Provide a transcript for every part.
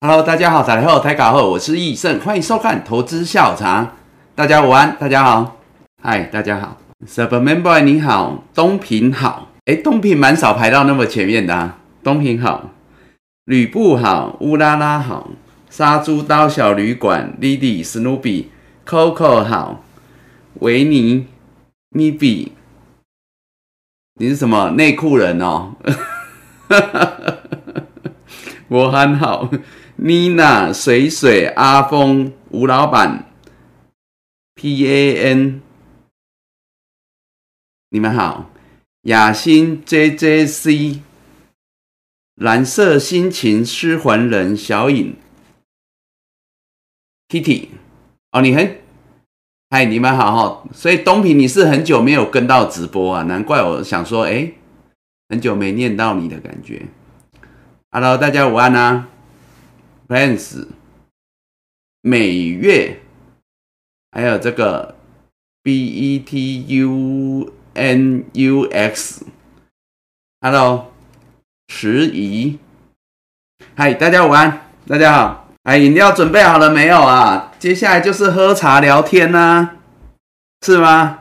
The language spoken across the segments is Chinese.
Hello，大家好，大家好，台卡后，我是易胜，欢迎收看投资下午茶。大家午安，大家好，嗨，大家好，Superman 你好，东平好，哎，东平蛮少排到那么前面的啊，东平好，吕布好，乌拉拉好，杀猪刀小旅馆，Lily Snoopy，Coco 好，维尼咪比，你是什么？内裤人哦？我很好。妮娜、水水、阿峰、吴老板、P A N，你们好。雅欣、J J C、蓝色心情、失魂人、小影、Kitty，哦，你很，嗨，你们好哈。所以东平你是很久没有跟到直播啊，难怪我想说，哎，很久没念到你的感觉。Hello，大家午安啊。Plans，每月，还有这个 B E T U N U X，Hello，迟疑，嗨，大家午安，大家好，哎，饮料准备好了没有啊？接下来就是喝茶聊天呐，是吗？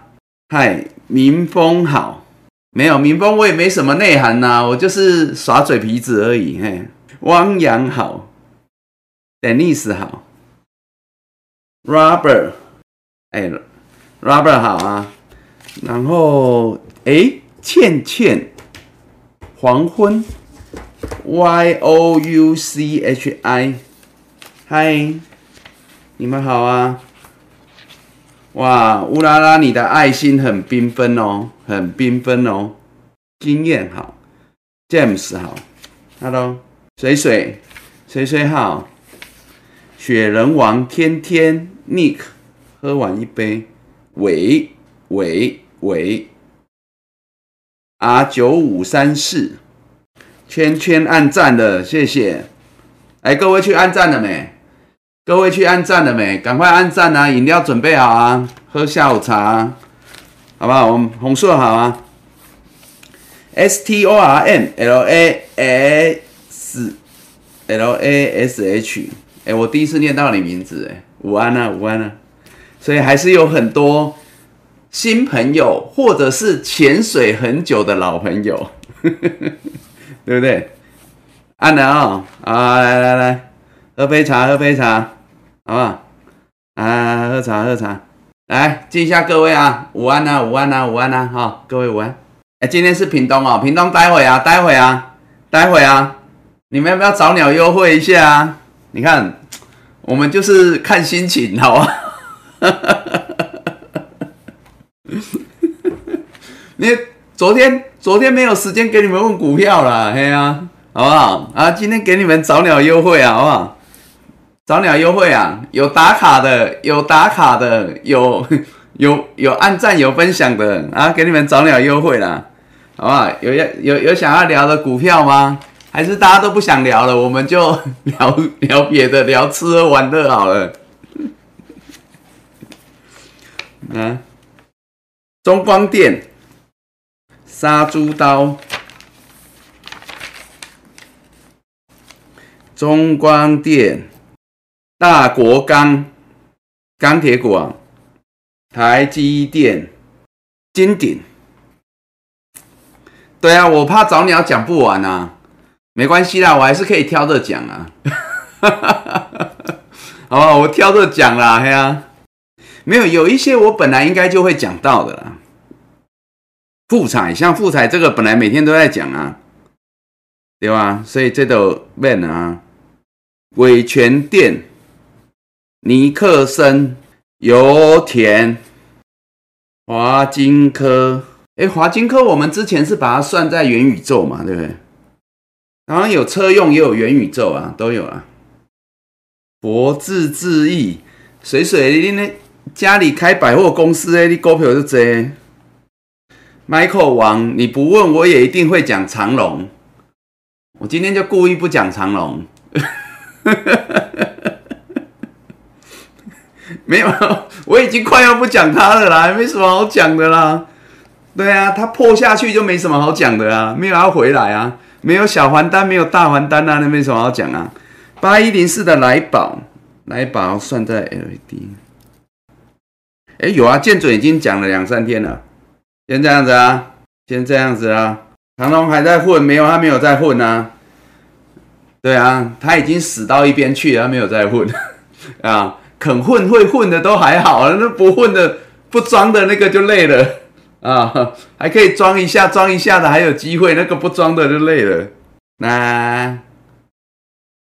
嗨，民风好，没有民风，我也没什么内涵呐，我就是耍嘴皮子而已，嘿，汪洋好。Dennis 好，Robert，哎，Robert 好啊，然后哎，倩倩，黄昏，Y O U C H I，嗨，你们好啊，哇，乌拉拉，你的爱心很缤纷哦，很缤纷哦，经验好，James 好，Hello，水水，水水好。雪人王天天 Nick 喝完一杯，喂喂喂，R 九五三四圈圈按赞了，谢谢。哎，各位去按赞了没？各位去按赞了没？赶快按赞啊！饮料准备好啊，喝下午茶，好不好？我们红色好啊。S T O R M L A S L A S H。哎，我第一次念到你名字，哎，午安啊，午安啊，所以还是有很多新朋友，或者是潜水很久的老朋友，对不对？安了啊，啊，来来来，喝杯茶，喝杯茶，好不好？啊，喝茶喝茶，来敬一下各位啊，午安啊，午安啊，午安啊，哈，各位午安。哎，今天是屏东哦，屏东待会啊，待会啊，待会啊，你们要不要找鸟优惠一下啊？你看，我们就是看心情，好吧？你昨天昨天没有时间给你们问股票了，嘿呀，好不好？啊，今天给你们早鸟优惠啊，好不好？早鸟优惠啊，有打卡的，有打卡的，有 有有按赞有分享的啊，给你们早鸟优惠啦，好不好？有要有有想要聊的股票吗？还是大家都不想聊了，我们就 聊聊别的，聊吃喝玩乐好了。嗯，中光电、杀猪刀、中光电、大国钢、钢铁股啊，台积电、金鼎。对啊，我怕早鸟讲不完啊。没关系啦，我还是可以挑着讲啊，好吧，我挑着讲啦，嘿啊，没有有一些我本来应该就会讲到的啦，富彩像富彩这个本来每天都在讲啊，对吧？所以这都 man 啊，伟全店、尼克森、油田、华金科，哎，华金科我们之前是把它算在元宇宙嘛，对不对？然后有车用，也有元宇宙啊，都有啊。博智智易，水水，你那家里开百货公司诶，你股票就这。Michael 王，你不问我也一定会讲长隆。我今天就故意不讲长隆。没有，我已经快要不讲它了啦，没什么好讲的啦。对啊，它破下去就没什么好讲的啊，没有要回来啊。没有小还单，没有大还单啊，那没什么好讲啊。八一零四的来宝，来宝算在 LED。哎，有啊，建准已经讲了两三天了，先这样子啊，先这样子啊。长龙还在混，没有，他没有在混啊。对啊，他已经死到一边去了，他没有在混 啊。肯混会混的都还好啊，那不混的、不装的那个就累了啊。还可以装一下、装一下的还有机会，那个不装的就累了。那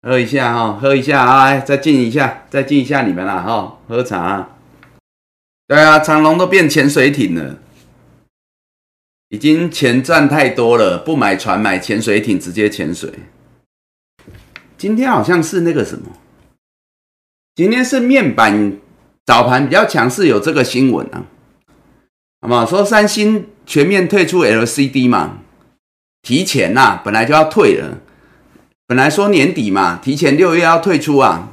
喝一下哈，喝一下啊，再敬一下，再敬一下你们啦哈，喝茶。对啊，长隆都变潜水艇了，已经钱赚太多了，不买船买潜水艇，直接潜水。今天好像是那个什么，今天是面板早盘比较强势，有这个新闻啊，好吗？说三星全面退出 LCD 嘛，提前呐，本来就要退了，本来说年底嘛，提前六月要退出啊。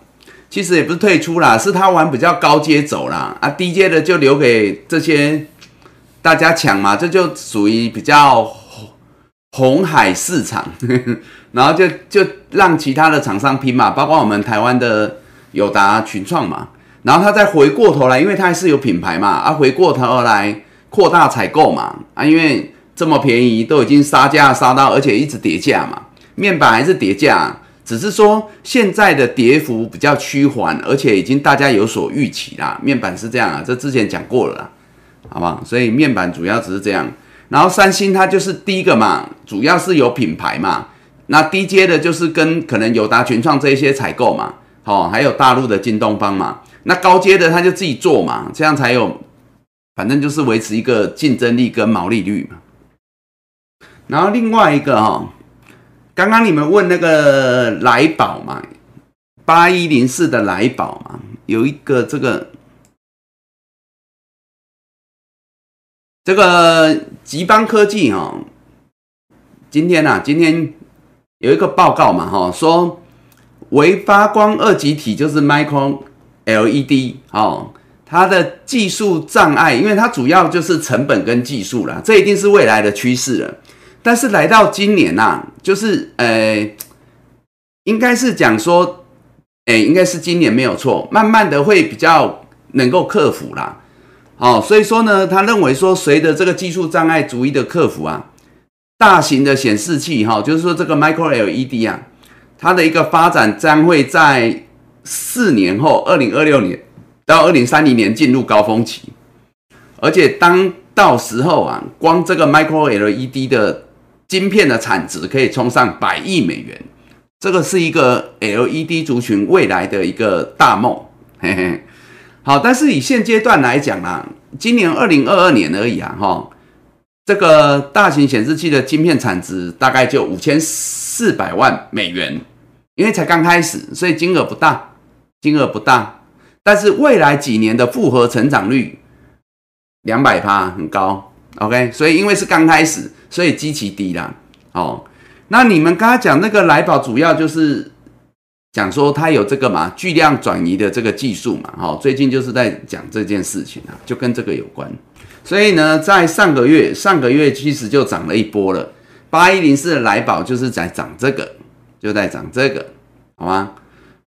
其实也不是退出啦，是他玩比较高阶走啦，啊，低阶的就留给这些大家抢嘛，这就属于比较红海市场，然后就就让其他的厂商拼嘛，包括我们台湾的友达、群创嘛，然后他再回过头来，因为他还是有品牌嘛，啊，回过头来扩大采购嘛，啊，因为这么便宜都已经杀价杀到，而且一直叠价嘛，面板还是叠价。只是说现在的跌幅比较趋缓，而且已经大家有所预期啦。面板是这样啊，这之前讲过了，啦，好不好？所以面板主要只是这样。然后三星它就是第一个嘛，主要是有品牌嘛。那低阶的就是跟可能友达、群创这一些采购嘛，好，还有大陆的京东方嘛。那高阶的他就自己做嘛，这样才有，反正就是维持一个竞争力跟毛利率嘛。然后另外一个哈。刚刚你们问那个来宝嘛，八一零四的来宝嘛，有一个这个这个吉邦科技哈，今天啊，今天有一个报告嘛哈，说微发光二极体就是 Micro LED 哦，它的技术障碍，因为它主要就是成本跟技术啦，这一定是未来的趋势了。但是来到今年呐，就是呃，应该是讲说，哎，应该是今年没有错，慢慢的会比较能够克服啦。哦，所以说呢，他认为说，随着这个技术障碍逐一的克服啊，大型的显示器哈，就是说这个 Micro LED 啊，它的一个发展将会在四年后，二零二六年到二零三零年进入高峰期，而且当到时候啊，光这个 Micro LED 的晶片的产值可以冲上百亿美元，这个是一个 LED 族群未来的一个大梦。嘿嘿，好，但是以现阶段来讲啊，今年二零二二年而已啊，哈，这个大型显示器的晶片产值大概就五千四百万美元，因为才刚开始，所以金额不大，金额不大。但是未来几年的复合成长率两百趴，很高。OK，所以因为是刚开始。所以极其低啦，哦，那你们刚刚讲那个来宝，主要就是讲说它有这个嘛巨量转移的这个技术嘛，哦，最近就是在讲这件事情啊，就跟这个有关。所以呢，在上个月，上个月其实就涨了一波了。八一零四的来宝就是在涨这个，就在涨这个，好吗？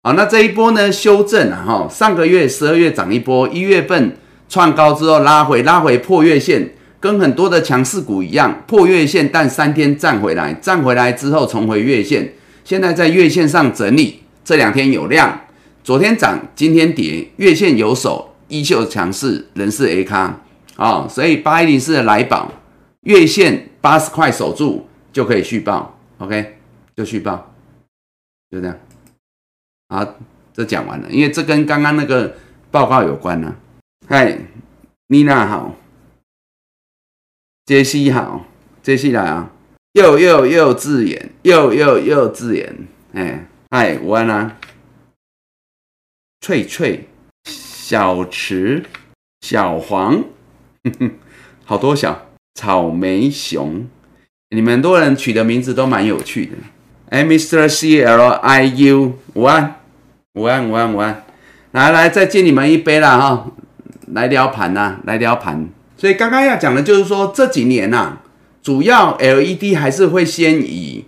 好，那这一波呢修正啊，哈，上个月十二月涨一波，一月份创高之后拉回，拉回破月线。跟很多的强势股一样，破月线，但三天站回来，站回来之后重回月线，现在在月线上整理。这两天有量，昨天涨，今天跌，月线有手，依旧强势，仍是 A 咖啊，所以八一零四的来宝，月线八十块守住就可以续报，OK，就续报，就这样。好，这讲完了，因为这跟刚刚那个报告有关呢。嗨，妮娜好。杰西好，杰西来啊！又又又自演，又又又自演，哎，嗨，午安啊！翠翠，小池，小黄，哼 好多小草莓熊，你们多人取的名字都蛮有趣的。哎，Mr. C L I U，午安，午安，午安，午安，来来，再敬你们一杯了哈！来聊盘呐，来聊盘。所以刚刚要讲的就是说，这几年呐，主要 LED 还是会先以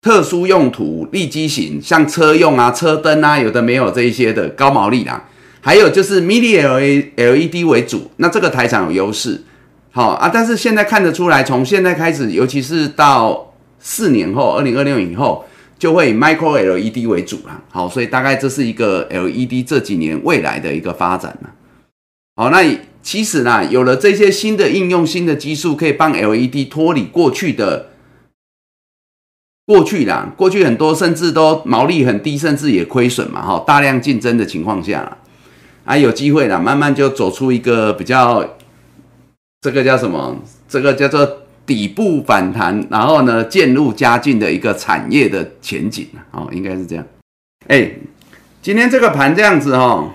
特殊用途、立基型，像车用啊、车灯啊，有的没有这一些的高毛利啦。还有就是 Mini LED LED 为主，那这个台厂有优势。好啊，但是现在看得出来，从现在开始，尤其是到四年后，二零二六以后，就会以 Micro LED 为主啦。好，所以大概这是一个 LED 这几年未来的一个发展了。好，那其实呢，有了这些新的应用、新的技术，可以帮 LED 脱离过去的。过去啦，过去很多甚至都毛利很低，甚至也亏损嘛，哈，大量竞争的情况下，啊，有机会啦，慢慢就走出一个比较，这个叫什么？这个叫做底部反弹，然后呢，渐入佳境的一个产业的前景哦，应该是这样。哎，今天这个盘这样子哈，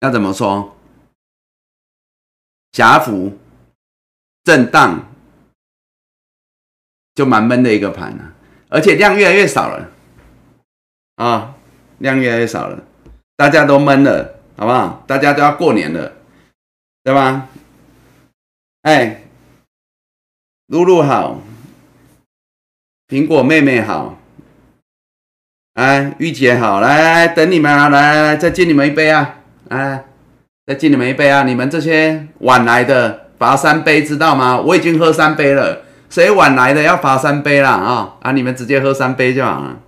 要怎么说？狭幅震荡。就蛮闷的一个盘啊，而且量越来越少了啊，量越来越少了，大家都闷了，好不好？大家都要过年了，对吧？哎，露露好，苹果妹妹好，哎，玉姐好，来来来等你们啊，来来来，再敬你们一杯啊，来，再敬你们一杯啊！你们这些晚来的罚三杯，知道吗？我已经喝三杯了。谁晚来的要罚三杯啦啊啊！你们直接喝三杯就好了。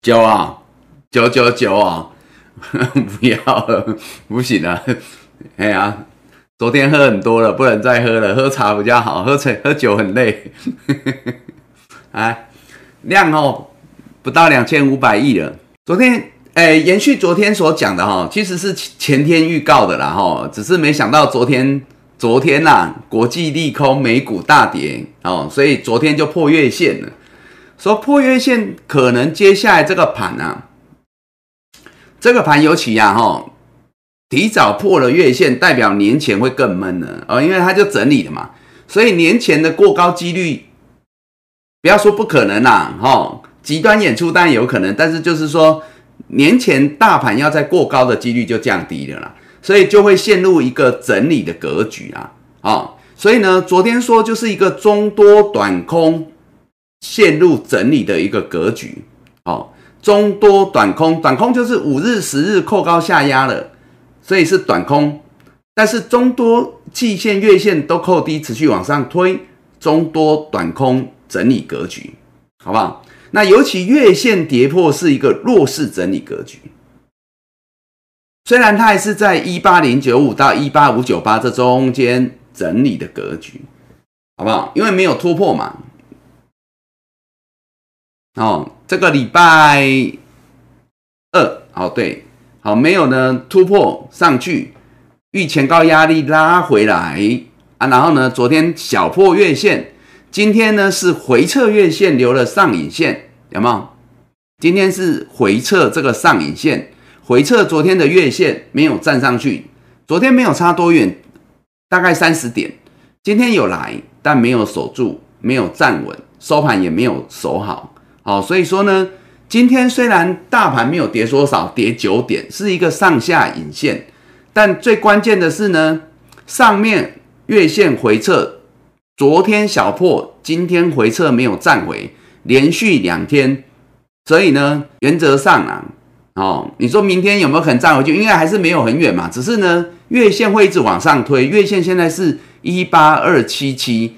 酒啊，九九九啊，不要，不行了。哎呀，昨天喝很多了，不能再喝了。喝茶比较好，喝茶喝酒很累。哎，量哦，不到两千五百亿了。昨天哎，延续昨天所讲的哈，其实是前天预告的啦哈，只是没想到昨天。昨天呐，国际利空，美股大跌哦，所以昨天就破月线了。说破月线，可能接下来这个盘啊，这个盘尤其呀哈，提早破了月线，代表年前会更闷了哦，因为它就整理了嘛，所以年前的过高几率，不要说不可能啦哈，极端演出当然有可能，但是就是说年前大盘要在过高的几率就降低了啦。所以就会陷入一个整理的格局啊，啊，所以呢，昨天说就是一个中多短空陷入整理的一个格局，哦，中多短空，短空就是五日、十日扣高下压了，所以是短空，但是中多季线、月线都扣低，持续往上推，中多短空整理格局，好不好？那尤其月线跌破是一个弱势整理格局。虽然它还是在一八零九五到一八五九八这中间整理的格局，好不好？因为没有突破嘛。哦，这个礼拜二，哦对，好没有呢突破上去，遇前高压力拉回来啊，然后呢昨天小破月线，今天呢是回撤月线留了上影线，有没有？今天是回撤这个上影线。回撤昨天的月线没有站上去，昨天没有差多远，大概三十点。今天有来，但没有守住，没有站稳，收盘也没有守好。好，所以说呢，今天虽然大盘没有跌多少，跌九点，是一个上下影线，但最关键的是呢，上面月线回撤，昨天小破，今天回撤没有站回，连续两天，所以呢，原则上啊。哦，你说明天有没有可能站回去？应该还是没有很远嘛。只是呢，月线会一直往上推，月线现在是一八二七七，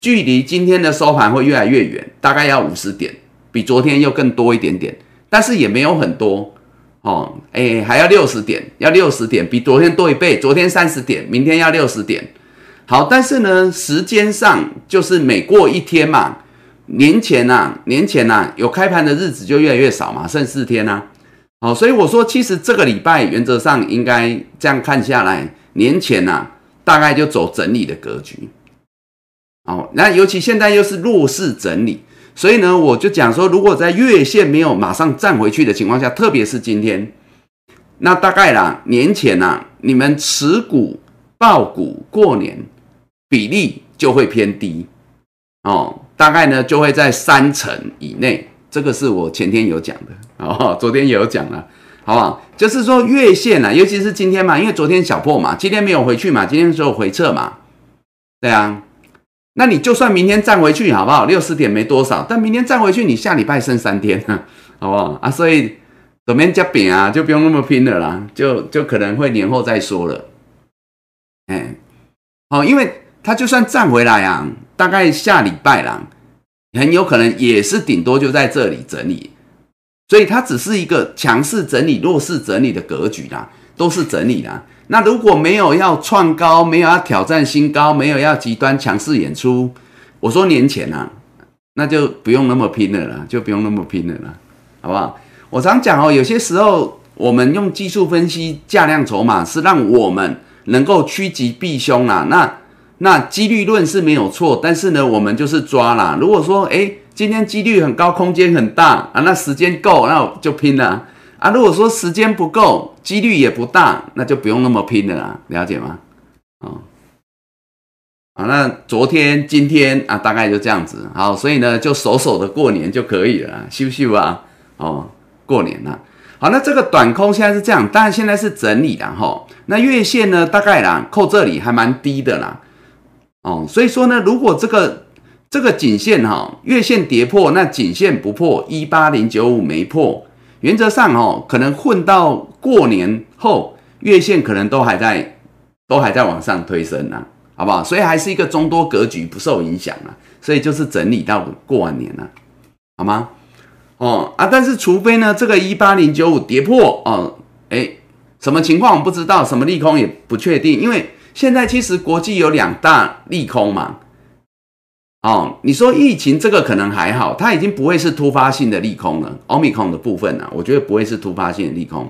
距离今天的收盘会越来越远，大概要五十点，比昨天又更多一点点，但是也没有很多哦。哎，还要六十点，要六十点，比昨天多一倍。昨天三十点，明天要六十点。好，但是呢，时间上就是每过一天嘛。年前呐，年前呐，有开盘的日子就越来越少嘛，剩四天呐。好，所以我说，其实这个礼拜原则上应该这样看下来，年前呐，大概就走整理的格局。好，那尤其现在又是弱势整理，所以呢，我就讲说，如果在月线没有马上站回去的情况下，特别是今天，那大概啦，年前呐，你们持股爆股过年比例就会偏低哦。大概呢就会在三成以内，这个是我前天有讲的哦，昨天有讲了，好不好？就是说月线啊，尤其是今天嘛，因为昨天小破嘛，今天没有回去嘛，今天只有回撤嘛，对啊，那你就算明天站回去好不好？六十点没多少，但明天站回去，你下礼拜剩三天，好不好啊？所以怎么加饼啊，就不用那么拼了啦，就就可能会年后再说了。哎，好，因为它就算站回来啊，大概下礼拜啦，很有可能也是顶多就在这里整理，所以它只是一个强势整理、弱势整理的格局啦，都是整理啦。那如果没有要创高，没有要挑战新高，没有要极端强势演出，我说年前啊，那就不用那么拼了啦，就不用那么拼了啦，好不好？我常讲哦，有些时候我们用技术分析价量筹码，是让我们能够趋吉避凶啦。那那几率论是没有错，但是呢，我们就是抓啦。如果说哎，今天几率很高，空间很大啊，那时间够，那我就拼了。啊，如果说时间不够，几率也不大，那就不用那么拼了啦，了解吗？哦，啊，那昨天、今天啊，大概就这样子，好，所以呢，就守守的过年就可以了，秀秀啊，哦，过年了，好，那这个短空现在是这样，当然现在是整理的哈，那月线呢，大概啦，扣这里还蛮低的啦，哦，所以说呢，如果这个这个颈线哈，月线跌破，那颈线不破，一八零九五没破。原则上哦，可能混到过年后，月线可能都还在，都还在往上推升呢，好不好？所以还是一个中多格局，不受影响啊。所以就是整理到过完年了，好吗？哦啊，但是除非呢，这个一八零九五跌破哦，哎，什么情况我不知道，什么利空也不确定，因为现在其实国际有两大利空嘛。哦，你说疫情这个可能还好，它已经不会是突发性的利空了。奥密克戎的部分呢，我觉得不会是突发性的利空。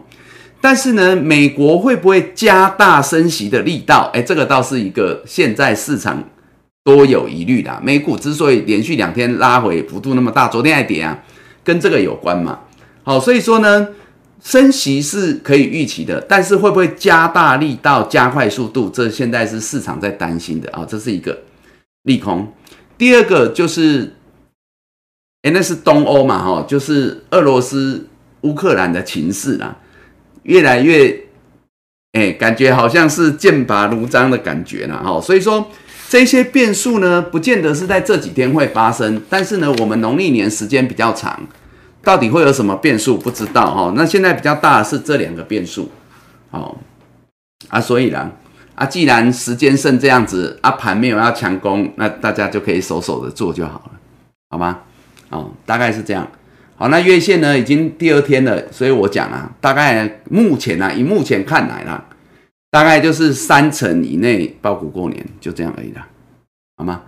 但是呢，美国会不会加大升息的力道？哎，这个倒是一个现在市场多有疑虑的。美股之所以连续两天拉回幅度那么大，昨天还跌啊，跟这个有关嘛？好，所以说呢，升息是可以预期的，但是会不会加大力道、加快速度？这现在是市场在担心的啊，这是一个利空。第二个就是，哎，那是东欧嘛，哈，就是俄罗斯、乌克兰的情势啦，越来越，哎，感觉好像是剑拔弩张的感觉了，哈，所以说这些变数呢，不见得是在这几天会发生，但是呢，我们农历年时间比较长，到底会有什么变数不知道，哈，那现在比较大的是这两个变数，好，啊，所以呢。啊，既然时间剩这样子，啊盘没有要强攻，那大家就可以守守的做就好了，好吗？哦，大概是这样。好，那月线呢已经第二天了，所以我讲啊，大概目前啊，以目前看来啦，大概就是三成以内包股过年，就这样而已啦，好吗？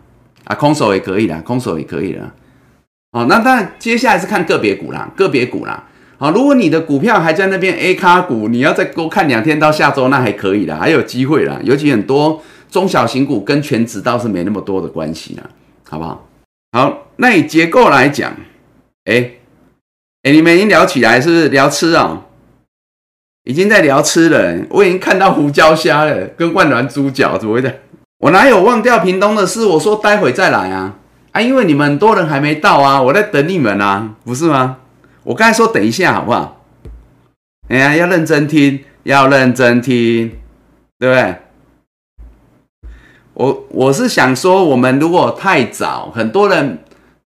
啊，空手也可以啦，空手也可以啦。哦，那当然接下来是看个别股啦，个别股啦。好，如果你的股票还在那边 A 卡股，你要再多看两天到下周，那还可以的，还有机会啦。尤其很多中小型股跟全指倒是没那么多的关系啦，好不好？好，那以结构来讲，哎哎，你们已经聊起来是不是聊吃啊？已经在聊吃了，我已经看到胡椒虾了，跟万峦猪脚怎么的？我哪有忘掉屏东的事？我说待会再来啊啊，因为你们很多人还没到啊，我在等你们啊，不是吗？我刚才说等一下好不好？哎呀，要认真听，要认真听，对不对？我我是想说，我们如果太早，很多人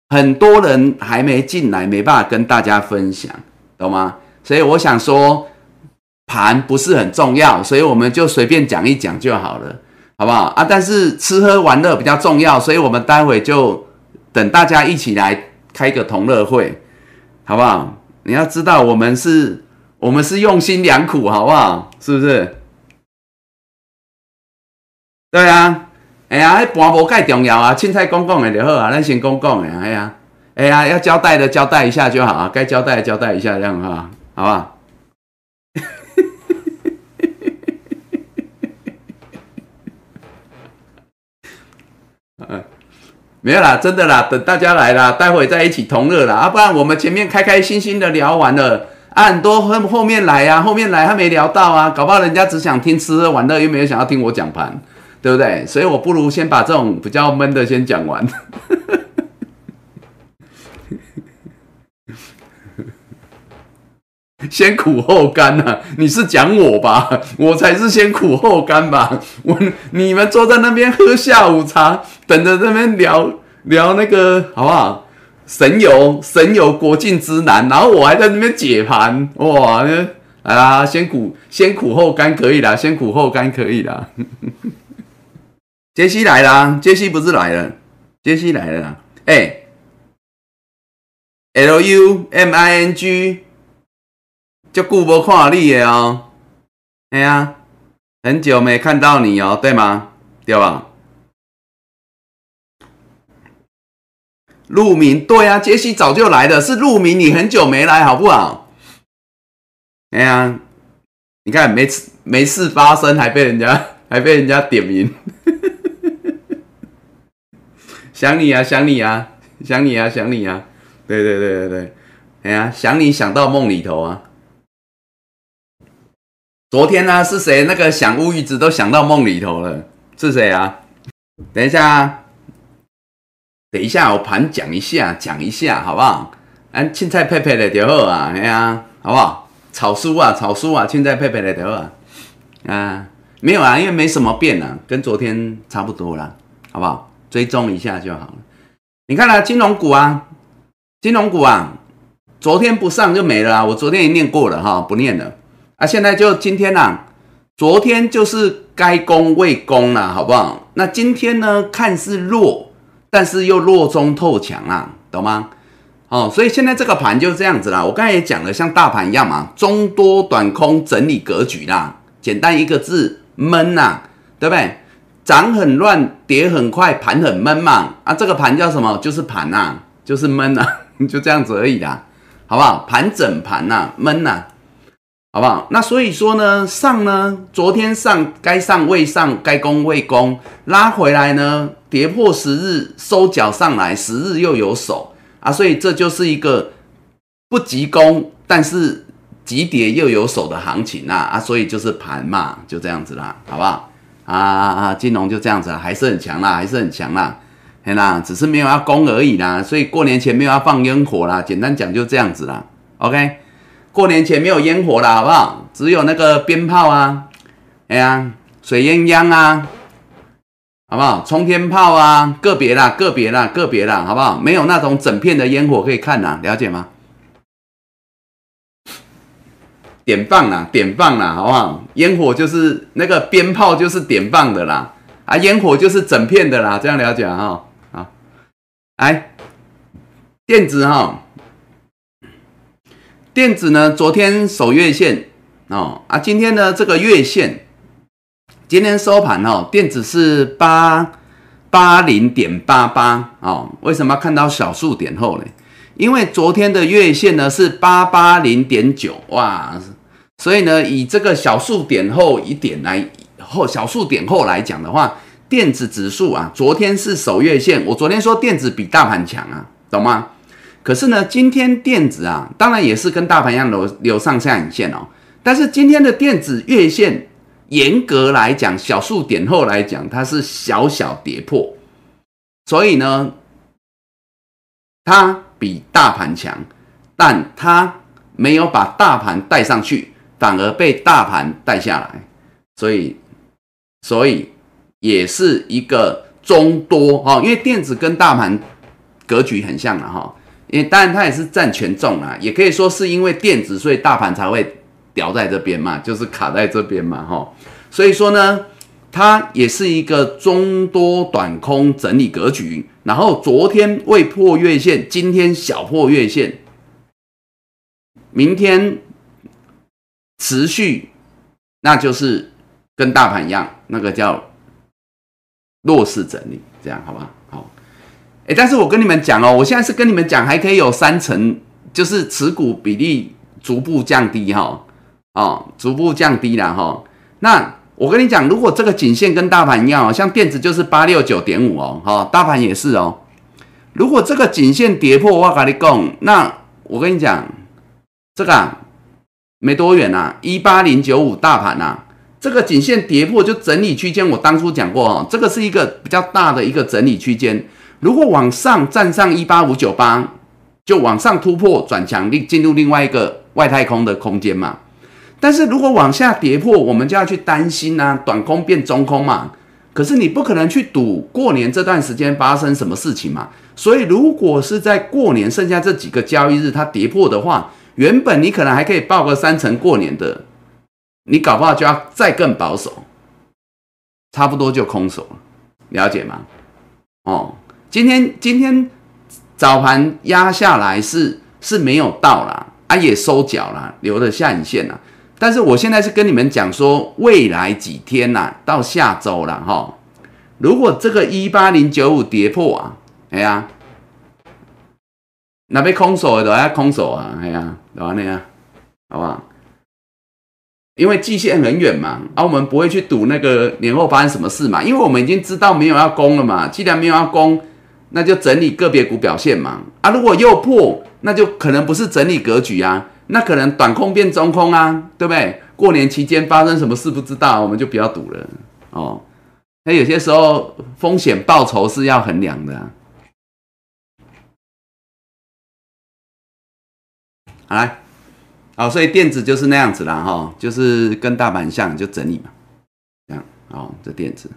很多人还没进来，没办法跟大家分享，懂吗？所以我想说，盘不是很重要，所以我们就随便讲一讲就好了，好不好啊？但是吃喝玩乐比较重要，所以我们待会就等大家一起来开个同乐会。好不好？你要知道，我们是，我们是用心良苦，好不好？是不是？对啊，哎呀，那盘无介重要啊，凊彩讲讲的就好啊，咱先讲讲的，哎呀，哎呀，要交代的交代一下就好啊，该交代的交代一下，这样哈，好不好？没有啦，真的啦，等大家来啦，待会再一起同乐啦，啊，不然我们前面开开心心的聊完了，啊，很多后后面来啊，后面来他没聊到啊，搞不好人家只想听吃喝玩乐，又没有想要听我讲盘，对不对？所以我不如先把这种比较闷的先讲完。先苦后甘呐？你是讲我吧？我才是先苦后甘吧？我你们坐在那边喝下午茶，等着那边聊聊那个好不好？神游神游国境之南，然后我还在那边解盘哇！来啦，先苦先苦后甘可以啦，先苦后甘可以啦。杰西来啦，杰西不是来了，杰西来了啦。哎，L U M I N G，就顾不看你的哦。哎呀，很久没看到你哦，对吗？对吧？陆明，对啊，杰西早就来了，是陆明，你很久没来，好不好？哎呀，你看没事没事发生，还被人家 还被人家点名，想你啊，想你啊，想你啊，想你啊，对对对对对，哎呀，想你想到梦里头啊。昨天呢是谁？那个想乌鱼子都想到梦里头了，是谁啊？等一下，等一下，我盘讲一下，讲一下，好不好？按青菜配配的就好啊，哎呀，好不好？炒酥啊，炒酥啊，青菜配配来得啊，啊，没有啊，因为没什么变啊，跟昨天差不多啦，好不好？追踪一下就好了。你看啊，金融股啊，金融股啊，昨天不上就没了啊，我昨天也念过了哈，不念了啊，现在就今天呐，昨天就是该攻未攻了，好不好？那今天呢，看似弱，但是又弱中透强啊，懂吗？哦，所以现在这个盘就是这样子啦。我刚才也讲了，像大盘一样嘛，中多短空整理格局啦。简单一个字，闷呐，对不对？涨很乱，跌很快，盘很闷嘛。啊，这个盘叫什么？就是盘呐，就是闷呐，就这样子而已啦，好不好？盘整盘呐，闷呐，好不好？那所以说呢，上呢，昨天上该上未上，该攻未攻，拉回来呢，跌破十日收脚上来，十日又有手。啊，所以这就是一个不急攻，但是急跌又有手的行情啊啊，所以就是盘嘛，就这样子啦，好不好？啊啊，金融就这样子，还是很强啦，还是很强啦，嘿啦，只是没有要攻而已啦，所以过年前没有要放烟火啦，简单讲就这样子啦，OK？过年前没有烟火啦，好不好？只有那个鞭炮啊，哎呀，水鸳鸯啊。好不好？冲天炮啊，个别啦，个别啦，个别啦，好不好？没有那种整片的烟火可以看呐，了解吗？点放啦，点放啦，好不好？烟火就是那个鞭炮，就是点放的啦，啊，烟火就是整片的啦，这样了解哈？好，来，电子哈，电子呢，昨天守月线哦，啊，今天呢这个月线。今天收盘哦，电子是八八零点八八哦。为什么看到小数点后呢？因为昨天的月线呢是八八零点九哇，所以呢以这个小数点后一点来后小数点后来讲的话，电子指数啊，昨天是守月线。我昨天说电子比大盘强啊，懂吗？可是呢，今天电子啊，当然也是跟大盘一样留留上下影线哦。但是今天的电子月线。严格来讲，小数点后来讲，它是小小跌破，所以呢，它比大盘强，但它没有把大盘带上去，反而被大盘带下来，所以，所以也是一个中多哈，因为电子跟大盘格局很像了哈，因为当然它也是占权重啊，也可以说是因为电子，所以大盘才会。掉在这边嘛，就是卡在这边嘛，哈，所以说呢，它也是一个中多短空整理格局。然后昨天未破月线，今天小破月线，明天持续，那就是跟大盘一样，那个叫弱势整理，这样好吧？哎，但是我跟你们讲哦，我现在是跟你们讲，还可以有三成，就是持股比例逐步降低，哈。哦，逐步降低了哈。那我跟你讲，如果这个颈线跟大盘一样哦，像电子就是八六九点五哦，哈，大盘也是哦。如果这个颈线跌破，我跟你讲，那我跟你讲，这个啊没多远呐，一八零九五大盘呐，这个颈线跌破就整理区间。我当初讲过哦，这个是一个比较大的一个整理区间。如果往上站上一八五九八，就往上突破转强，另进入另外一个。外太空的空间嘛。但是如果往下跌破，我们就要去担心啊，短空变中空嘛。可是你不可能去赌过年这段时间发生什么事情嘛。所以如果是在过年剩下这几个交易日它跌破的话，原本你可能还可以报个三成过年的，你搞不好就要再更保守，差不多就空手了，了解吗？哦，今天今天早盘压下来是是没有到啦，啊也收脚了，留了下影线了。但是我现在是跟你们讲说，未来几天呐，到下周了哈，如果这个一八零九五跌破啊，哎呀，那被空手的都要空手啊，哎呀，对吧？那样，好不好？因为季线很远嘛，啊，我们不会去赌那个年后发生什么事嘛，因为我们已经知道没有要攻了嘛。既然没有要攻，那就整理个别股表现嘛。啊，如果又破，那就可能不是整理格局啊。那可能短空变中空啊，对不对？过年期间发生什么事不知道，我们就不要赌了哦。那有些时候风险报酬是要衡量的。啊好来，好，所以电子就是那样子啦，哈，就是跟大盘像，就整理嘛，这样，哦，这电子。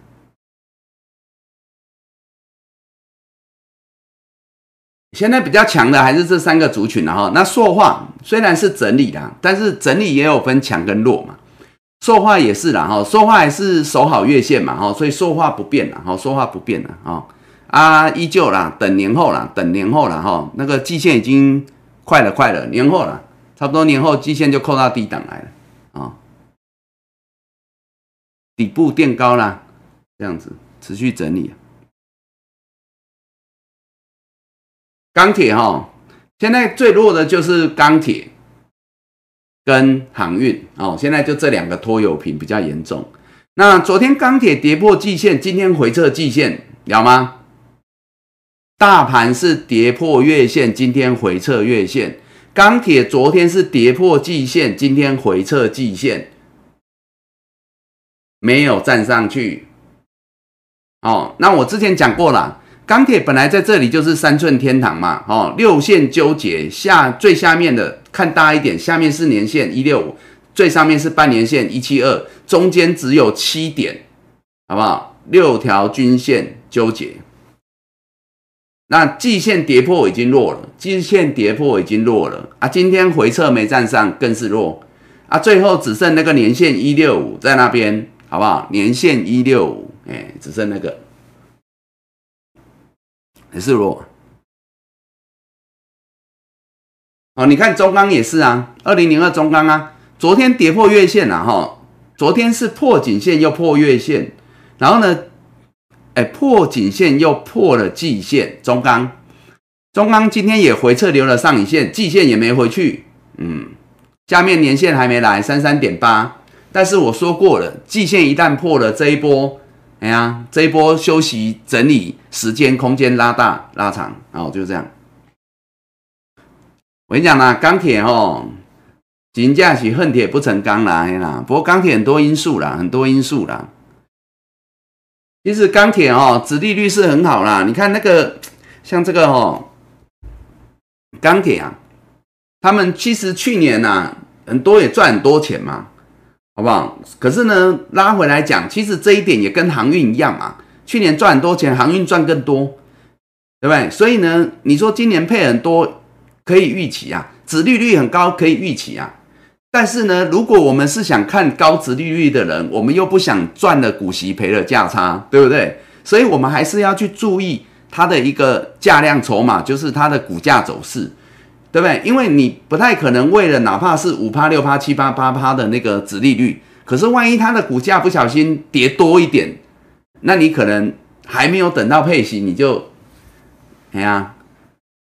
现在比较强的还是这三个族群了哈。那塑化虽然是整理啦，但是整理也有分强跟弱嘛。塑化也是啦哈，塑化还是守好月线嘛哈，所以塑化不变了哈，塑化不变了哈啊，依旧啦，等年后啦，等年后了哈。那个季线已经快了，快了，年后了，差不多年后季线就扣到低档来了啊，底部垫高啦，这样子持续整理。钢铁哈，现在最弱的就是钢铁跟航运哦，现在就这两个拖油瓶比较严重。那昨天钢铁跌破季线，今天回撤季线，了吗？大盘是跌破月线，今天回撤月线。钢铁昨天是跌破季线，今天回撤季线，没有站上去。哦，那我之前讲过了。钢铁本来在这里就是三寸天堂嘛，哦，六线纠结下最下面的看大一点，下面是年线一六五，最上面是半年线一七二，中间只有七点，好不好？六条均线纠结，那季线跌破已经弱了，季线跌破已经弱了啊，今天回撤没站上更是弱啊，最后只剩那个年线一六五在那边，好不好？年线一六五，哎，只剩那个。也是弱，哦，你看中钢也是啊，二零零二中钢啊，昨天跌破月线了哈，昨天是破颈线又破月线，然后呢，哎，破颈线又破了季线，中钢，中钢今天也回撤留了上影线，季线也没回去，嗯，下面年线还没来三三点八，但是我说过了，季线一旦破了这一波。哎呀，这一波休息整理时间空间拉大拉长，然后就这样。我跟你讲啦，钢铁哦，金价起恨铁不成钢啦，啦。不过钢铁很多因素啦，很多因素啦。其实钢铁哦，殖利率是很好啦。你看那个像这个哦，钢铁啊，他们其实去年呐，很多也赚很多钱嘛。好不好？可是呢，拉回来讲，其实这一点也跟航运一样嘛。去年赚很多钱，航运赚更多，对不对？所以呢，你说今年配很多，可以预期啊，殖利率很高，可以预期啊。但是呢，如果我们是想看高殖利率的人，我们又不想赚了股息赔了价差，对不对？所以我们还是要去注意它的一个价量筹码，就是它的股价走势。对不对？因为你不太可能为了哪怕是五趴六趴七八八趴的那个子利率，可是万一它的股价不小心跌多一点，那你可能还没有等到配息，你就，哎呀，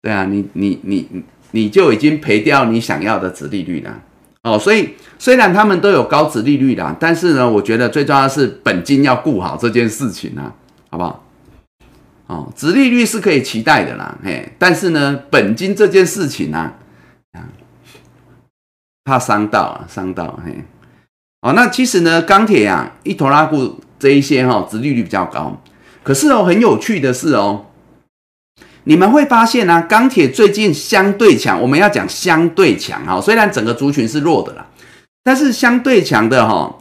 对啊，你你你你就已经赔掉你想要的子利率了哦。所以虽然他们都有高子利率啦，但是呢，我觉得最重要的是本金要顾好这件事情啊，好不好？哦，殖利率是可以期待的啦，嘿，但是呢，本金这件事情呢，啊，怕伤到啊，伤到嘿，哦，那其实呢，钢铁啊，一头拉股这一些哈，殖利率比较高，可是哦，很有趣的是哦，你们会发现呢，钢铁最近相对强，我们要讲相对强哈，虽然整个族群是弱的啦，但是相对强的哈，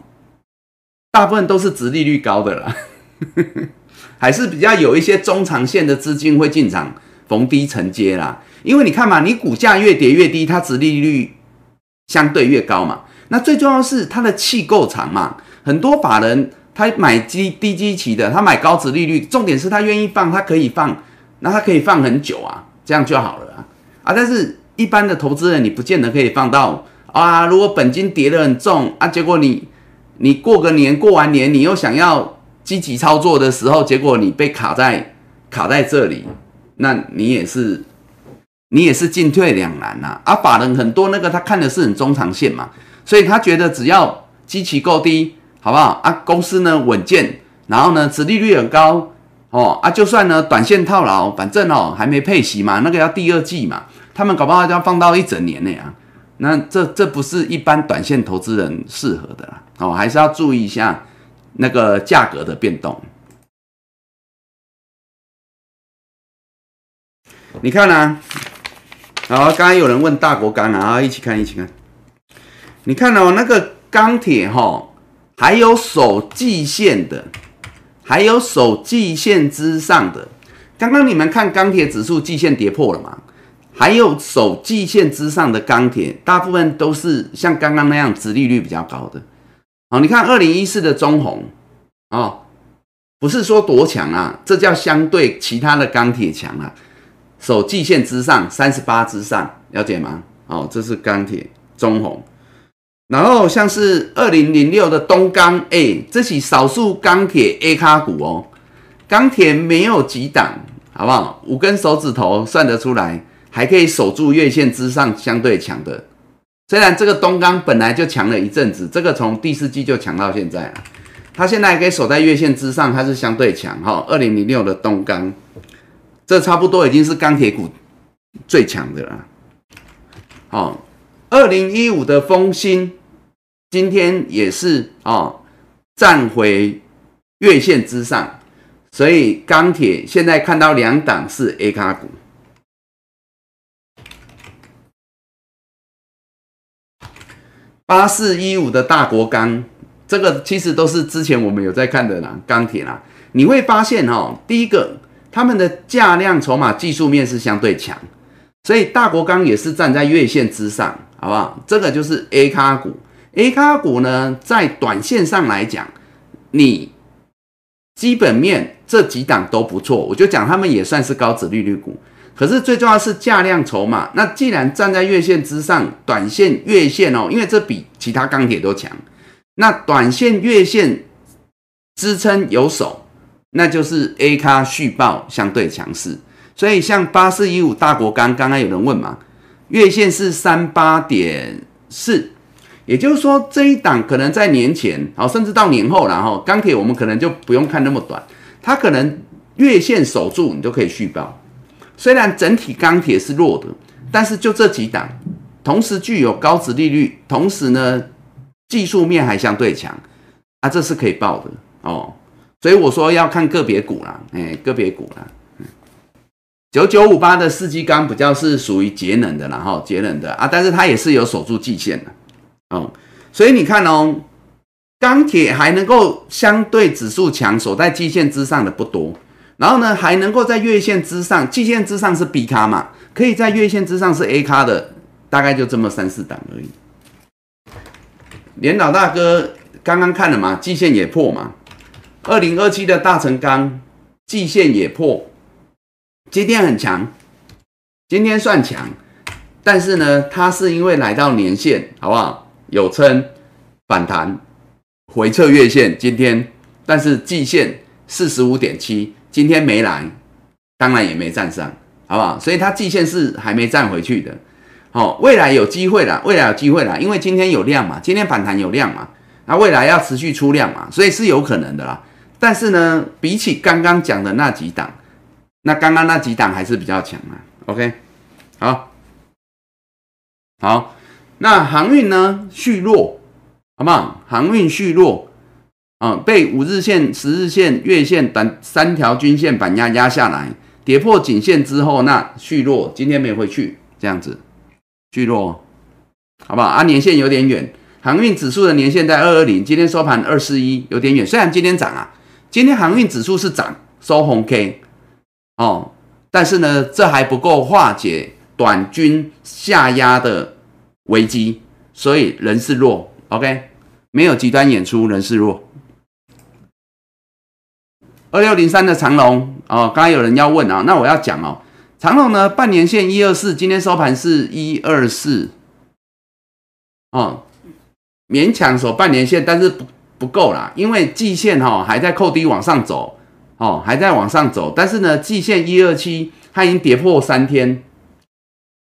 大部分都是殖利率高的啦，呵 呵还是比较有一些中长线的资金会进场逢低承接啦。因为你看嘛，你股价越跌越低，它殖利率相对越高嘛。那最重要是它的气够长嘛，很多法人他买低低基期的，他买高值利率，重点是他愿意放，他可以放，那他可以放很久啊，这样就好了啊。啊，但是一般的投资人，你不见得可以放到啊。如果本金跌得很重啊，结果你你过个年过完年，你又想要积极操作的时候，结果你被卡在卡在这里，那你也是你也是进退两难呐。啊，法人很多那个他看的是很中长线嘛。所以他觉得只要基期够低，好不好啊？公司呢稳健，然后呢，殖利率很高哦啊，就算呢短线套牢，反正哦还没配息嘛，那个要第二季嘛，他们搞不好就要放到一整年呢啊。那这这不是一般短线投资人适合的啦哦，还是要注意一下那个价格的变动。你看啊，好，刚刚有人问大国钢啊，一起看一起看。你看哦，那个钢铁哈，还有守季线的，还有守季线之上的。刚刚你们看钢铁指数季线跌破了嘛？还有守季线之上的钢铁，大部分都是像刚刚那样，殖利率比较高的。好，你看二零一四的中红哦，不是说多强啊，这叫相对其他的钢铁强啊。守季线之上，三十八之上，了解吗？哦，这是钢铁中红。然后像是二零零六的东钢，哎，这起少数钢铁 A 卡股哦，钢铁没有几档，好不好？五根手指头算得出来，还可以守住月线之上，相对强的。虽然这个东钢本来就强了一阵子，这个从第四季就强到现在了，它现在可以守在月线之上，它是相对强哈。二零零六的东钢，这差不多已经是钢铁股最强的了。好，二零一五的风兴。今天也是哦，站回月线之上，所以钢铁现在看到两档是 A 卡股，八四一五的大国钢，这个其实都是之前我们有在看的啦，钢铁啦，你会发现哦，第一个他们的价量筹码技术面是相对强，所以大国钢也是站在月线之上，好不好？这个就是 A 卡股。A 卡股呢，在短线上来讲，你基本面这几档都不错，我就讲他们也算是高值利率股。可是最重要是价量筹码。那既然站在月线之上，短线月线哦，因为这比其他钢铁都强。那短线月线支撑有手，那就是 A 咖续报相对强势。所以像八四一五大国钢，刚刚有人问嘛，月线是三八点四。也就是说，这一档可能在年前，好，甚至到年后，然后钢铁我们可能就不用看那么短，它可能月线守住，你就可以续报。虽然整体钢铁是弱的，但是就这几档，同时具有高值利率，同时呢技术面还相对强，啊，这是可以报的哦。所以我说要看个别股啦，哎，个别股啦。九九五八的四季钢比较是属于节能的，然后节能的啊，但是它也是有守住季线的。哦，所以你看哦，钢铁还能够相对指数强，守在季线之上的不多。然后呢，还能够在月线之上，季线之上是 B 卡嘛，可以在月线之上是 A 卡的，大概就这么三四档而已。连老大哥刚刚看了嘛，季线也破嘛。二零二七的大成钢季线也破，今天很强，今天算强，但是呢，它是因为来到年线，好不好？有称反弹回撤月线，今天但是季线四十五点七，今天没来，当然也没站上，好不好？所以它季线是还没站回去的，好，未来有机会了，未来有机会了，因为今天有量嘛，今天反弹有量嘛，那未来要持续出量嘛，所以是有可能的啦。但是呢，比起刚刚讲的那几档，那刚刚那几档还是比较强啊。OK，好，好。那航运呢续弱，好不好？航运续弱，啊，被五日线、十日线、月线等三条均线板压压下来，跌破颈线之后，那续弱，今天没回去，这样子续弱，好不好？啊，年线有点远，航运指数的年线在二二零，今天收盘二四一，有点远。虽然今天涨啊，今天航运指数是涨，收红 K 哦，但是呢，这还不够化解短均下压的危机，所以人是弱，OK，没有极端演出，人是弱。二六零三的长龙哦，刚刚有人要问啊，那我要讲哦，长龙呢半年线一二四，今天收盘是一二四，哦，勉强守半年线，但是不不够啦，因为季线哈还在扣低往上走，哦还在往上走，但是呢季线一二七它已经跌破三天，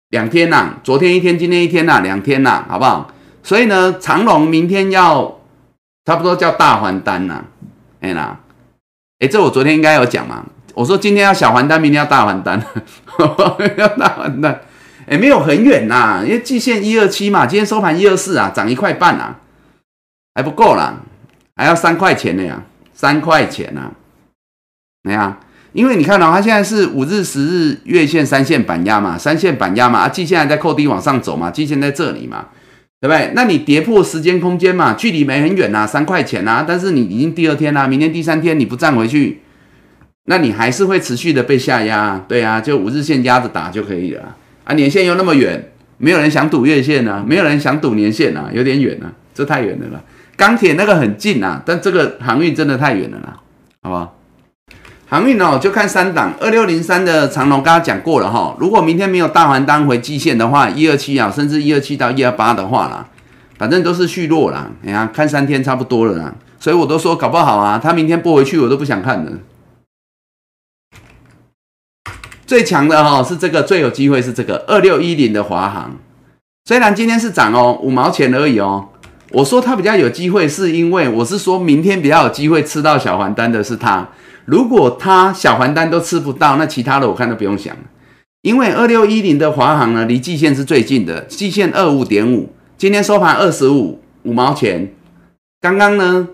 两天呐，昨天一天，今天一天呐，两天呐，好不好？所以呢长龙明天要差不多叫大还单呐，哎啦。哎，这我昨天应该有讲嘛？我说今天要小还单，明天要大还单，要大还单。哎，没有很远呐，因为季线一二七嘛，今天收盘一二四啊，涨一块半啊，还不够啦，还要三块钱的呀，三块钱呐。怎样？因为你看到它现在是五日、十日月线三线板压嘛，三线板压嘛，啊，季线还在扣低往上走嘛，季线在这里嘛。对不对？那你跌破时间空间嘛，距离没很远呐，三块钱呐。但是你已经第二天啦，明天第三天你不站回去，那你还是会持续的被下压。对啊，就五日线压着打就可以了啊。年线又那么远，没有人想赌月线啊，没有人想赌年线啊，有点远啊，这太远了啦。钢铁那个很近啊，但这个航运真的太远了啦，好不好？航运哦，就看三档，二六零三的长龙，刚刚讲过了哈。如果明天没有大环单回季线的话，一二七啊，甚至一二七到一二八的话啦，反正都是续弱啦。你看，看三天差不多了啦，所以我都说搞不好啊，他明天拨回去我都不想看了。最强的哈是这个，最有机会是这个二六一零的华航，虽然今天是涨哦，五毛钱而已哦。我说它比较有机会，是因为我是说明天比较有机会吃到小环单的是它。如果它小还单都吃不到，那其他的我看都不用想了。因为二六一零的华航呢，离季线是最近的，季线二五点五，今天收盘二十五五毛钱。刚刚呢，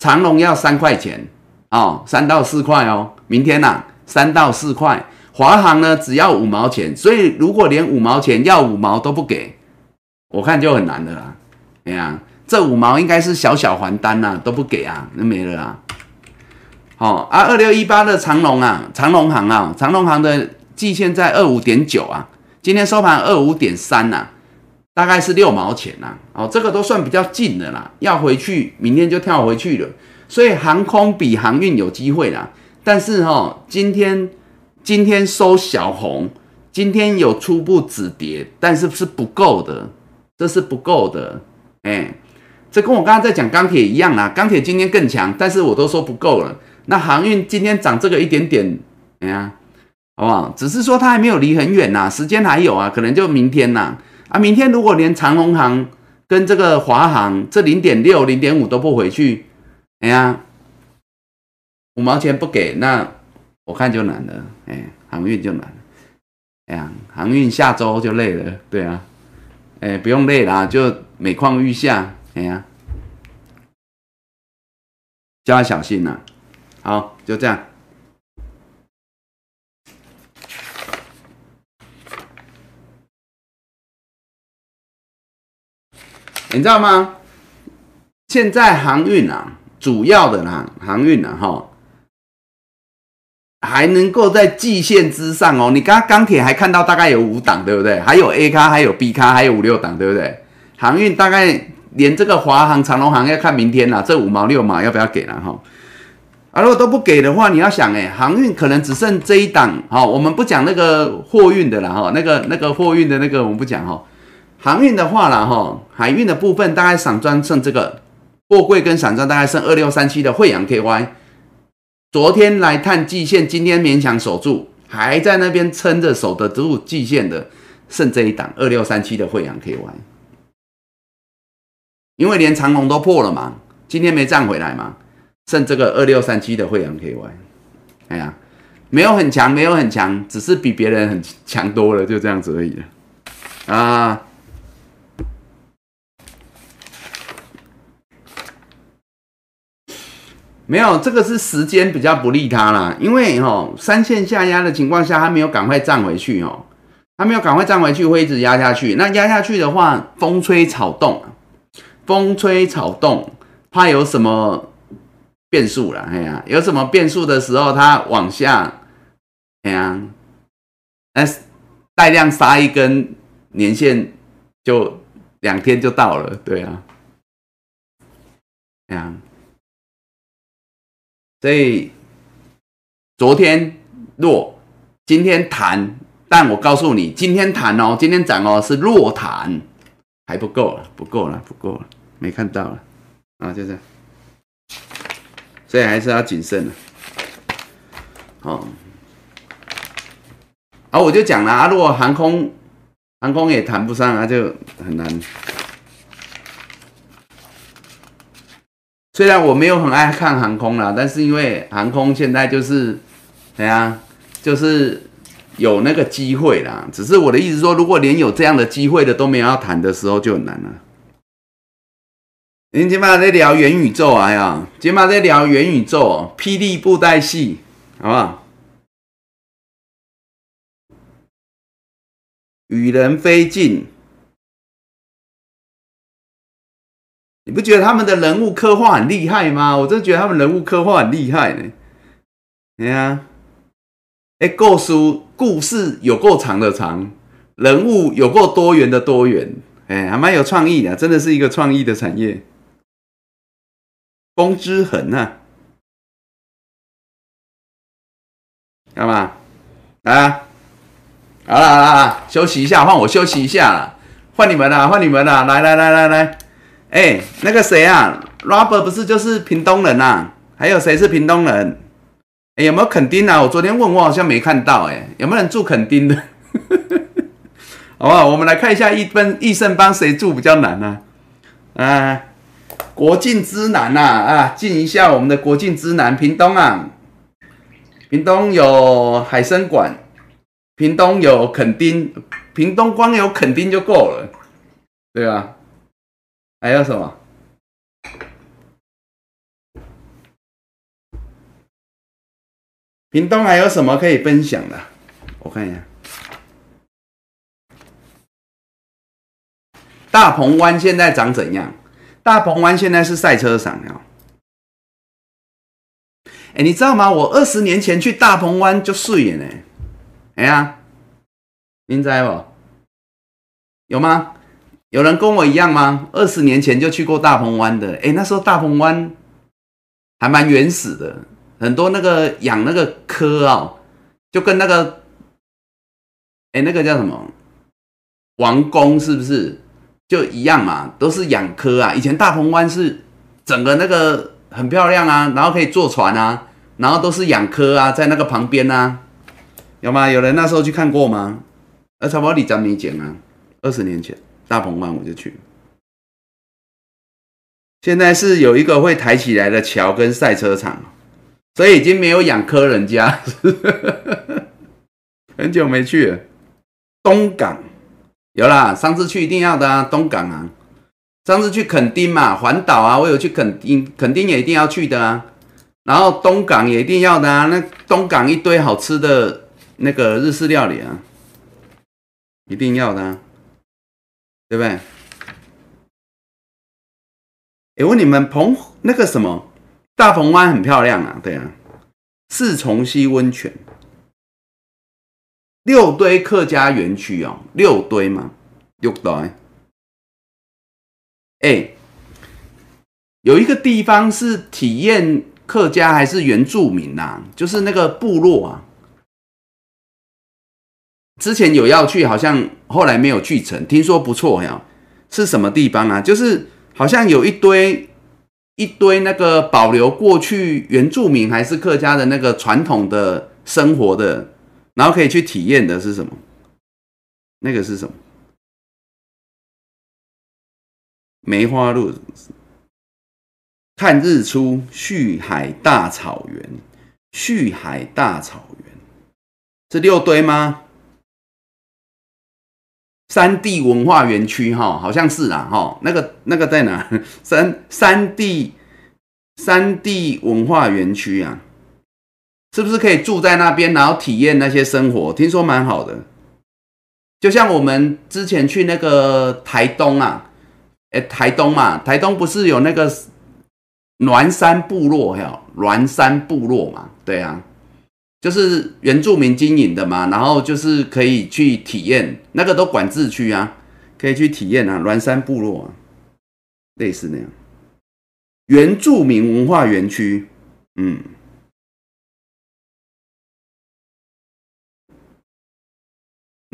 长隆要三块钱哦，三到四块哦。明天呐，三到四块，华航呢只要五毛钱。所以如果连五毛钱要五毛都不给，我看就很难的啦。哎呀，这五毛应该是小小还单呐，都不给啊，那没了啊。哦啊，二六一八的长龙啊，长龙行啊，长龙行的季线在二五点九啊，今天收盘二五点三呐，大概是六毛钱呐。哦，这个都算比较近的啦，要回去明天就跳回去了。所以航空比航运有机会啦，但是哈，今天今天收小红，今天有初步止跌，但是是不够的，这是不够的。哎，这跟我刚刚在讲钢铁一样啦，钢铁今天更强，但是我都说不够了。那航运今天涨这个一点点，哎呀，好不好？只是说它还没有离很远呐，时间还有啊，可能就明天呐。啊，明天如果连长龙航跟这个华航这零点六、零点五都不回去，哎呀，五毛钱不给，那我看就难了。哎，航运就难了。哎呀，航运下周就累了，对啊。哎，不用累了，就每况愈下。哎呀，叫他小心呐。好，就这样。你知道吗？现在航运啊，主要的啦，航运啊，哈，还能够在季线之上哦。你刚刚钢铁还看到大概有五档，对不对？还有 A 咖，还有 B 咖，还有五六档，对不对？航运大概连这个华航、长隆航要看明天啦，这五毛六毛要不要给了哈？啊，如果都不给的话，你要想，哎，航运可能只剩这一档，好，我们不讲那个货运的了，哈，那个那个货运的那个我们不讲，哈，航运的话了，哈，海运的部分大概散装剩这个货柜跟散装大概剩二六三七的惠阳 KY，昨天来探季线，今天勉强守住，还在那边撑着守得住季线的，剩这一档二六三七的惠阳 KY，因为连长龙都破了嘛，今天没站回来嘛。剩这个二六三七的惠阳 KY，哎呀，没有很强，没有很强，只是比别人很强多了，就这样子而已。啊，没有，这个是时间比较不利他啦，因为哦，三线下压的情况下，它没有赶快站回去哦，它没有赶快站回去，会一直压下去。那压下去的话，风吹草动，风吹草动，怕有什么变数了？哎呀，有什么变数的时候，它往下，哎呀，那带量杀一根年线，就两天就到了，对啊，哎呀。所以昨天弱，今天弹，但我告诉你，今天弹哦，今天涨哦，是弱弹，还不够了，不够了，不够了，没看到了啊，就这样，所以还是要谨慎的。好，啊，我就讲了啊，如果航空航空也谈不上啊，就很难。虽然我没有很爱看航空啦，但是因为航空现在就是，怎样，就是有那个机会啦。只是我的意思说，如果连有这样的机会的都没有要谈的时候，就很难了。您今晚在聊元宇宙啊呀？今晚在聊元宇宙，霹雳布袋戏，好不好？与人非近。你不觉得他们的人物刻画很厉害吗？我真的觉得他们人物刻画很厉害呢。哎呀，哎，故事故事有够长的长，人物有够多元的多元，哎，还蛮有创意的，真的是一个创意的产业。风之痕啊，干嘛？啊，好了好了，休息一下，换我休息一下了，换你们了，换你们了，来来来来来。哎，那个谁啊，Robert 不是就是屏东人呐？还有谁是屏东人？哎，有没有垦丁啊？我昨天问我好像没看到。哎，有没有人住垦丁的？好不好？我们来看一下一分益盛帮谁住比较难呢？啊，国境之南呐，啊，进一下我们的国境之南，屏东啊，屏东有海参馆，屏东有垦丁，屏东光有垦丁就够了，对啊？还有什么？屏东还有什么可以分享的？我看一下，大鹏湾现在长怎样？大鹏湾现在是赛车场哦。哎，你知道吗？我二十年前去大鹏湾就睡了呢。哎呀，您知不？有吗？有人跟我一样吗？二十年前就去过大鹏湾的，哎，那时候大鹏湾还蛮原始的，很多那个养那个科啊，就跟那个，哎，那个叫什么王宫是不是就一样嘛？都是养科啊。以前大鹏湾是整个那个很漂亮啊，然后可以坐船啊，然后都是养科啊，在那个旁边啊，有吗？有人那时候去看过吗？呃，差不多你讲你讲啊，二十年前。大鹏湾我就去，现在是有一个会抬起来的桥跟赛车场，所以已经没有养科人家，很久没去了。东港有啦，上次去一定要的啊，东港啊，上次去垦丁嘛，环岛啊，我有去垦丁，垦丁也一定要去的啊。然后东港也一定要的啊，那东港一堆好吃的那个日式料理啊，一定要的。啊。对不对？哎，问你们澎那个什么大鹏湾很漂亮啊，对啊，四重溪温泉，六堆客家园区哦，六堆嘛，六堆。哎，有一个地方是体验客家还是原住民呐？就是那个部落啊。之前有要去，好像后来没有去成。听说不错呀，是什么地方啊？就是好像有一堆一堆那个保留过去原住民还是客家的那个传统的生活的，然后可以去体验的是什么？那个是什么？梅花鹿看日出，旭海大草原，旭海大草原是六堆吗？三地文化园区，哈，好像是啊，哈，那个那个在哪？三三地三地文化园区啊，是不是可以住在那边，然后体验那些生活？听说蛮好的。就像我们之前去那个台东啊，哎，台东嘛，台东不是有那个峦山部落，还有峦山部落嘛？对啊，就是原住民经营的嘛，然后就是可以去体验，那个都管制区啊，可以去体验啊，峦山部落啊，类似那样，原住民文化园区，嗯。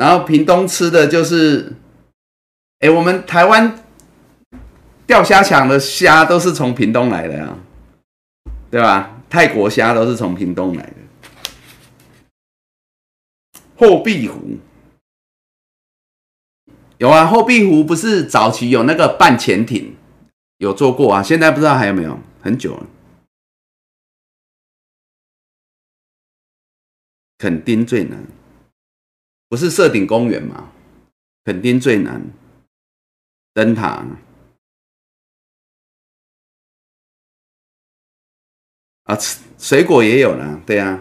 然后屏东吃的就是，哎，我们台湾钓虾场的虾都是从屏东来的呀，对吧？泰国虾都是从屏东来的。后壁湖有啊，后壁湖不是早期有那个半潜艇，有做过啊，现在不知道还有没有，很久了。垦丁最难。不是设顶公园吗？肯定最难。灯塔啊，水果也有了，对呀。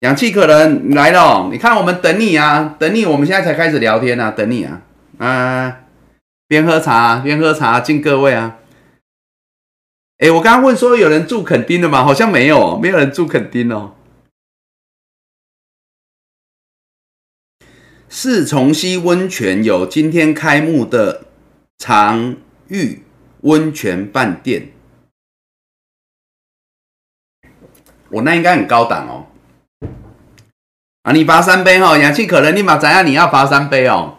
氧气可能来了，你看我们等你啊，等你，我们现在才开始聊天啊，等你啊，啊，边喝茶边喝茶，敬各位啊。哎，我刚刚问说有人住垦丁的吗？好像没有，没有人住垦丁哦。四重溪温泉有今天开幕的长玉温泉饭店，我那应该很高档哦。啊，你罚三杯哈，氧气可乐立马怎样？你要罚三杯哦，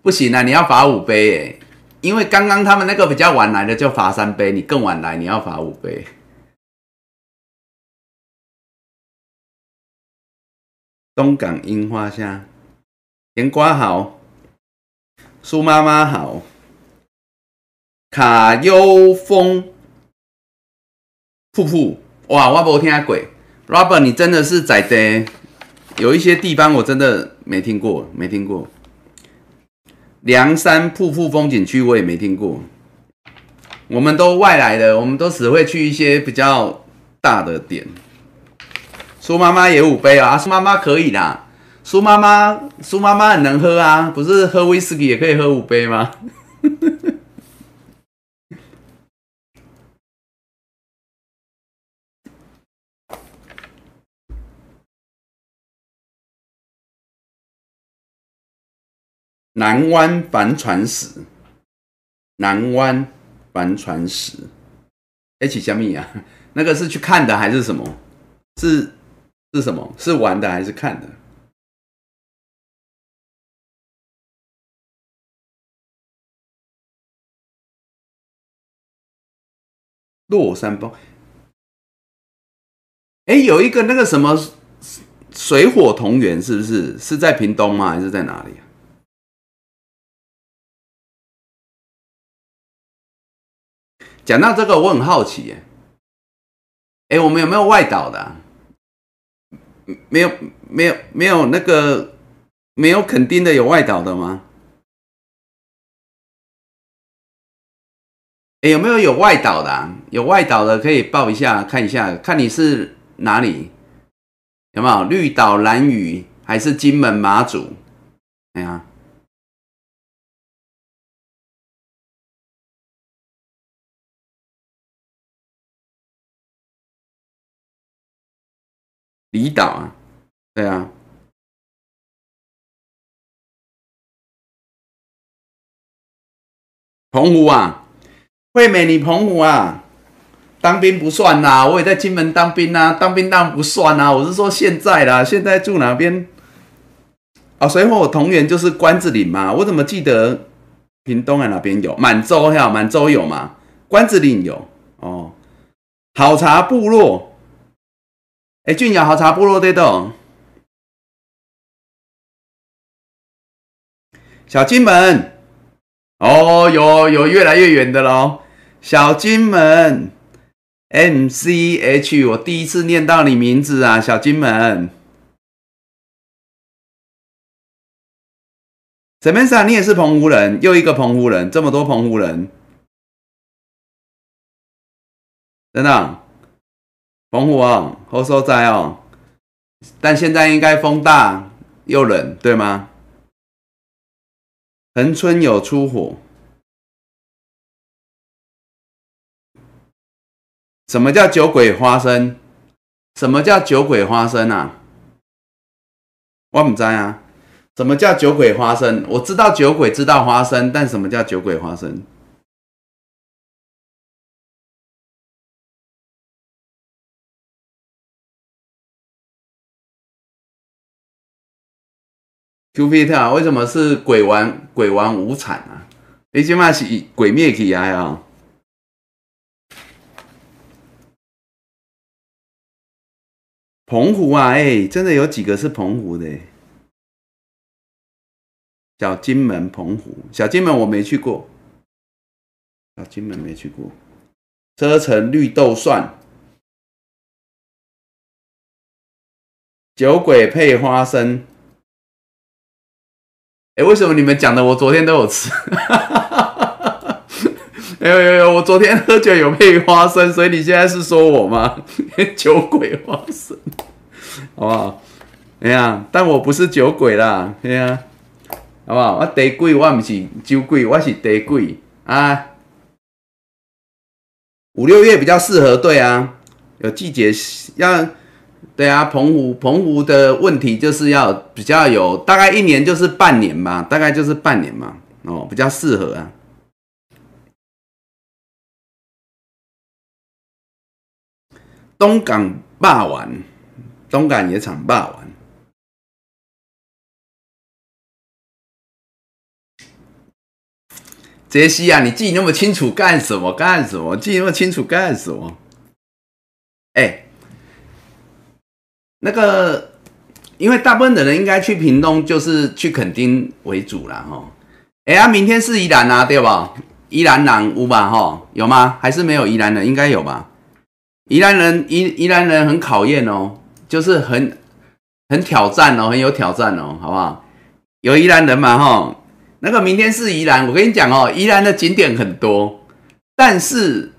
不行啊，你要罚五杯诶，因为刚刚他们那个比较晚来的就罚三杯，你更晚来你要罚五杯。东港樱花虾。甜瓜好，苏妈妈好，卡优峰瀑布哇，我没听过。Robert，你真的是在的，有一些地方我真的没听过，没听过。梁山瀑布风景区我也没听过。我们都外来的，我们都只会去一些比较大的点。苏妈妈也五杯啊，苏妈妈可以啦。苏妈妈，苏妈妈很能喝啊，不是喝威士忌也可以喝五杯吗？南湾帆船史，南湾帆船史，H 小米啊，那个是去看的还是什么？是是什么？是玩的还是看的？落山崩，哎，有一个那个什么水火同源，是不是是在屏东吗？还是在哪里？讲到这个，我很好奇，哎，哎，我们有没有外岛的？没有，没有，没有那个没有肯定的有外岛的吗？有没有有外岛的？啊有外岛的可以报一下，看一下，看你是哪里？有没有绿岛、蓝屿还是金门、马祖？哎呀，离岛啊，对啊，澎湖啊。惠美，你澎湖啊？当兵不算呐，我也在金门当兵呐，当兵当然不算呐。我是说现在啦，现在住哪边？哦，所以我同源就是关子岭嘛。我怎么记得屏东啊那边有？满洲哈，满洲有吗？关子岭有哦。好茶部落，哎，俊雅好茶部落对的。小金门，哦，有有越来越远的喽。小金门，M C H，我第一次念到你名字啊，小金门。怎么样？你也是澎湖人，又一个澎湖人，这么多澎湖人，真的澎湖哦，好所在哦，但现在应该风大又冷，对吗？恒春有出火，什么叫酒鬼花生？什么叫酒鬼花生啊？我唔知啊。什么叫酒鬼花生？我知道酒鬼知道花生，但什么叫酒鬼花生？Q P T 啊，为什么是鬼王鬼王无产啊？你起码是鬼灭起来啊！澎湖啊，哎，真的有几个是澎湖的。小金门、澎湖，小金门我没去过，小金门没去过。车城绿豆蒜，酒鬼配花生。哎，为什么你们讲的我昨天都有吃？有有有！我昨天喝酒有配花生，所以你现在是说我吗？酒鬼花生，好不好？哎呀，但我不是酒鬼啦，哎呀。好不好？我地鬼，我唔是酒鬼，我是地鬼啊！五六月比较适合，对啊，有季节要对啊。澎湖，澎湖的问题就是要比较有，大概一年就是半年嘛，大概就是半年嘛，哦，比较适合啊。东港霸王，东港野场霸王。杰西啊，你记那么清楚干什么？干什么？记那么清楚干什么？哎，那个，因为大部分的人应该去屏东，就是去垦丁为主啦，哈。哎呀，明天是宜兰啊，对吧？宜兰人有吧？哈，有吗？还是没有宜兰的？应该有吧？宜兰人，宜宜兰人很考验哦，就是很很挑战哦，很有挑战哦，好不好？有宜兰人嘛？哈。那个明天是宜兰，我跟你讲哦，宜兰的景点很多，但是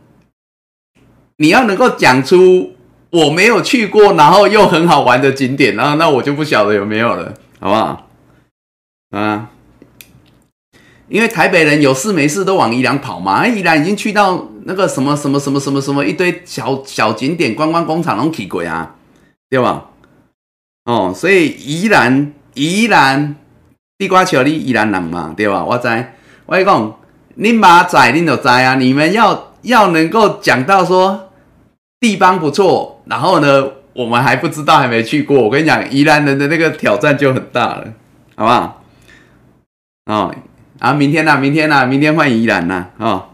你要能够讲出我没有去过，然后又很好玩的景点，然后那我就不晓得有没有了，好不好？啊，因为台北人有事没事都往宜兰跑嘛，宜兰已经去到那个什么什么什么什么什么一堆小小景点、观光工厂拢去过啊，对吧？哦，所以宜兰，宜兰。地瓜球，你宜兰人嘛，对吧？我知，我跟你讲，你妈在，你就知啊。你们要要能够讲到说地方不错，然后呢，我们还不知道，还没去过。我跟你讲，宜兰人的那个挑战就很大了，好不好？哦，啊，明天呐，明天呐，明天换宜兰呐，哦。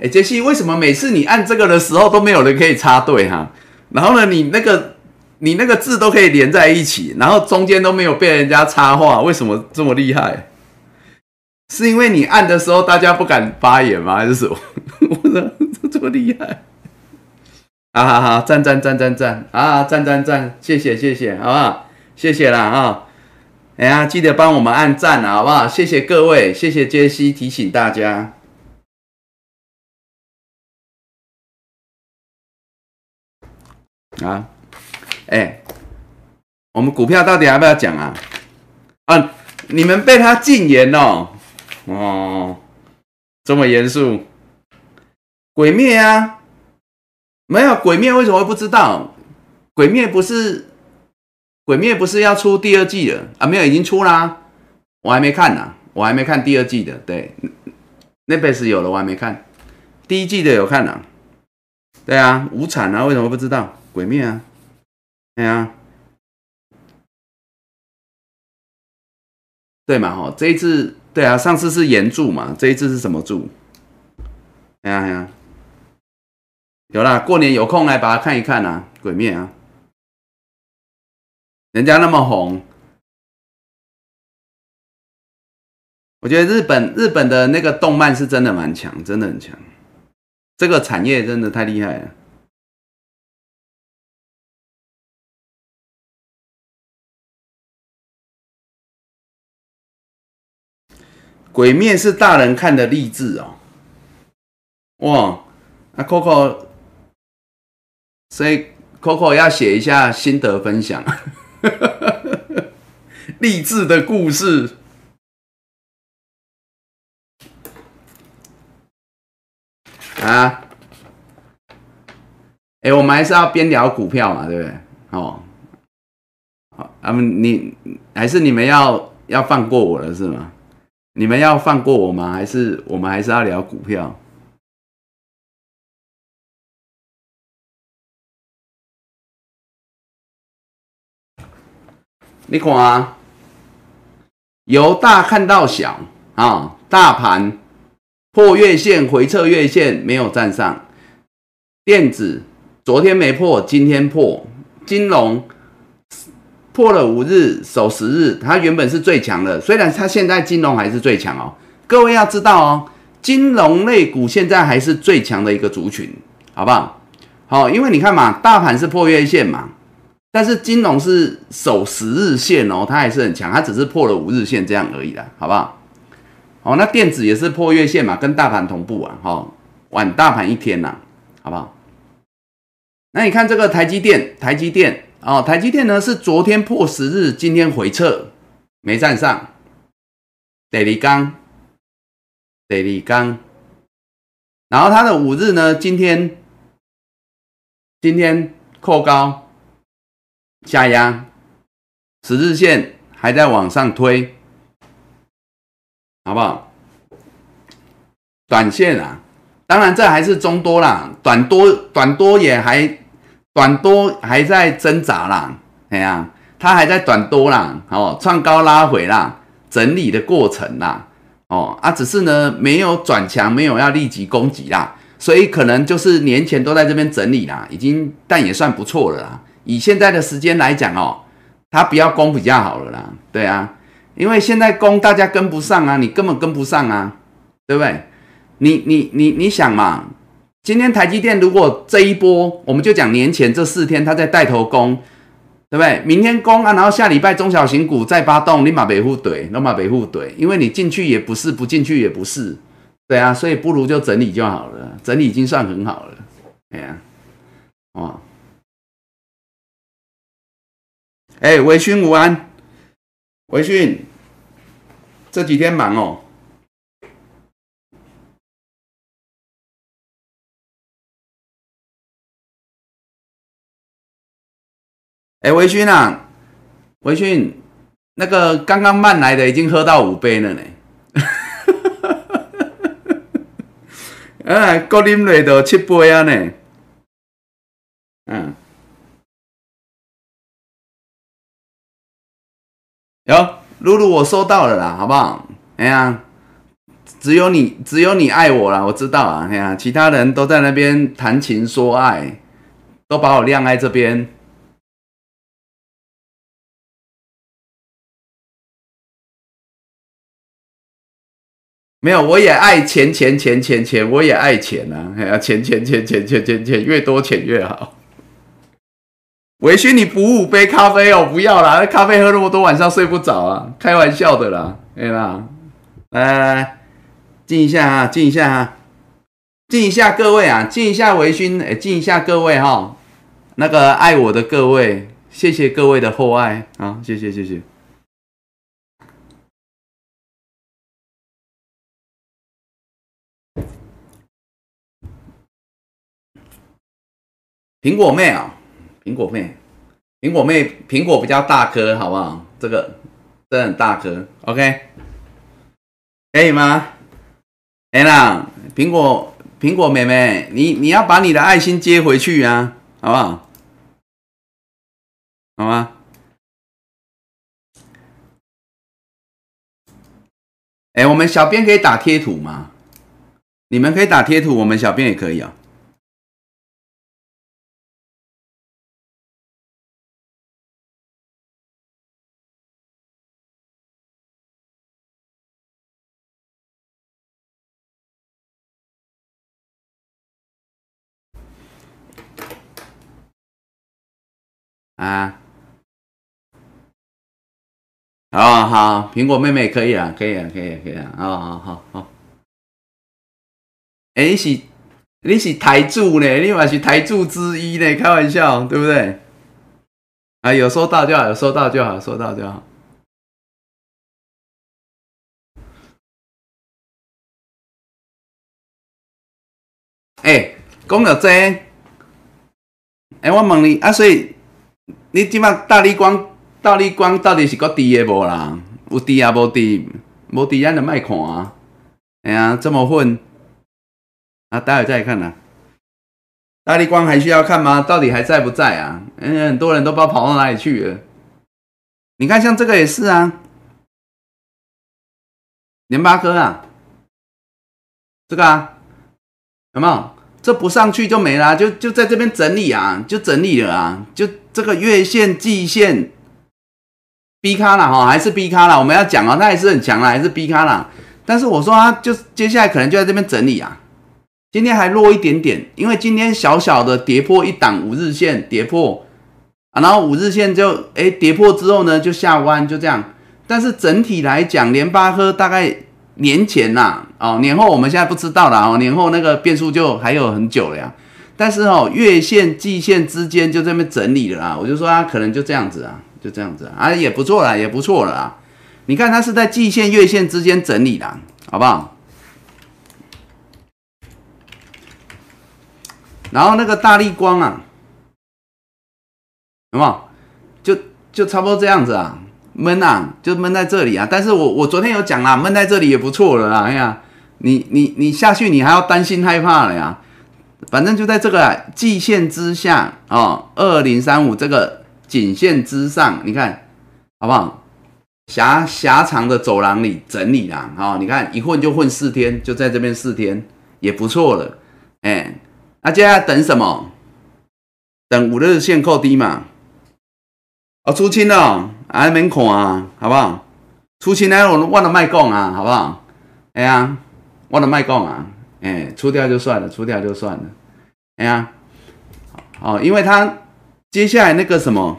哎，杰西，为什么每次你按这个的时候都没有人可以插队哈？然后呢，你那个。你那个字都可以连在一起，然后中间都没有被人家插话，为什么这么厉害？是因为你按的时候大家不敢发言吗？还是什么？我说这么厉害？啊哈哈，赞赞赞赞赞啊，赞赞赞，谢谢谢谢，好不好？谢谢啦啊！哎呀，记得帮我们按赞啊，好不好？谢谢各位，谢谢杰西提醒大家啊。哎，我们股票到底要不要讲啊？啊，你们被他禁言哦，哦，这么严肃？鬼灭啊？没有鬼灭，为什么会不知道？鬼灭不是鬼灭不是要出第二季了啊？没有，已经出啦，我还没看呢，我还没看第二季的。对，那辈子有了，我还没看第一季的，有看呢。对啊，无产啊，为什么不知道？鬼灭啊？对啊，对嘛吼，这一次对啊，上次是岩柱嘛，这一次是什么柱？哎呀哎呀，有啦，过年有空来把它看一看呐，鬼灭啊，人家那么红，我觉得日本日本的那个动漫是真的蛮强，真的很强，这个产业真的太厉害了。鬼面是大人看的励志哦，哇！那 Coco，所以 Coco 要写一下心得分享，励志的故事啊。哎，我们还是要边聊股票嘛，对不对？哦，好，啊，你还是你们要要放过我了是吗？你们要放过我吗？还是我们还是要聊股票？你看啊，由大看到小啊，大盘破月线回撤月线没有站上，电子。昨天没破，今天破。金融破了五日守十日，它原本是最强的，虽然它现在金融还是最强哦。各位要知道哦，金融类股现在还是最强的一个族群，好不好？好，因为你看嘛，大盘是破月线嘛，但是金融是守十日线哦，它还是很强，它只是破了五日线这样而已啦，好不好？好，那电子也是破月线嘛，跟大盘同步啊，好，晚大盘一天呐，好不好？那你看这个台积电，台积电哦，台积电呢是昨天破十日，今天回撤没站上，得力刚，得力刚，然后它的五日呢，今天今天扩高下压，十日线还在往上推，好不好？短线啊，当然这还是中多啦，短多短多也还。短多还在挣扎啦，哎呀，它还在短多啦，哦，创高拉回啦，整理的过程啦，哦啊，只是呢没有转强，没有要立即攻击啦，所以可能就是年前都在这边整理啦，已经但也算不错了啦。以现在的时间来讲哦，它不要攻比较好了啦，对啊，因为现在攻大家跟不上啊，你根本跟不上啊，对不对？你你你你想嘛？今天台积电如果这一波，我们就讲年前这四天它在带头攻，对不对？明天攻啊，然后下礼拜中小型股再发动，立马北户怼，立马北户怼，因为你进去也不是，不进去也不是，对啊，所以不如就整理就好了，整理已经算很好了，哎呀，哦，哎，微醺午安，微醺，这几天忙哦。哎，维勋啊，维勋，那个刚刚慢来的已经喝到五杯了呢。哎，高啉来都七杯啊呢。嗯，有露露，我收到了啦，好不好？哎呀，只有你，只有你爱我啦，我知道啊。哎呀，其他人都在那边谈情说爱，都把我晾在这边。没有，我也爱钱钱钱钱钱，我也爱钱啊！哎呀，钱钱钱钱钱钱钱，越多钱越好。委屈你补五杯咖啡哦，不要啦，那咖啡喝那么多，晚上睡不着啊！开玩笑的啦，哎啦，来来来，敬一下啊，敬一下啊，敬一下各位啊，敬一下维勋，哎，敬一下各位哈，那个爱我的各位，谢谢各位的厚爱啊，谢谢谢谢。苹果妹啊，苹果妹，苹果妹，苹果比较大颗，好不好？这个这很大颗，OK，可以吗？哎啦，苹果苹果妹妹，你你要把你的爱心接回去啊，好不好？好吗？哎，我们小编可以打贴图吗？你们可以打贴图，我们小编也可以啊。啊，好好，苹果妹妹可以啊，可以啊，可以，可以啊，好好好好。哎，是你是台柱呢，你嘛是台柱之一呢，开玩笑，对不对？啊，有收到就好，有收到就好，收到就好。哎，讲到这，哎，我问你啊，所以你即摆大力光、大力光到底是个低的无啦？有伫啊，无伫，无伫咱就卖看啊。哎呀，这么混啊！待会再看呐。大力光还需要看吗？到底还在不在啊？嗯，很多人都不知道跑到哪里去了。你看，像这个也是啊，联发科啊，这个啊。有没有？这不上去就没了，就就在这边整理啊，就整理了啊，就这个月线、季线，B 卡了哈，还是 B 卡了？我们要讲哦，它也是很强啊，还是 B 卡了。但是我说它就接下来可能就在这边整理啊，今天还弱一点点，因为今天小小的跌破一档五日线，跌破啊，然后五日线就哎跌破之后呢就下弯，就这样。但是整体来讲，联发科大概。年前呐，哦，年后我们现在不知道了哦，年后那个变数就还有很久了呀。但是哦，月线、季线之间就这边整理了啊，我就说它可能就这样子啊，就这样子啊，也不错啦，也不错了啊。你看它是在季线、月线之间整理的，好不好？然后那个大力光啊，有没有？就就差不多这样子啊。闷啊，就闷在这里啊！但是我我昨天有讲啦，闷在这里也不错了啦。哎呀，你你你下去，你还要担心害怕了呀？反正就在这个季线之下哦，二零三五这个颈线之上，你看好不好？狭狭长的走廊里整理啦，哦，你看一混就混四天，就在这边四天也不错了。哎，那接下来等什么？等五日线扣低嘛？哦，出清了。还免看啊，好不好？出清呢，我忘了卖讲啊，好不好？哎呀，忘了卖讲啊，哎，出掉就算了，出掉就算了。哎呀，哦，因为他接下来那个什么，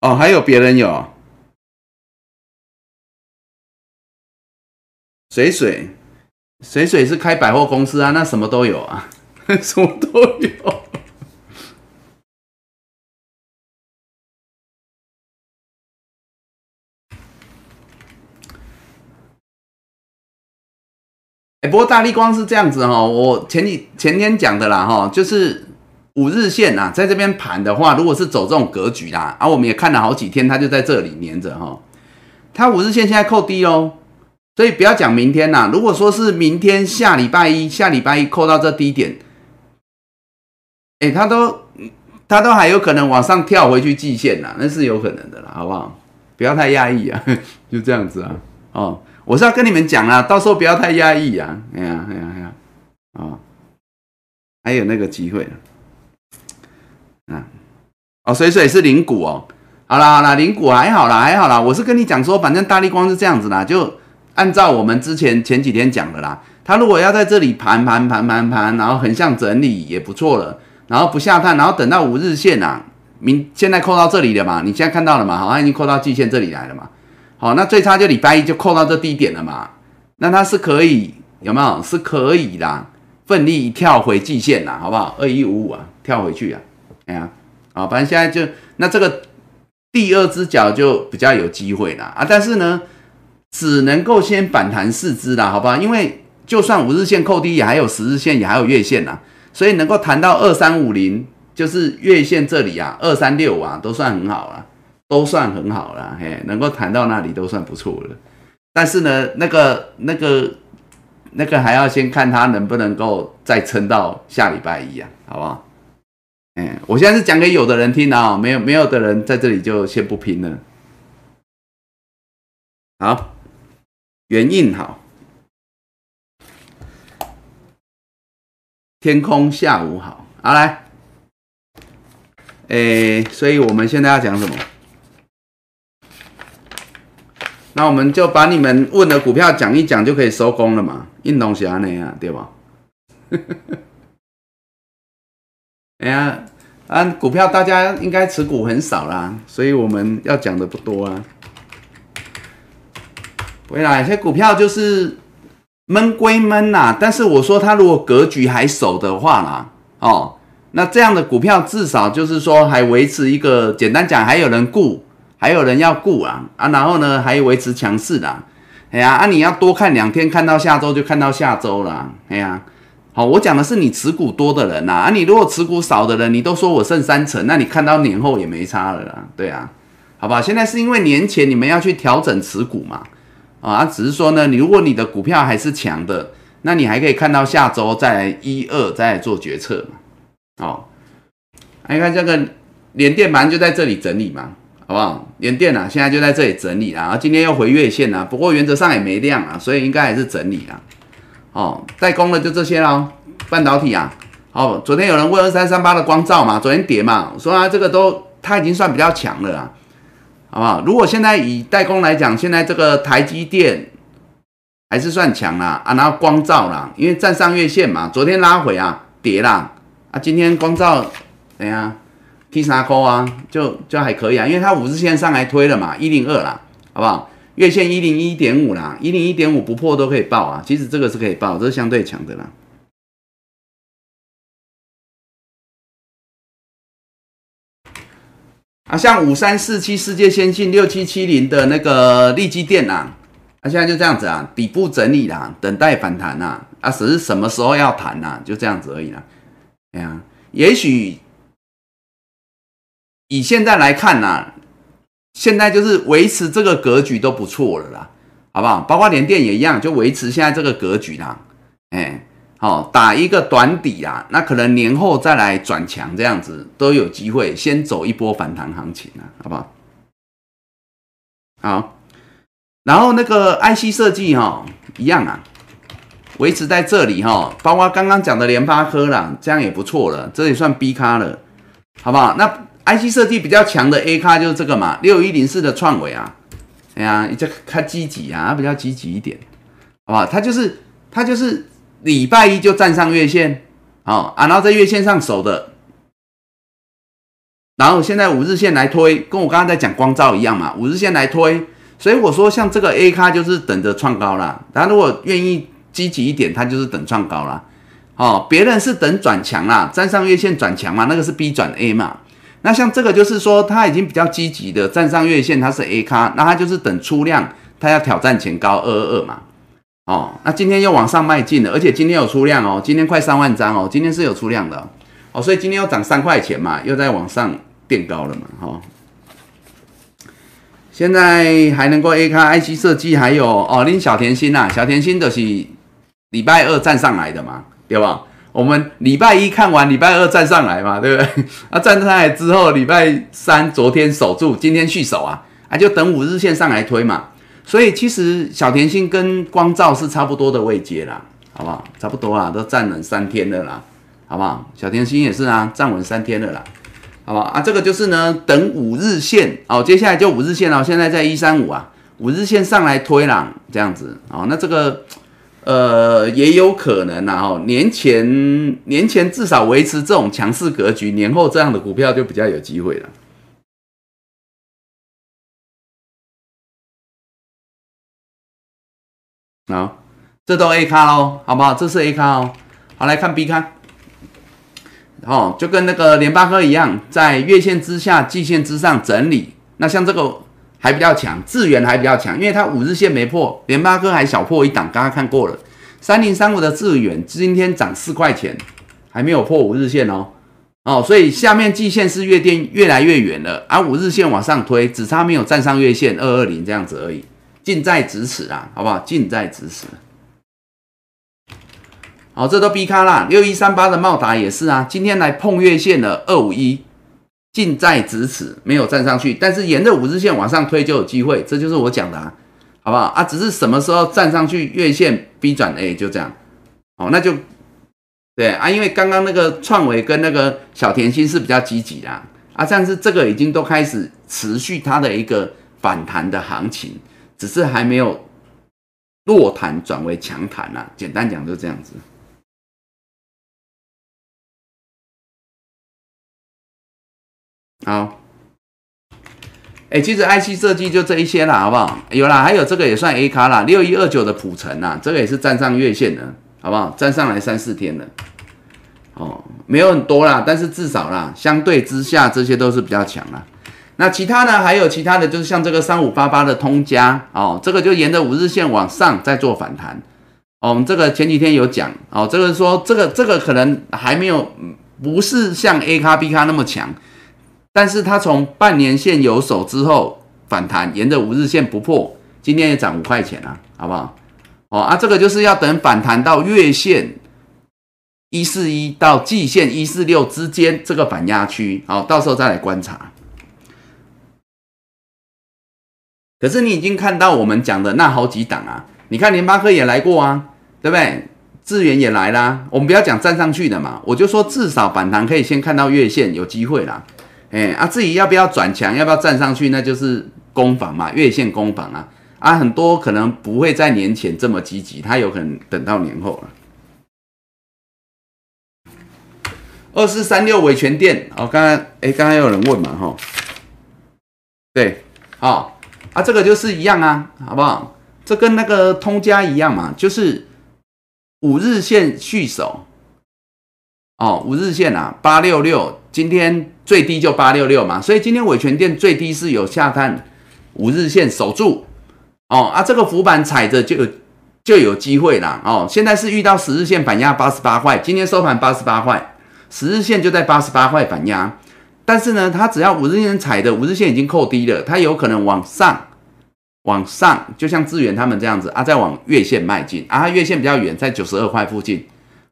哦，还有别人有水水，水水是开百货公司啊，那什么都有啊，什么都有。哎，不过大力光是这样子哈，我前几前天讲的啦哈，就是五日线啊，在这边盘的话，如果是走这种格局啦，啊，我们也看了好几天，它就在这里粘着哈，它五日线现在扣低喽，所以不要讲明天呐，如果说是明天下礼拜一下礼拜一扣到这低点，哎，它都它都还有可能往上跳回去季线呐，那是有可能的啦，好不好？不要太压抑啊，就这样子啊，哦。我是要跟你们讲啦，到时候不要太压抑啊！哎呀，哎呀，哎呀，啊，还有那个机会啊！哦，水水是零股哦。好啦好啦，零股还好啦，还好啦。我是跟你讲说，反正大力光是这样子啦，就按照我们之前前几天讲的啦。他如果要在这里盘盘盘盘盘，然后横向整理也不错了，然后不下探，然后等到五日线啊，明现在扣到这里了嘛？你现在看到了嘛？好，像已经扣到季线这里来了嘛？好，那最差就礼拜一就扣到这低点了嘛？那它是可以有没有？是可以的，奋力跳回季线啦，好不好？二一五五啊，跳回去啊，哎呀，啊，反正现在就那这个第二只脚就比较有机会了啊，但是呢，只能够先反弹四只啦，好不好？因为就算五日线扣低，也还有十日线，也还有月线呐，所以能够弹到二三五零，就是月线这里啊，二三六啊，都算很好了。都算很好了，嘿，能够谈到那里都算不错了。但是呢，那个、那个、那个还要先看他能不能够再撑到下礼拜一啊，好不好？哎，我现在是讲给有的人听啊，没有没有的人在这里就先不拼了。好，原印好，天空下午好，好来，哎，所以我们现在要讲什么？那我们就把你们问的股票讲一讲，就可以收工了嘛？运动侠那样对吧？哎呀，啊，股票大家应该持股很少啦，所以我们要讲的不多啊。未来有些股票就是闷归闷呐，但是我说它如果格局还守的话啦，哦，那这样的股票至少就是说还维持一个，简单讲还有人顾，还有人要顾啊啊，然后呢还维持强势的，哎呀啊你要多看两天，看到下周就看到下周了，哎呀，好，我讲的是你持股多的人呐，啊你如果持股少的人，你都说我剩三成，那你看到年后也没差了啦，对啊，好吧，现在是因为年前你们要去调整持股嘛。啊，只是说呢，你如果你的股票还是强的，那你还可以看到下周再一二再做决策嘛。哦，你看这个连电盘就在这里整理嘛，好不好？连电啊，现在就在这里整理啊，今天又回月线啊，不过原则上也没量啊，所以应该还是整理啊。哦，代工的就这些喽，半导体啊。哦，昨天有人问二三三八的光照嘛，昨天跌嘛，说啊这个都它已经算比较强了啊。好不好？如果现在以代工来讲，现在这个台积电还是算强啦啊，然后光照啦，因为站上月线嘛，昨天拉回啊，跌啦啊，今天光照怎样？T 三扣啊，就就还可以啊，因为它五日线上来推了嘛，一零二啦，好不好？月线一零一点五啦，一零一点五不破都可以报啊，其实这个是可以报，这是相对强的啦。啊，像五三四七世界先进六七七零的那个利基电啊，啊，现在就这样子啊，底部整理啦，等待反弹呐，啊，只是什么时候要弹呐，就这样子而已啦。哎呀，也许以现在来看呐，现在就是维持这个格局都不错了啦，好不好？包括联电也一样，就维持现在这个格局啦，哎。好，打一个短底啊，那可能年后再来转强，这样子都有机会，先走一波反弹行情啊，好不好？好，然后那个 IC 设计哈，一样啊，维持在这里哈，包括刚刚讲的联发科啦，这样也不错了，这也算 B 咖了，好不好？那 IC 设计比较强的 A 咖就是这个嘛，六一零四的创伟啊，哎呀，这它积极啊，比较积极一点，好不好？它就是它就是。礼拜一就站上月线，好啊，然后在月线上守的，然后现在五日线来推，跟我刚刚在讲光照一样嘛，五日线来推，所以我说像这个 A 咖就是等着创高啦，他如果愿意积极一点，他就是等创高啦。哦，别人是等转强啦，站上月线转强嘛，那个是 B 转 A 嘛，那像这个就是说他已经比较积极的站上月线，它是 A 咖，那他就是等出量，他要挑战前高二二二嘛。哦，那今天又往上迈进了，而且今天有出量哦，今天快三万张哦，今天是有出量的哦，所以今天又涨三块钱嘛，又在往上垫高了嘛，哈。现在还能够 A 卡 IC 设计，还有哦，拎小甜心呐，小甜心的是礼拜二站上来的嘛，对吧？我们礼拜一看完，礼拜二站上来嘛，对不对？啊，站上来之后，礼拜三昨天守住，今天续守啊，啊，就等五日线上来推嘛。所以其实小甜心跟光照是差不多的位阶啦，好不好？差不多啊，都站稳三天了啦，好不好？小甜心也是啊，站稳三天了啦，好不好？啊，这个就是呢，等五日线哦，接下来就五日线哦，现在在一三五啊，五日线上来推啦，这样子哦，那这个呃也有可能呐，哦，年前年前至少维持这种强势格局，年后这样的股票就比较有机会了。好，这都 A 卡哦，好不好？这是 A 卡哦。好，来看 B 卡。哦，就跟那个联发科一样，在月线之下、季线之上整理。那像这个还比较强，智源还比较强，因为它五日线没破，联发科还小破一档，刚刚看过了。三零三五的智源今天涨四块钱，还没有破五日线哦。哦，所以下面季线是越垫越来越远了，而五日线往上推，只差没有站上月线二二零这样子而已。近在咫尺啊，好不好？近在咫尺。好，这都 B 卡啦，六一三八的茂达也是啊，今天来碰月线了二五一，近在咫尺，没有站上去，但是沿着五日线往上推就有机会，这就是我讲的啊，好不好啊？只是什么时候站上去月线 B 转 A 就这样，哦，那就对啊，因为刚刚那个创维跟那个小甜心是比较积极的啊，但是这个已经都开始持续它的一个反弹的行情。只是还没有弱弹转为强弹啊，简单讲就这样子。好，哎，其实 IC 设计就这一些啦，好不好？有啦，还有这个也算 A 卡啦，六一二九的普成啊，这个也是站上月线的，好不好？站上来三四天了，哦，没有很多啦，但是至少啦，相对之下这些都是比较强啦。那其他呢？还有其他的就是像这个三五八八的通家哦，这个就沿着五日线往上再做反弹。哦，我们这个前几天有讲哦，这个说这个这个可能还没有，不是像 A 卡 B 卡那么强。但是它从半年线有手之后反弹，沿着五日线不破，今天也涨五块钱啊，好不好？哦啊，这个就是要等反弹到月线一四一到季线一四六之间这个反压区，好，到时候再来观察。可是你已经看到我们讲的那好几档啊，你看联发科也来过啊，对不对？智源也来啦，我们不要讲站上去的嘛，我就说至少反弹可以先看到月线有机会啦。哎啊，至于要不要转强，要不要站上去，那就是攻防嘛，月线攻防啊啊，很多可能不会在年前这么积极，它有可能等到年后了。二四三六维权店哦，刚刚哎，刚刚有人问嘛哈，对，好啊，这个就是一样啊，好不好？这跟那个通家一样嘛，就是五日线续守。哦，五日线啊，八六六，今天最低就八六六嘛，所以今天伟权店最低是有下探五日线守住，哦啊，这个浮板踩着就就有机会啦，哦，现在是遇到十日线反压八十八块，今天收盘八十八块，十日线就在八十八块反压，但是呢，它只要五日线踩的五日线已经扣低了，它有可能往上往上，就像资源他们这样子啊，再往月线迈进啊，月线比较远，在九十二块附近。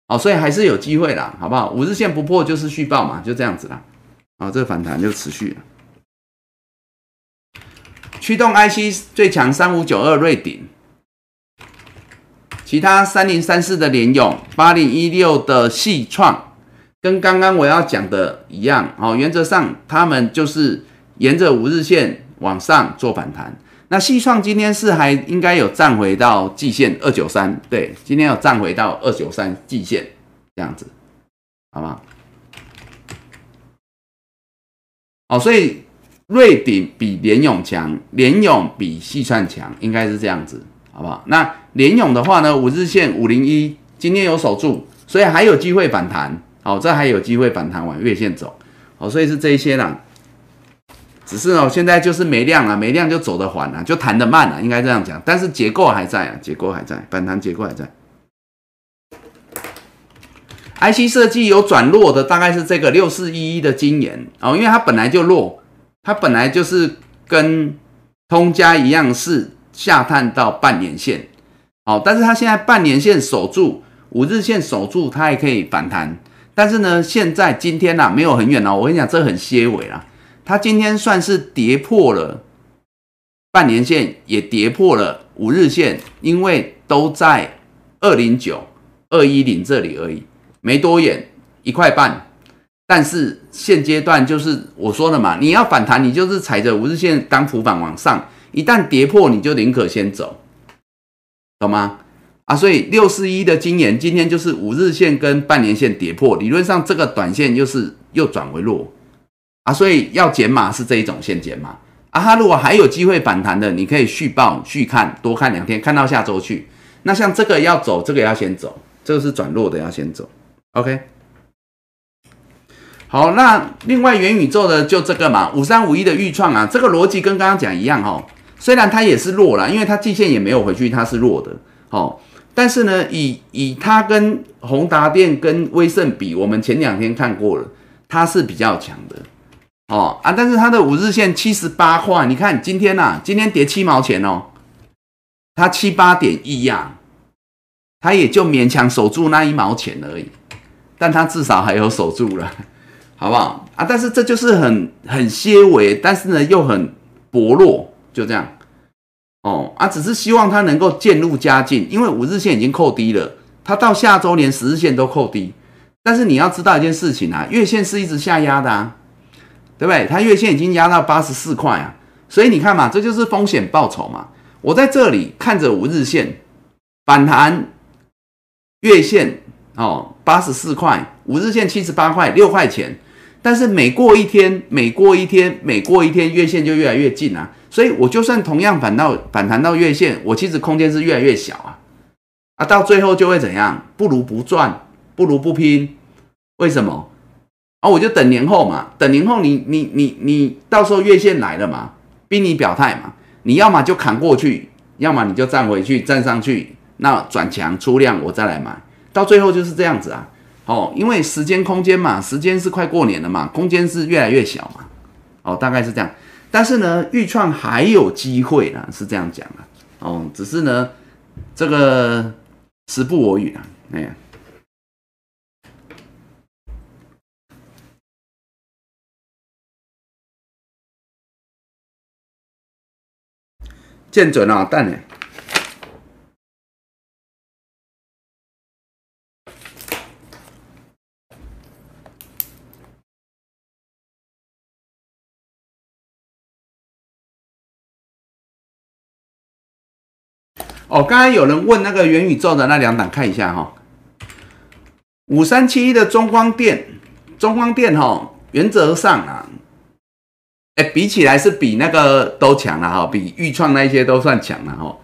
哦，所以还是有机会啦，好不好？五日线不破就是续报嘛，就这样子啦。啊，这个反弹就持续了。驱动 IC 最强三五九二瑞鼎，其他三零三四的联勇，八零一六的细创，跟刚刚我要讲的一样。哦，原则上他们就是沿着五日线往上做反弹。那细创今天是还应该有站回到季线二九三，对，今天有站回到二九三季线这样子，好吗？哦，所以瑞鼎比联勇强，联勇比细算强，应该是这样子，好不好？那联勇的话呢，五日线五零一今天有守住，所以还有机会反弹，好，这还有机会反弹往月线走，好，所以是这一些啦。只是哦，现在就是没量了，没量就走得缓了，就弹得慢了，应该这样讲。但是结构还在啊，结构还在，反弹结构还在。IC 设计有转弱的，大概是这个六四一一的金研哦，因为它本来就弱，它本来就是跟通家一样是下探到半年线，哦，但是它现在半年线守住，五日线守住，它还可以反弹。但是呢，现在今天呐，没有很远哦，我跟你讲，这很些尾啦。它今天算是跌破了半年线，也跌破了五日线，因为都在二零九、二一零这里而已，没多远，一块半。但是现阶段就是我说了嘛，你要反弹，你就是踩着五日线当浮板往上，一旦跌破，你就宁可先走，懂吗？啊，所以六四一的经验，今天就是五日线跟半年线跌破，理论上这个短线又是又转为弱。啊，所以要减码是这一种线减码啊。它如果还有机会反弹的，你可以续报续看，多看两天，看到下周去。那像这个要走，这个要先走，这个是转弱的要先走。OK，好，那另外元宇宙的就这个嘛，五三五一的预创啊，这个逻辑跟刚刚讲一样哦。虽然它也是弱了，因为它季线也没有回去，它是弱的。哦，但是呢，以以它跟宏达电跟威盛比，我们前两天看过了，它是比较强的。哦啊，但是它的五日线七十八块，你看今天呐，今天跌七毛钱哦，它七八点一呀，它也就勉强守住那一毛钱而已，但它至少还有守住了，好不好啊？但是这就是很很些微，但是呢又很薄弱，就这样哦啊，只是希望它能够渐入佳境，因为五日线已经扣低了，它到下周连十日线都扣低，但是你要知道一件事情啊，月线是一直下压的啊。对不对？它月线已经压到八十四块啊，所以你看嘛，这就是风险报酬嘛。我在这里看着五日线反弹，月线哦八十四块，五日线七十八块六块钱，但是每过一天，每过一天，每过一天，月线就越来越近啊。所以我就算同样反到反弹到月线，我其实空间是越来越小啊。啊，到最后就会怎样？不如不赚，不如不拼。为什么？啊，我就等年后嘛，等年后你你你你到时候月线来了嘛，逼你表态嘛。你要么就砍过去，要么你就站回去，站上去，那转强出量我再来买。到最后就是这样子啊。哦，因为时间空间嘛，时间是快过年了嘛，空间是越来越小嘛。哦，大概是这样。但是呢，预创还有机会呢，是这样讲啊。哦，只是呢，这个时不我与啊，哎呀，见准啊，蛋呢？哦，刚才有人问那个元宇宙的那两档，看一下哈。五三七一的中光电，中光电哈，原则上啊，哎，比起来是比那个都强了哈，比豫创那些都算强了哈。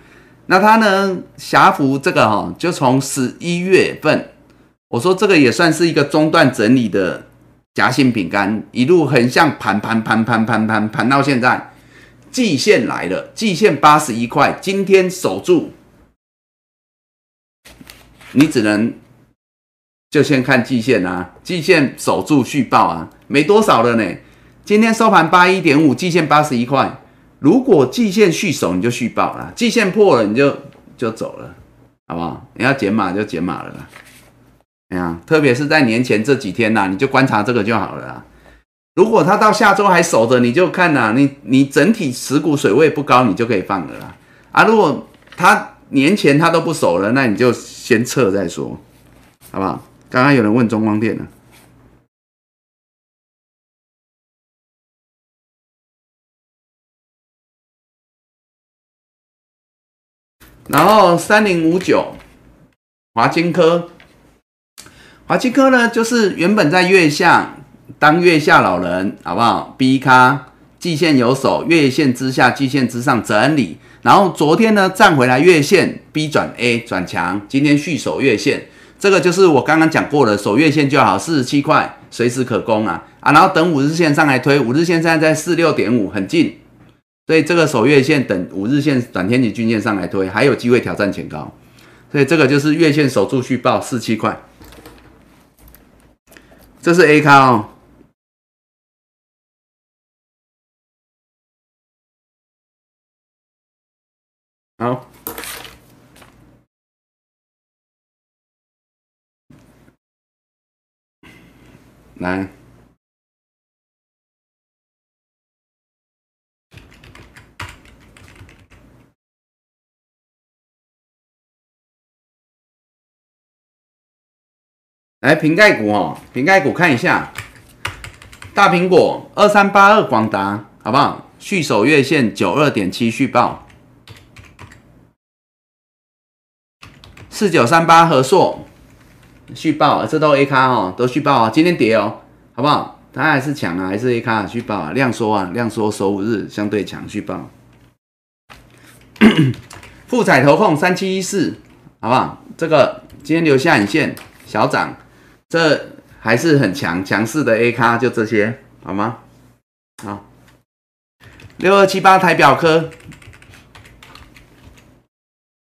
那它呢，霞幅这个哈，就从十一月份，我说这个也算是一个中段整理的夹心饼干，一路横向盘盘盘盘盘盘盘到现在。季线来了，季线八十一块，今天守住，你只能就先看季线啊，季线守住续报啊，没多少了呢。今天收盘八一点五，季线八十一块，如果季线续守，你就续报了；季线破了，你就就走了，好不好？你要减码就减码了啦。哎呀，特别是在年前这几天呐，你就观察这个就好了啦。如果它到下周还守着，你就看呐，你你整体持股水位不高，你就可以放了啦。啊，如果它年前它都不守了，那你就先撤再说，好不好？刚刚有人问中光电了，然后三零五九华金科，华金科呢，就是原本在月下。当月下老人好不好？B 咖季线有手，月线之下，季线之上整理。然后昨天呢站回来月线 B 转 A 转强，今天续守月线，这个就是我刚刚讲过的，守月线就好，四十七块随时可攻啊啊！然后等五日线上来推，五日线现在在四六点五，很近，所以这个守月线等五日线短天期均线上来推，还有机会挑战前高，所以这个就是月线守住续报四七块，这是 A 咖哦。好，来，来瓶盖股哦，瓶盖股看一下，大苹果二三八二广达，好不好？续守月线九二点七续报。四九三八合硕续报，这都 A 卡哦，都续报啊，今天跌哦，好不好？它还是强啊，还是 A 卡续报啊，量缩啊，量缩，首五日相对强续报。富彩投控三七一四，好不好？这个今天留下影线小涨，这还是很强强势的 A 卡，就这些好吗？好，六二七八台表科。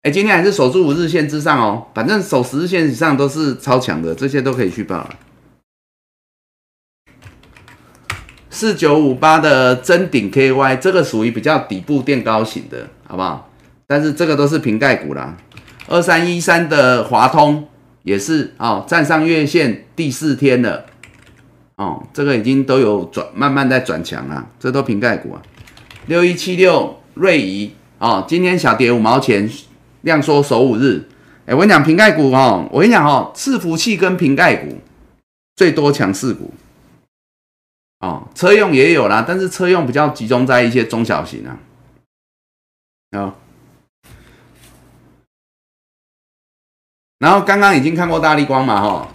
哎，今天还是守住五日线之上哦，反正守十日线以上都是超强的，这些都可以去报了。四九五八的真顶 KY，这个属于比较底部垫高型的，好不好？但是这个都是瓶盖股啦。二三一三的华通也是哦，站上月线第四天了，哦，这个已经都有转，慢慢在转强啊，这都瓶盖股啊。六一七六瑞仪哦，今天小跌五毛钱。量缩守五日，哎，我跟你讲，瓶盖股哦，我跟你讲哦，伺服器跟瓶盖股最多强势股，哦，车用也有啦，但是车用比较集中在一些中小型啊，啊，然后刚刚已经看过大力光嘛，哈，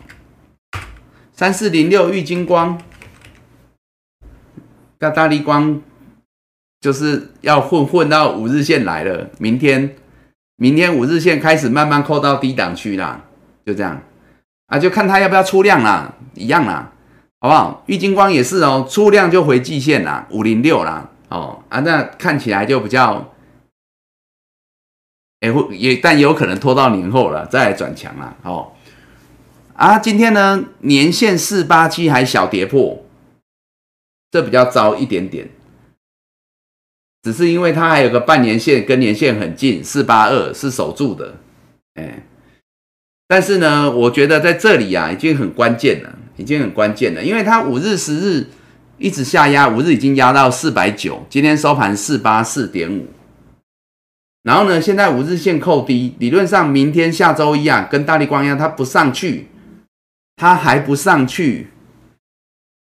三四零六玉金光，那大力光就是要混混到五日线来了，明天明天五日线开始慢慢扣到低档区啦，就这样啊，就看它要不要出量啦，一样啦，好不好？玉金光也是哦，出量就回季线啦，五零六啦，哦啊，那看起来就比较。也会也，但也有可能拖到年后了，再来转强了。哦，啊，今天呢，年线四八七还小跌破，这比较糟一点点。只是因为它还有个半年线跟年线很近，四八二是守住的，哎，但是呢，我觉得在这里啊，已经很关键了，已经很关键了，因为它五日、十日一直下压，五日已经压到四百九，今天收盘四八四点五。然后呢？现在五日线扣低，理论上明天、下周一啊，跟大力光一样，它不上去，它还不上去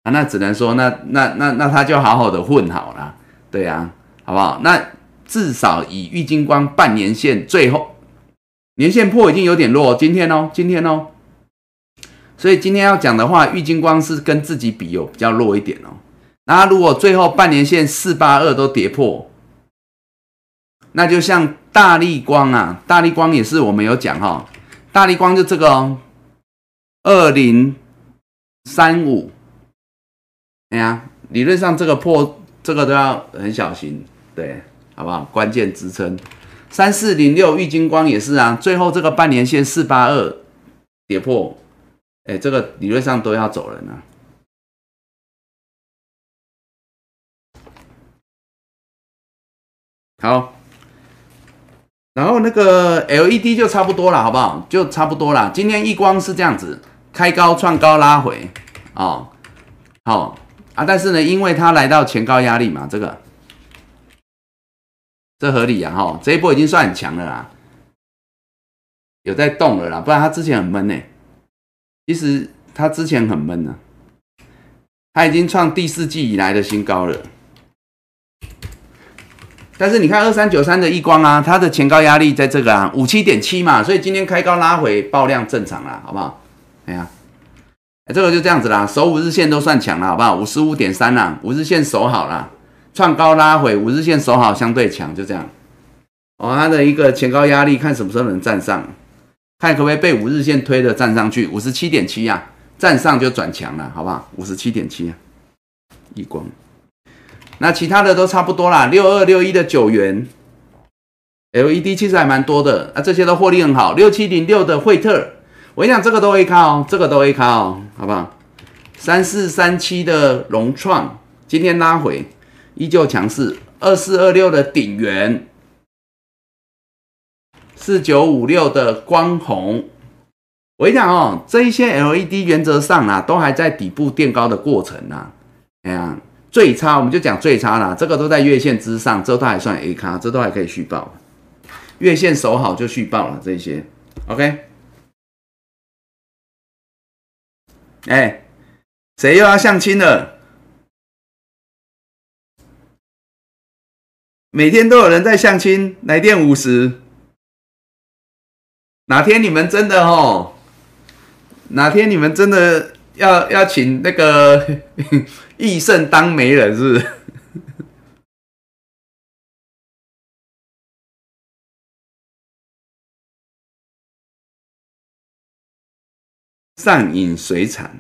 啊，那只能说，那那那那它就好好的混好了，对呀，好不好？那至少以玉金光半年线最后年线破已经有点弱，今天哦，今天哦，所以今天要讲的话，玉金光是跟自己比有比较弱一点哦。那如果最后半年线四八二都跌破。那就像大力光啊，大力光也是我们有讲哈，大力光就这个哦，二零三五，哎呀，理论上这个破这个都要很小心，对，好不好？关键支撑三四零六，玉金光也是啊，最后这个半年线四八二跌破，哎，这个理论上都要走人了，好。然后那个 LED 就差不多了，好不好？就差不多了。今天一光是这样子，开高创高拉回，哦，好啊。但是呢，因为它来到前高压力嘛，这个这合理啊，哈。这一波已经算很强了啦，有在动了啦，不然它之前很闷呢。其实它之前很闷呢，它已经创第四季以来的新高了。但是你看二三九三的亿光啊，它的前高压力在这个啊五七点七嘛，所以今天开高拉回爆量正常啦，好不好？哎呀，这个就这样子啦，守五日线都算强了，好不好？五十五点三啦，五日线守好了，创高拉回五日线守好相对强，就这样。哦，它的一个前高压力看什么时候能站上，看可不可以被五日线推的站上去，五十七点七啊，站上就转强了，好不好？五十七点七啊，一光。那其他的都差不多啦，六二六一的九元，LED 其实还蛮多的啊，这些都获利很好。六七零六的惠特，我跟你讲，这个都 A 卡哦，这个都 A 卡哦，好不好？三四三七的融创，今天拉回，依旧强势。二四二六的鼎元，四九五六的光弘，我跟你讲哦，这一些 LED 原则上啊，都还在底部垫高的过程啊，哎呀。最差我们就讲最差啦，这个都在月线之上，这都还算 A 卡，这都还可以续报。月线守好就续报了这些，OK。哎，谁又要相亲了？每天都有人在相亲，来电五十。哪天你们真的哦？哪天你们真的要要请那个？易胜当媒人是不是 上引水产，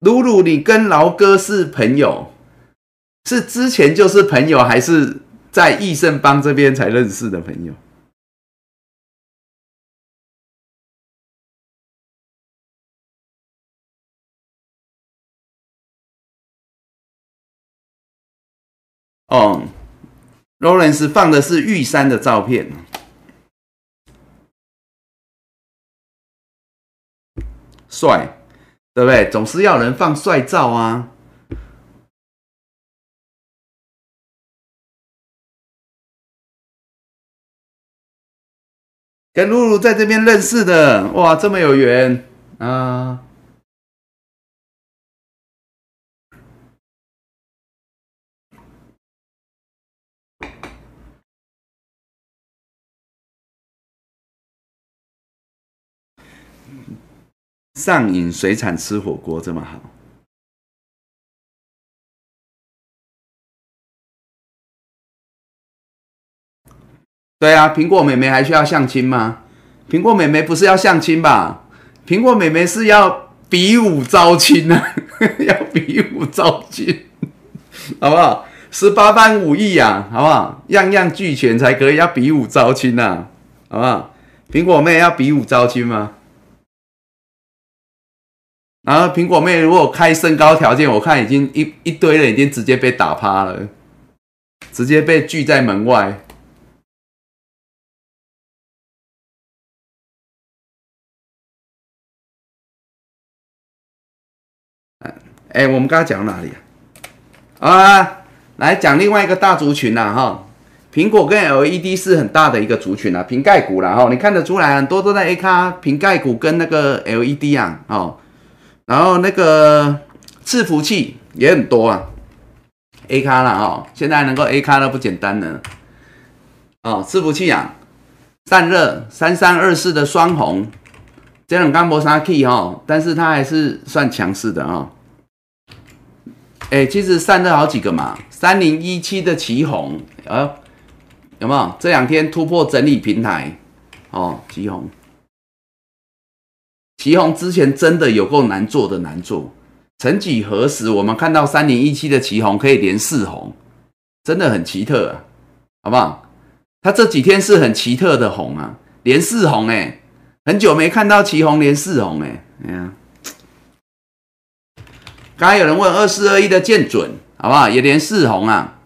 露露，你跟劳哥是朋友，是之前就是朋友还是？在益盛邦这边才认识的朋友，哦，Lawrence 放的是玉山的照片，帅，对不对？总是要人放帅照啊。跟露露在这边认识的，哇，这么有缘啊！上瘾水产吃火锅这么好？对啊，苹果妹妹还需要相亲吗？苹果妹妹不是要相亲吧？苹果妹妹是要比武招亲啊，要比武招亲，好不好？十八般武艺啊，好不好？样样俱全才可以，要比武招亲呐，好不好？苹果妹要比武招亲吗？然后苹果妹如果开身高条件，我看已经一一堆人已经直接被打趴了，直接被拒在门外。哎，我们刚刚讲哪里啊？啊，来讲另外一个大族群啦，哈，苹果跟 LED 是很大的一个族群啊，瓶盖股啦，哈，你看得出来很多都在 A 卡，瓶盖股跟那个 LED 啊，哦，然后那个伺服器也很多啊，A 卡啦，哦，现在能够 A 卡都不简单了，哦，伺服器啊，散热三三二四的双红，这种刚磨砂 key 哈，但是它还是算强势的啊。哎，其实散热好几个嘛，三零一七的旗红，呃，有没有这两天突破整理平台？哦，旗红，旗红之前真的有够难做的难做，曾几何时我们看到三零一七的旗红可以连四红，真的很奇特啊，好不好？它这几天是很奇特的红啊，连四红哎，很久没看到旗红连四红哎，哎呀。刚才有人问二四二一的见准好不好？也连四红啊！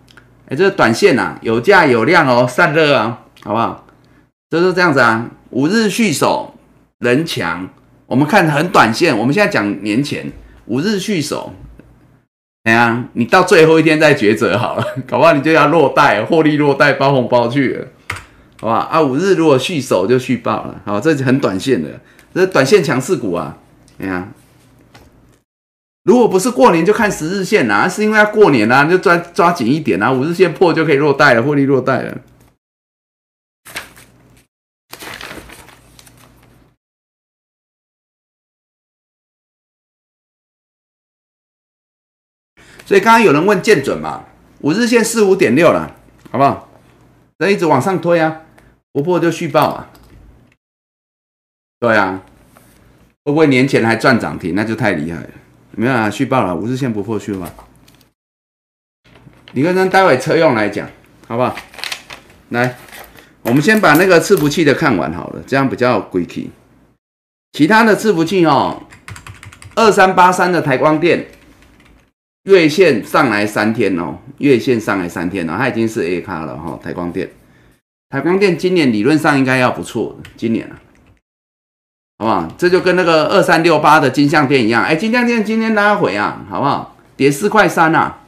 哎，这短线啊，有价有量哦，散热啊，好不好？就是这样子啊。五日续手人强，我们看很短线。我们现在讲年前五日续手，哎呀，你到最后一天再抉择好了，搞不好你就要落袋，获利落袋包红包去了，好吧？啊，五日如果续手就续爆了，好，这是很短线的，这短线强势股啊，哎呀。如果不是过年就看十日线呐，是因为要过年呐，就抓抓紧一点啊，五日线破就可以落袋了，获利落袋了。所以刚刚有人问见准嘛，五日线四五点六了，好不好？那一直往上推啊，不破就续报啊。对啊，会不会年前还赚涨停？那就太厉害了。没有啊，续报了，五日线不破续报。李科生，待会车用来讲，好不好？来，我们先把那个伺服器的看完好了，这样比较规矩。其他的伺服器哦，二三八三的台光电，月线上来三天哦，月线上来三天哦，它已经是 A 卡了哈。台光电，台光电今年理论上应该要不错的，今年啊。好不好？这就跟那个二三六八的金相店一样，哎，金相店今天拉回啊，好不好？跌四块三啊，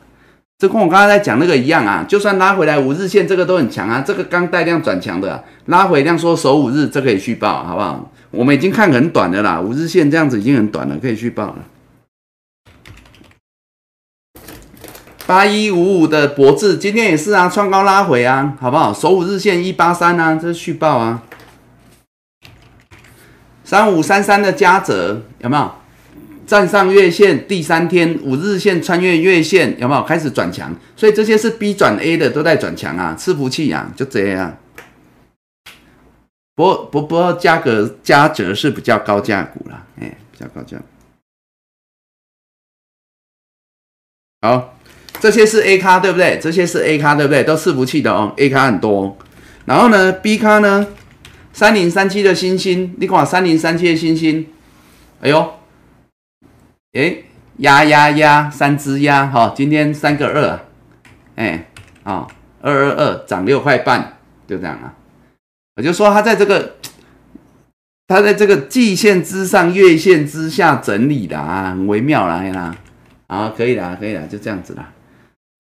这跟我刚刚在讲那个一样啊，就算拉回来五日线，这个都很强啊，这个刚带量转强的，拉回量说守五日，这可以续报，好不好？我们已经看很短的啦，五日线这样子已经很短了，可以续报了。八一五五的博智今天也是啊，创高拉回啊，好不好？守五日线一八三啊，这是续报啊。三五三三的加折有没有站上月线？第三天五日线穿越月线有没有开始转强？所以这些是 B 转 A 的都在转强啊，伺服器啊，就这样。不不不，价格加折是比较高价股了，哎，比较高价。好，这些是 A 卡对不对？这些是 A 卡对不对？都伺服器的哦，A 卡很多。然后呢，B 卡呢？三零三七的星星，你看三零三七的星星，哎呦，哎，压压压，三只压哈，今天三个二，哎，啊，二二二涨六块半，就这样啊。我就说它在这个，它在这个季线之上、月线之下整理的啊，很微妙啦，啦，好，可以啦，可以啦，就这样子啦，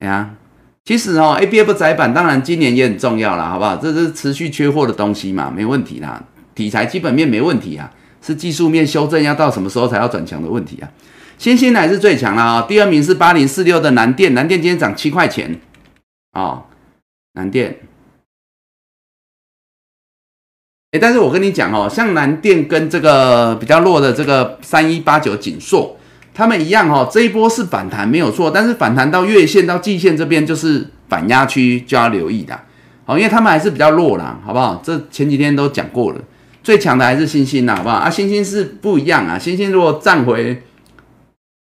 呀。其实哦，A B F 窄板当然今年也很重要啦，好不好？这是持续缺货的东西嘛，没问题啦。题材基本面没问题啊，是技术面修正要到什么时候才要转强的问题啊。新兴还是最强啦啊，第二名是八零四六的南电，南电今天涨七块钱啊，南电。哎，但是我跟你讲哦，像南电跟这个比较弱的这个三一八九锦硕，他们一样哦，这一波是反弹没有错，但是反弹到月线到季线这边就是反压区，就要留意的。好，因为他们还是比较弱啦，好不好？这前几天都讲过了，最强的还是星星啦，好不好？啊，星星是不一样啊，星星如果站回，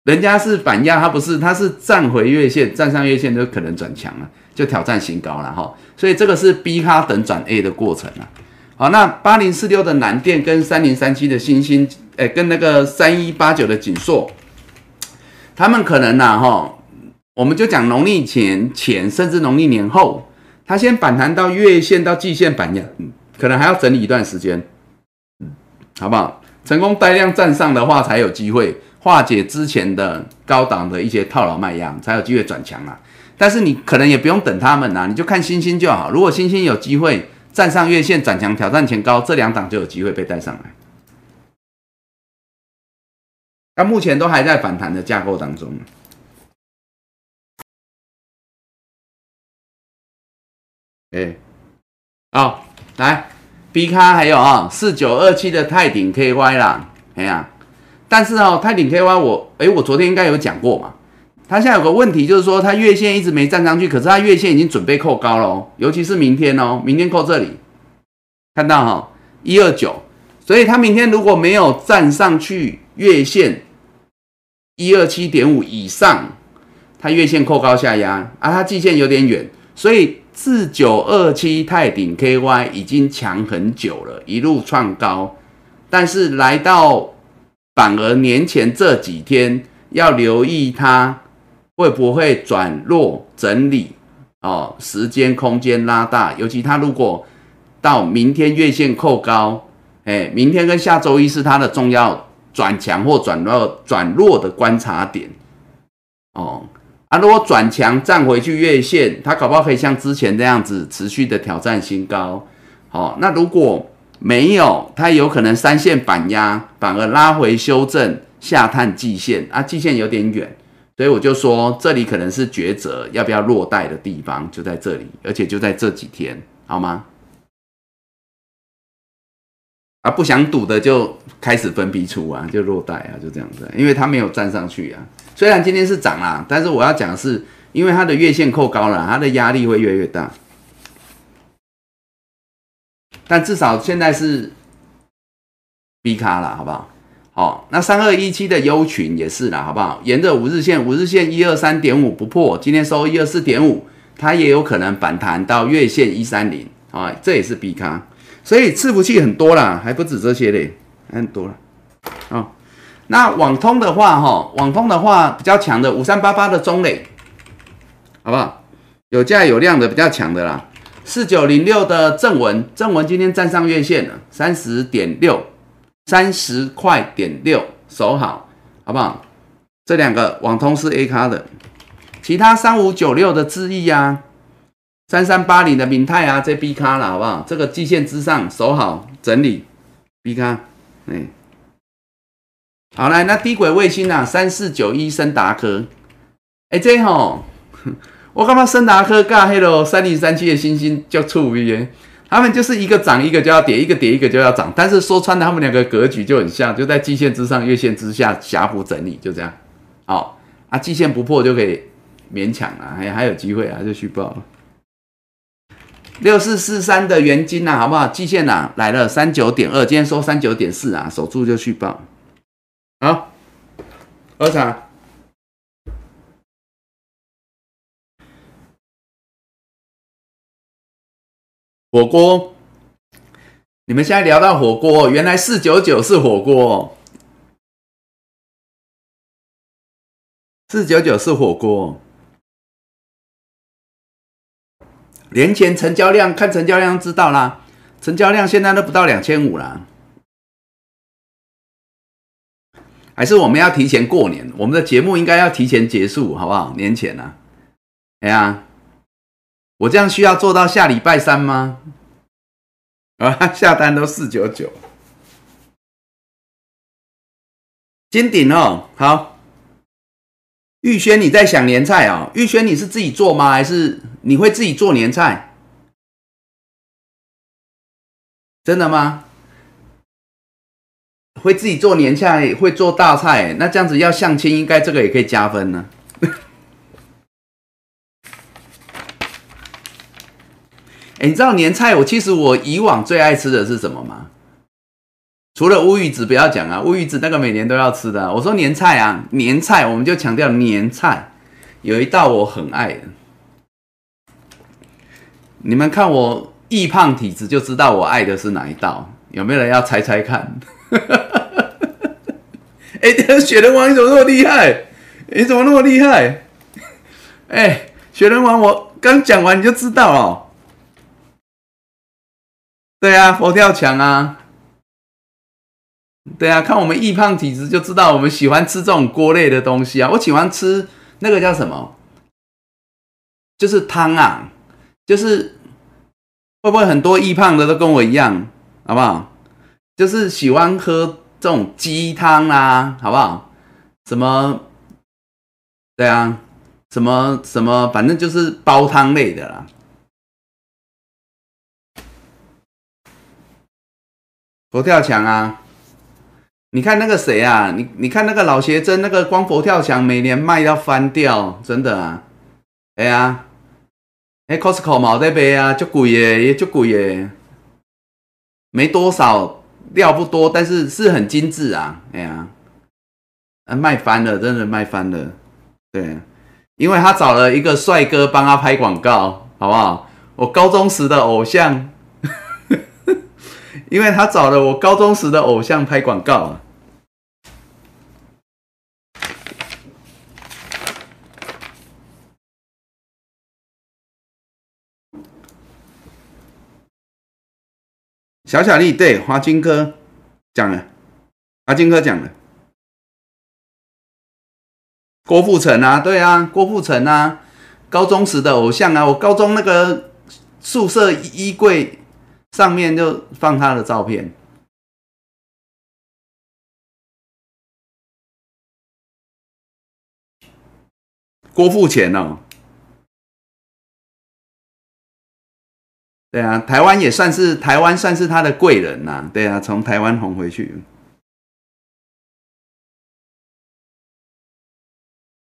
人家是反压，它不是，它是站回月线，站上月线就可能转强了，就挑战新高了哈。所以这个是 B 咖等转 A 的过程啊。好，那八零四六的南电跟三零三七的星星，诶，跟那个三一八九的锦硕，他们可能呐哈，我们就讲农历前前，甚至农历年后。它先反弹到月线到季线反，可能还要整理一段时间，嗯好不好？成功带量站上的话，才有机会化解之前的高档的一些套牢卖压，才有机会转强啊。但是你可能也不用等他们呐，你就看星星就好。如果星星有机会站上月线转强挑战前高，这两档就有机会被带上来。它目前都还在反弹的架构当中。哎，好，来，B 卡还有啊，四九二七的泰鼎 KY 啦，哎呀，但是哦，泰鼎 KY 我，哎，我昨天应该有讲过嘛，它现在有个问题就是说，它月线一直没站上去，可是它月线已经准备扣高了，哦尤其是明天哦，明天扣这里，看到哈，一二九，所以它明天如果没有站上去月线一二七点五以上，它月线扣高下压，啊，它季线有点远，所以。四九二七泰鼎 KY 已经强很久了，一路创高，但是来到反而年前这几天要留意它会不会转弱整理哦，时间空间拉大，尤其它如果到明天月线扣高，哎，明天跟下周一是它的重要转强或转弱转弱的观察点哦。啊，如果转强站回去月线，它搞不可以像之前那样子持续的挑战新高。好，那如果没有，它有可能三线反压，反而拉回修正下探季线啊，季线有点远，所以我就说这里可能是抉择要不要落袋的地方，就在这里，而且就在这几天，好吗？啊，不想赌的就开始分批出啊，就落袋啊，就这样子，因为它没有站上去啊。虽然今天是涨啦，但是我要讲的是，因为它的月线扣高了，它的压力会越来越大。但至少现在是 B 卡了，好不好？好，那三二一七的优群也是啦，好不好？沿着五日线，五日线一二三点五不破，今天收一二四点五，它也有可能反弹到月线一三零啊，这也是 B 卡，所以伺服器很多啦，还不止这些嘞，很多了，啊。那网通的话，哈，网通的话比较强的五三八八的中磊，好不好？有价有量的比较强的啦。四九零六的正文，正文今天站上月线了，三十点六，三十块点六，守好，好不好？这两个网通是 A 卡的，其他三五九六的智毅啊，三三八零的明泰啊，这 B 卡了，好不好？这个季线之上守好整理 B 卡，哎。好来，那低轨卫星啊，三四九一森达科，哎，这吼，我感觉森达科跟迄个三零三七的星星就处于，他们就是一个涨一个就要跌，一个跌一个就要涨，但是说穿了，他们两个格局就很像，就在季线之上、月线之下狭幅整理，就这样。好啊，季线不破就可以勉强了，还还有机会啊，就续报了。六四四三的元金呐，好不好？季线呐来了三九点二，今天收三九点四啊，守住就去报。好，喝茶。火锅，你们现在聊到火锅，原来四九九是火锅，四九九是火锅。年前成交量，看成交量知道啦，成交量现在都不到两千五了。还是我们要提前过年，我们的节目应该要提前结束，好不好？年前呢？哎呀，我这样需要做到下礼拜三吗？啊，下单都四九九，金鼎哦，好。玉轩，你在想年菜啊？玉轩，你是自己做吗？还是你会自己做年菜？真的吗？会自己做年菜，会做大菜，那这样子要相亲，应该这个也可以加分呢。哎，你知道年菜我其实我以往最爱吃的是什么吗？除了乌鱼子不要讲啊，乌鱼子那个每年都要吃的。我说年菜啊，年菜我们就强调年菜，有一道我很爱的，你们看我易胖体质就知道我爱的是哪一道，有没有人要猜猜看？哎，雪人王你怎么那么厉害？你怎么那么厉害？哎，雪人王我刚讲完你就知道哦。对啊，佛跳墙啊。对啊，看我们易胖体质就知道，我们喜欢吃这种锅类的东西啊。我喜欢吃那个叫什么，就是汤啊，就是会不会很多易胖的都跟我一样，好不好？就是喜欢喝这种鸡汤啊，好不好？什么？对啊，什么什么，反正就是煲汤类的啦。佛跳墙啊！你看那个谁啊？你你看那个老邪真，那个光佛跳墙每年卖要翻掉，真的啊！哎呀，哎，Costco 冇得卖啊，就贵耶，也就贵耶，没多少料不多，但是是很精致啊！哎呀，啊卖翻了，真的卖翻了，对，因为他找了一个帅哥帮他拍广告，好不好？我高中时的偶像。因为他找了我高中时的偶像拍广告啊。小小丽对华金科讲了，华金科讲了，郭富城啊，对啊，郭富城啊，高中时的偶像啊，我高中那个宿舍衣柜。上面就放他的照片，郭富钱哦，对啊，台湾也算是台湾算是他的贵人呐，对啊，从台湾红回去，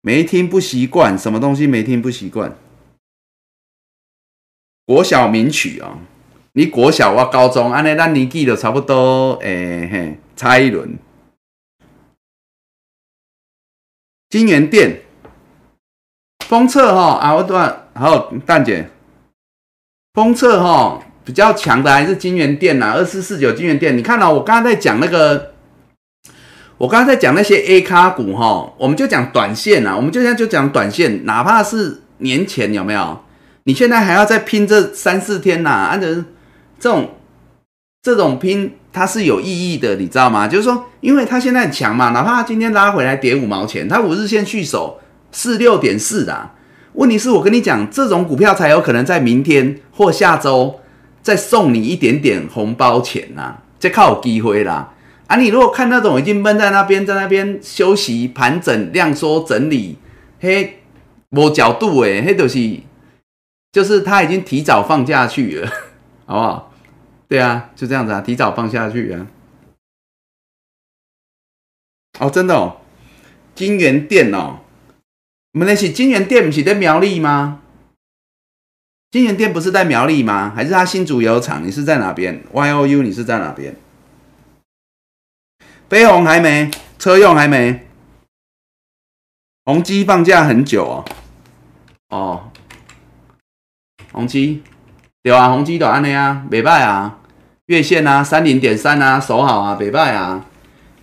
没听不习惯，什么东西没听不习惯？国小名曲啊。你国小我高中，安尼咱年纪就差不多，诶嘿，差一轮。金源店封测哈啊，我段好蛋姐封测哈比较强的还是金源店呐，二四四九金源店。你看到我刚刚在讲那个，我刚刚在讲那些 A 卡股哈，我们就讲短线呐，我们就现在就讲短线，哪怕是年前有没有？你现在还要再拼这三四天呐，按照。这种这种拼它是有意义的，你知道吗？就是说，因为它现在很强嘛，哪怕今天拉回来跌五毛钱，它五日线续守四六点四的。问题是我跟你讲，这种股票才有可能在明天或下周再送你一点点红包钱呐，这靠有机会啦。啊，你如果看那种已经闷在那边，在那边休息盘整、量缩整理，嘿，无角度诶，嘿，就是就是他已经提早放假去了。好不好？对啊，就这样子啊，提早放下去啊。哦，真的哦，金源店哦，我们那是金源店，不是在苗栗吗？金源店不是在苗栗吗？还是他新竹油厂？你是在哪边？Y O U，你是在哪边？飞鸿还没，车用还没，宏基放假很久哦。哦，宏基。对啊，宏基都安尼啊，袂歹啊，月线啊，三零点三啊，守好啊，袂歹啊。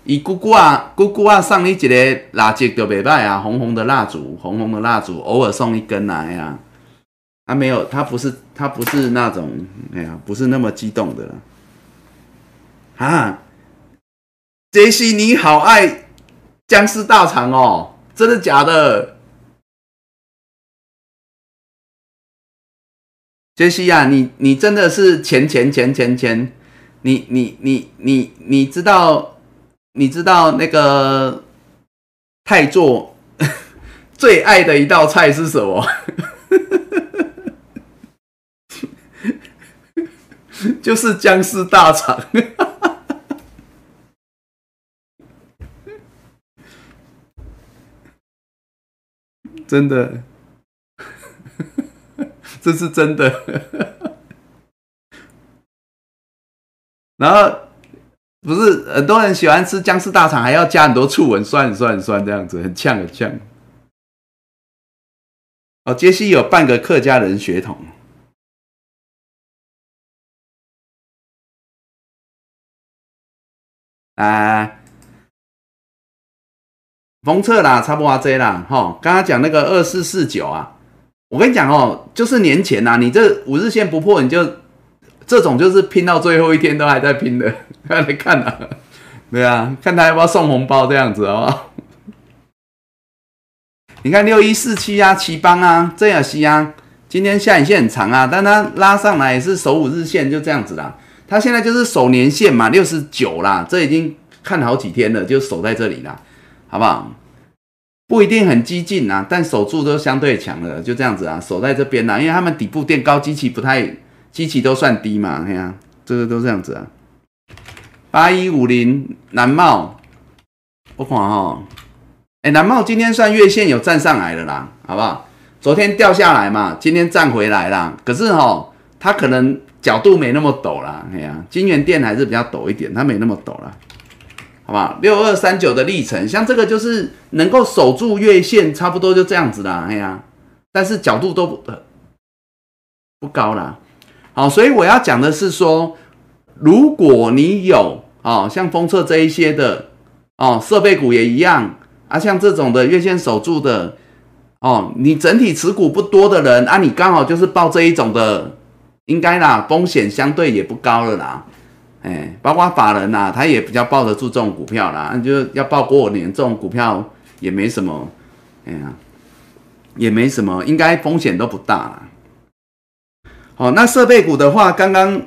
伊姑姑啊，姑姑啊，送你一个蜡烛就袂歹啊，红红的蜡烛，红红的蜡烛，偶尔送一根来啊。他没有，他不是，他不是那种，哎呀，不是那么激动的了。啊，杰西，你好爱僵尸大肠哦，真的假的？杰西呀，你你真的是钱钱钱钱钱，你你你你你知道你知道那个泰座 最爱的一道菜是什么？就是僵尸大肠，真的，这是真的。然后不是很多人喜欢吃僵尸大肠，还要加很多醋，很酸很酸很酸，这样子很呛很呛。哦，杰西有半个客家人血统。啊，封测啦，差不多这啦，哈。刚刚讲那个二四四九啊，我跟你讲哦，就是年前呐，你这五日线不破，你就这种就是拼到最后一天都还在拼的，来看啊，对啊，看他要不要送红包这样子，好不好？你看六一四七啊，奇邦啊，这样西啊，今天下影线很长啊，但它拉上来也是守五日线，就这样子啦。它现在就是守年线嘛，六十九啦，这已经看好几天了，就守在这里啦，好不好？不一定很激进啊，但守住都相对强了，就这样子啊，守在这边啦，因为他们底部垫高，机器不太，机器都算低嘛，看啊，这个都这样子啊。八一五零南茂，我看哈，哎，南茂今天算月线有站上来了啦，好不好？昨天掉下来嘛，今天站回来啦，可是哈，它可能。角度没那么陡啦，哎呀，金源店还是比较陡一点，它没那么陡了，好吧？六二三九的历程，像这个就是能够守住月线，差不多就这样子啦，哎呀，但是角度都不不高啦。好，所以我要讲的是说，如果你有哦，像封测这一些的哦，设备股也一样啊，像这种的月线守住的哦，你整体持股不多的人啊，你刚好就是报这一种的。应该啦，风险相对也不高了啦，哎，包括法人呐，他也比较抱得住这种股票啦，那就要报过年这种股票也没什么，哎呀，也没什么，应该风险都不大啦。好，那设备股的话，刚刚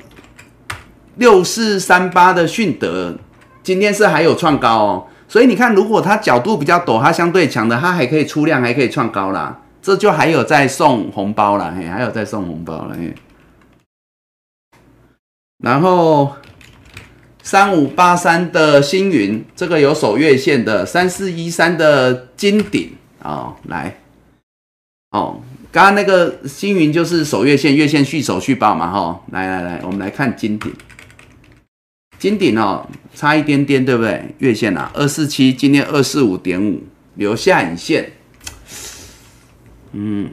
六四三八的迅德今天是还有创高哦，所以你看，如果它角度比较陡，它相对强的，它还可以出量，还可以创高啦，这就还有在送红包了，嘿，还有在送红包了，嘿。然后三五八三的星云，这个有守月线的；三四一三的金顶啊，来。哦，刚刚那个星云就是守月线，月线续守续报嘛，哈，来来来，我们来看金顶，金顶哦，差一点点，对不对？月线啊，二四七，今天二四五点五，留下影线，嗯，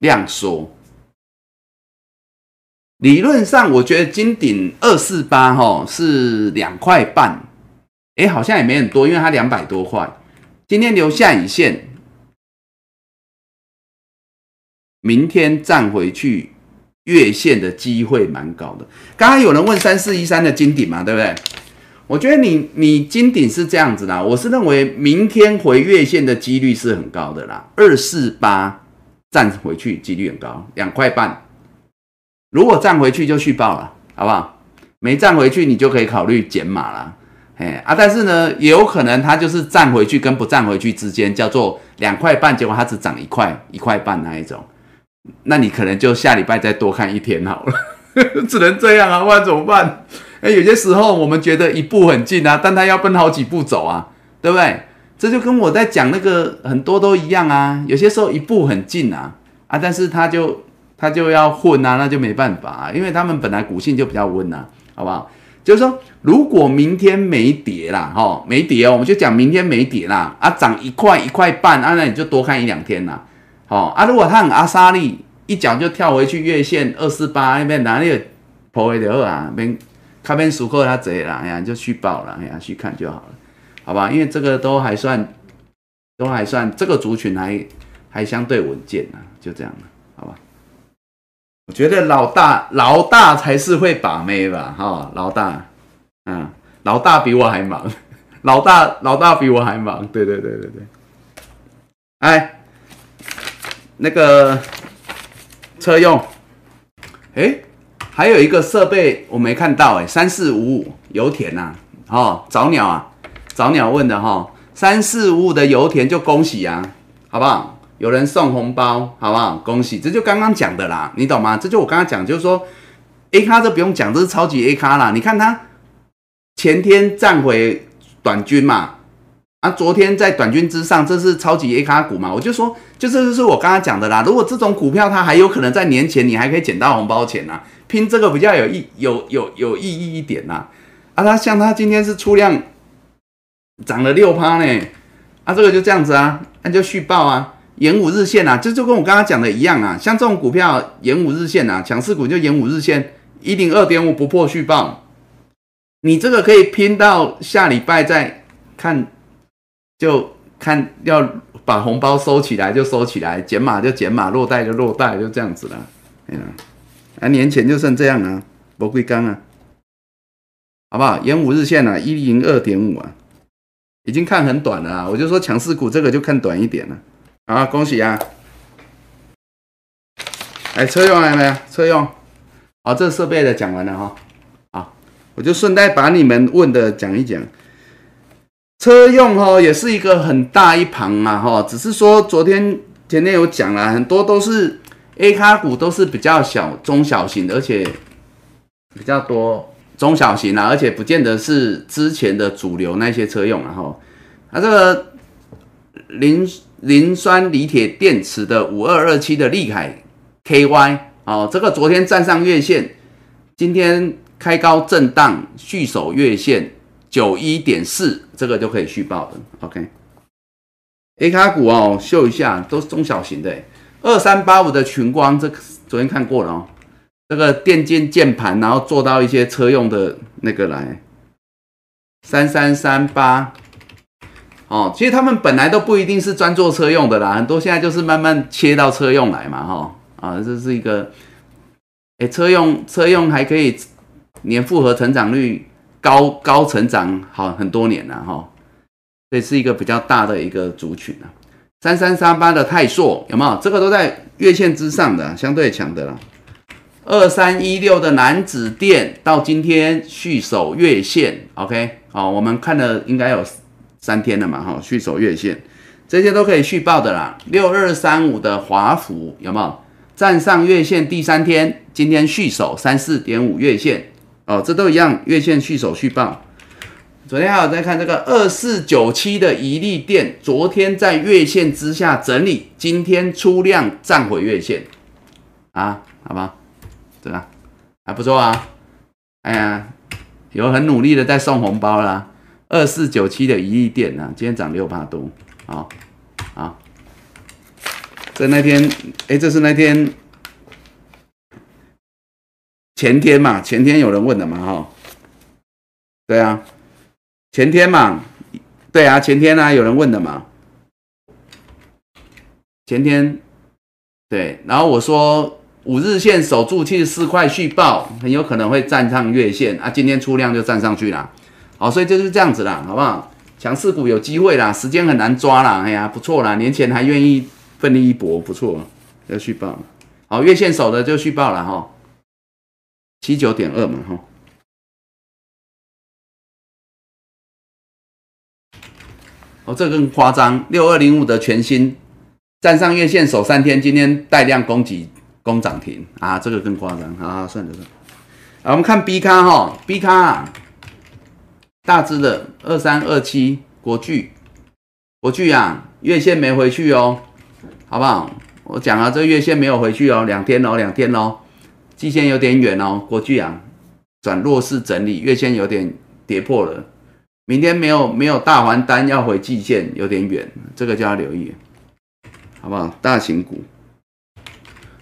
量缩。理论上，我觉得金鼎二四八哈是两块半，哎，好像也没很多，因为它两百多块。今天留下影线，明天站回去月线的机会蛮高的。刚刚有人问三四一三的金鼎嘛，对不对？我觉得你你金顶是这样子啦，我是认为明天回月线的几率是很高的啦，二四八站回去几率很高，两块半。如果站回去就续报了，好不好？没站回去，你就可以考虑减码了。哎啊，但是呢，也有可能它就是站回去跟不站回去之间叫做两块半，结果它只涨一块一块半那一种，那你可能就下礼拜再多看一天好了，只能这样啊，不然怎么办？哎，有些时候我们觉得一步很近啊，但它要分好几步走啊，对不对？这就跟我在讲那个很多都一样啊，有些时候一步很近啊，啊，但是它就。他就要混啊，那就没办法，啊因为他们本来股性就比较温呐，好不好？就是说，如果明天没跌啦，哈，没跌哦，我们就讲明天没跌啦，啊，涨一块一块半，啊，那你就多看一两天啦，好啊。如果他很阿莎利，一脚就跳回去月线二四八那边，哪里破位的好啊？边卡边熟客他贼啦，哎呀，就去报了，哎呀，去看就好了，好吧？因为这个都还算，都还算，这个族群还还相对稳健啊，就这样了，我觉得老大老大才是会把妹吧，哈，老大，嗯，老大比我还忙，老大老大比我还忙，对对对对对。哎，那个车用，哎，还有一个设备我没看到，哎，三四五五油田呐，哦，早鸟啊，早鸟问的哈，三四五五的油田就恭喜啊，好不好？有人送红包，好不好？恭喜，这就刚刚讲的啦，你懂吗？这就我刚刚讲，就是说 A 咖这不用讲，这是超级 A 咖啦。你看它前天站回短均嘛，啊，昨天在短均之上，这是超级 A 咖股嘛？我就说，就这就是我刚刚讲的啦。如果这种股票它还有可能在年前你还可以捡到红包钱呐，拼这个比较有意有有有意义一点呐。啊，它像它今天是出量涨了六趴呢，啊，这个就这样子啊，那就续报啊，延五日线啊，这就跟我刚刚讲的一样啊，像这种股票延五日线啊，强势股就延五日线，一零二点五不破续报，你这个可以拼到下礼拜再看，就看要把红包收起来就收起来，减码就减码，落袋就落袋，就这样子了，哎呀，啊，年前就剩这样啊，不贵刚啊。好不好？延五日线啊，一零二点五啊，已经看很短了啊。我就说强势股这个就看短一点了。好，恭喜啊！哎，车用来没有？车用。好，这设备的讲完了哈。好，我就顺带把你们问的讲一讲。车用哈也是一个很大一盘嘛哈，只是说昨天前天有讲了，很多都是 A 卡股，都是比较小、中小型的，而且比较多。中小型啊，而且不见得是之前的主流那些车用啊哈。它这个零磷酸锂铁电池的五二二七的利凯 KY 哦，这个昨天站上月线，今天开高震荡续守月线九一点四，这个就可以续报的。OK，A 卡股哦，秀一下都是中小型的，二三八五的群光，这昨天看过了哦。这个电竞键盘，然后做到一些车用的那个来，三三三八，哦，其实他们本来都不一定是专做车用的啦，很多现在就是慢慢切到车用来嘛，哈，啊，这是一个，哎，车用车用还可以年复合成长率高高成长好很多年了，哈，这是一个比较大的一个族群啊，三三三八的泰硕有没有？这个都在月线之上的，相对强的啦。二三一六的南子店到今天续守月线，OK，好，我们看了应该有三天了嘛，哈，续守月线，这些都可以续报的啦。六二三五的华府有没有站上月线第三天？今天续守三四点五月线，哦，这都一样，月线续守续报。昨天还有在看这个二四九七的宜利店，昨天在月线之下整理，今天出量站回月线，啊，好吧。对吧？还不错啊！哎呀，有很努力的在送红包啦。二四九七的一亿店啊，今天涨六八多。好，好。这那天，哎，这是那天前天嘛？前天有人问的嘛？哈，对啊，前天嘛，对啊，前天呢有人问的嘛？前天，对，然后我说。五日线守住七十四块续报，很有可能会站上月线啊！今天出量就站上去了，好，所以就是这样子啦，好不好？强势股有机会啦，时间很难抓啦，哎呀，不错啦，年前还愿意奋力一搏，不错，要续报，好，月线守的就续报了哈，七九点二嘛哈，哦，这更夸张，六二零五的全新站上月线守三天，今天带量攻击。攻涨停啊，这个更夸张啊！算了算了，啊，我们看 B 咖哈，B 咖大只的二三二七国巨，国巨啊，月线没回去哦，好不好？我讲了，这月线没有回去哦，两天哦，两天哦，季线有点远哦，国巨啊，转弱势整理，月线有点跌破了，明天没有没有大还单要回季线，有点远，这个就要留意，好不好？大型股。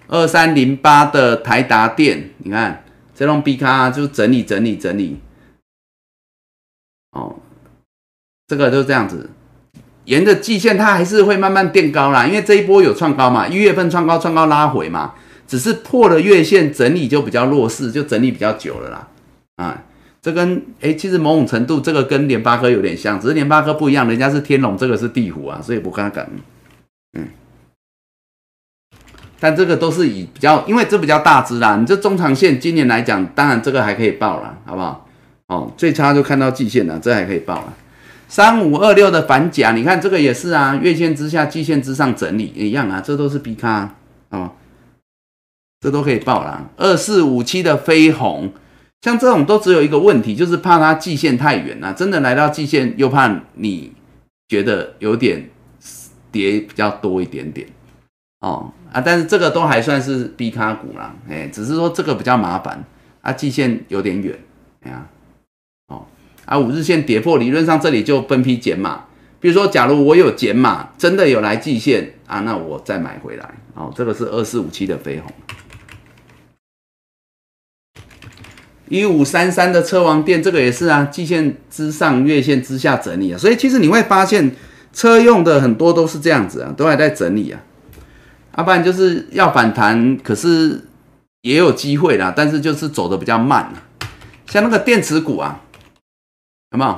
二三零八的台达电，你看这种 B 卡就整理整理整理，哦，这个就这样子，沿着季线它还是会慢慢垫高啦，因为这一波有创高嘛，一月份创高创高拉回嘛，只是破了月线整理就比较弱势，就整理比较久了啦，啊，这跟哎其实某种程度这个跟联发科有点像，只是联发科不一样，人家是天龙，这个是地虎啊，所以不看敢，嗯。但这个都是以比较，因为这比较大只啦。你这中长线今年来讲，当然这个还可以报了，好不好？哦，最差就看到季线了，这还可以报了。三五二六的反甲，你看这个也是啊，月线之下，季线之上整理一样啊，这都是 B 卡哦，这都可以报了。二四五七的飞鸿，像这种都只有一个问题，就是怕它季线太远了，真的来到季线又怕你觉得有点跌比较多一点点哦啊，但是这个都还算是 B 卡股啦，哎，只是说这个比较麻烦啊，季线有点远，哎呀。啊五日线跌破，理论上这里就分批减码。比如说，假如我有减码，真的有来季线啊，那我再买回来。哦，这个是二四五七的飞鸿，一五三三的车王店，这个也是啊，季线之上，月线之下整理啊。所以其实你会发现，车用的很多都是这样子啊，都还在整理啊。要不然就是要反弹，可是也有机会啦，但是就是走的比较慢啊。像那个电池股啊。有没有？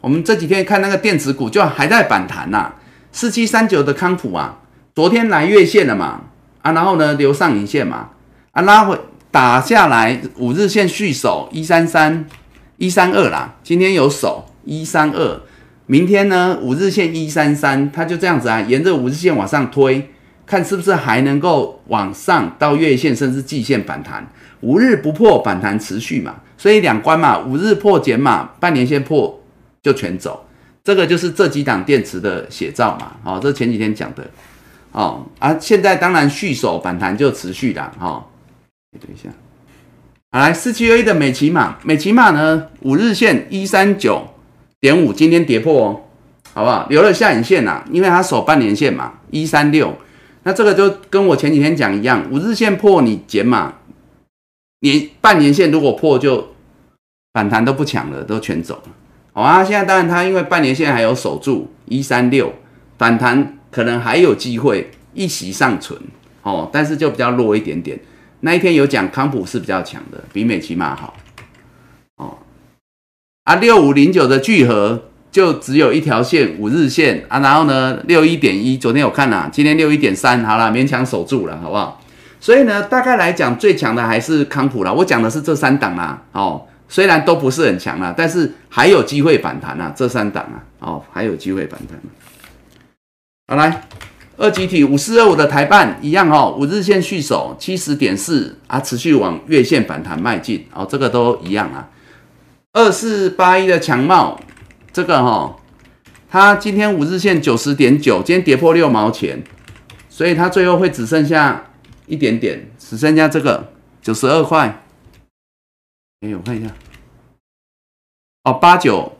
我们这几天看那个电子股就还在反弹呐，四七三九的康普啊，昨天来月线了嘛，啊，然后呢留上影线嘛，啊拉回打下来五日线续守一三三一三二啦，今天有守一三二，明天呢五日线一三三，它就这样子啊，沿着五日线往上推，看是不是还能够往上到月线甚至季线反弹，五日不破反弹持续嘛。所以两关嘛，五日破减码，半年线破就全走，这个就是这几档电池的写照嘛。哦，这前几天讲的，哦啊，现在当然续手反弹就持续的，哈。等一下，好来四七 A 的美骑马，美骑马呢，五日线一三九点五，今天跌破哦，好不好？留了下影线呐，因为它守半年线嘛，一三六，那这个就跟我前几天讲一样，五日线破你减码。年半年线如果破就反弹都不抢了，都全走了。好啊，现在当然它因为半年线还有守住一三六，反弹可能还有机会一席尚存哦，但是就比较弱一点点。那一天有讲康普是比较强的，比美骑马好哦。啊，六五零九的聚合就只有一条线五日线啊，然后呢六一点一，昨天有看啦，今天六一点三，好了，勉强守住了，好不好？所以呢，大概来讲，最强的还是康普啦。我讲的是这三档啦，哦，虽然都不是很强啦，但是还有机会反弹啊。这三档啊，哦，还有机会反弹。好，来二级体五四二五的台办一样哦，五日线续守七十点四啊，持续往月线反弹迈进哦，这个都一样啊。二四八一的强茂，这个哈，它今天五日线九十点九，今天跌破六毛钱，所以它最后会只剩下。一点点，只剩下这个九十二块。哎，我看一下，哦，八九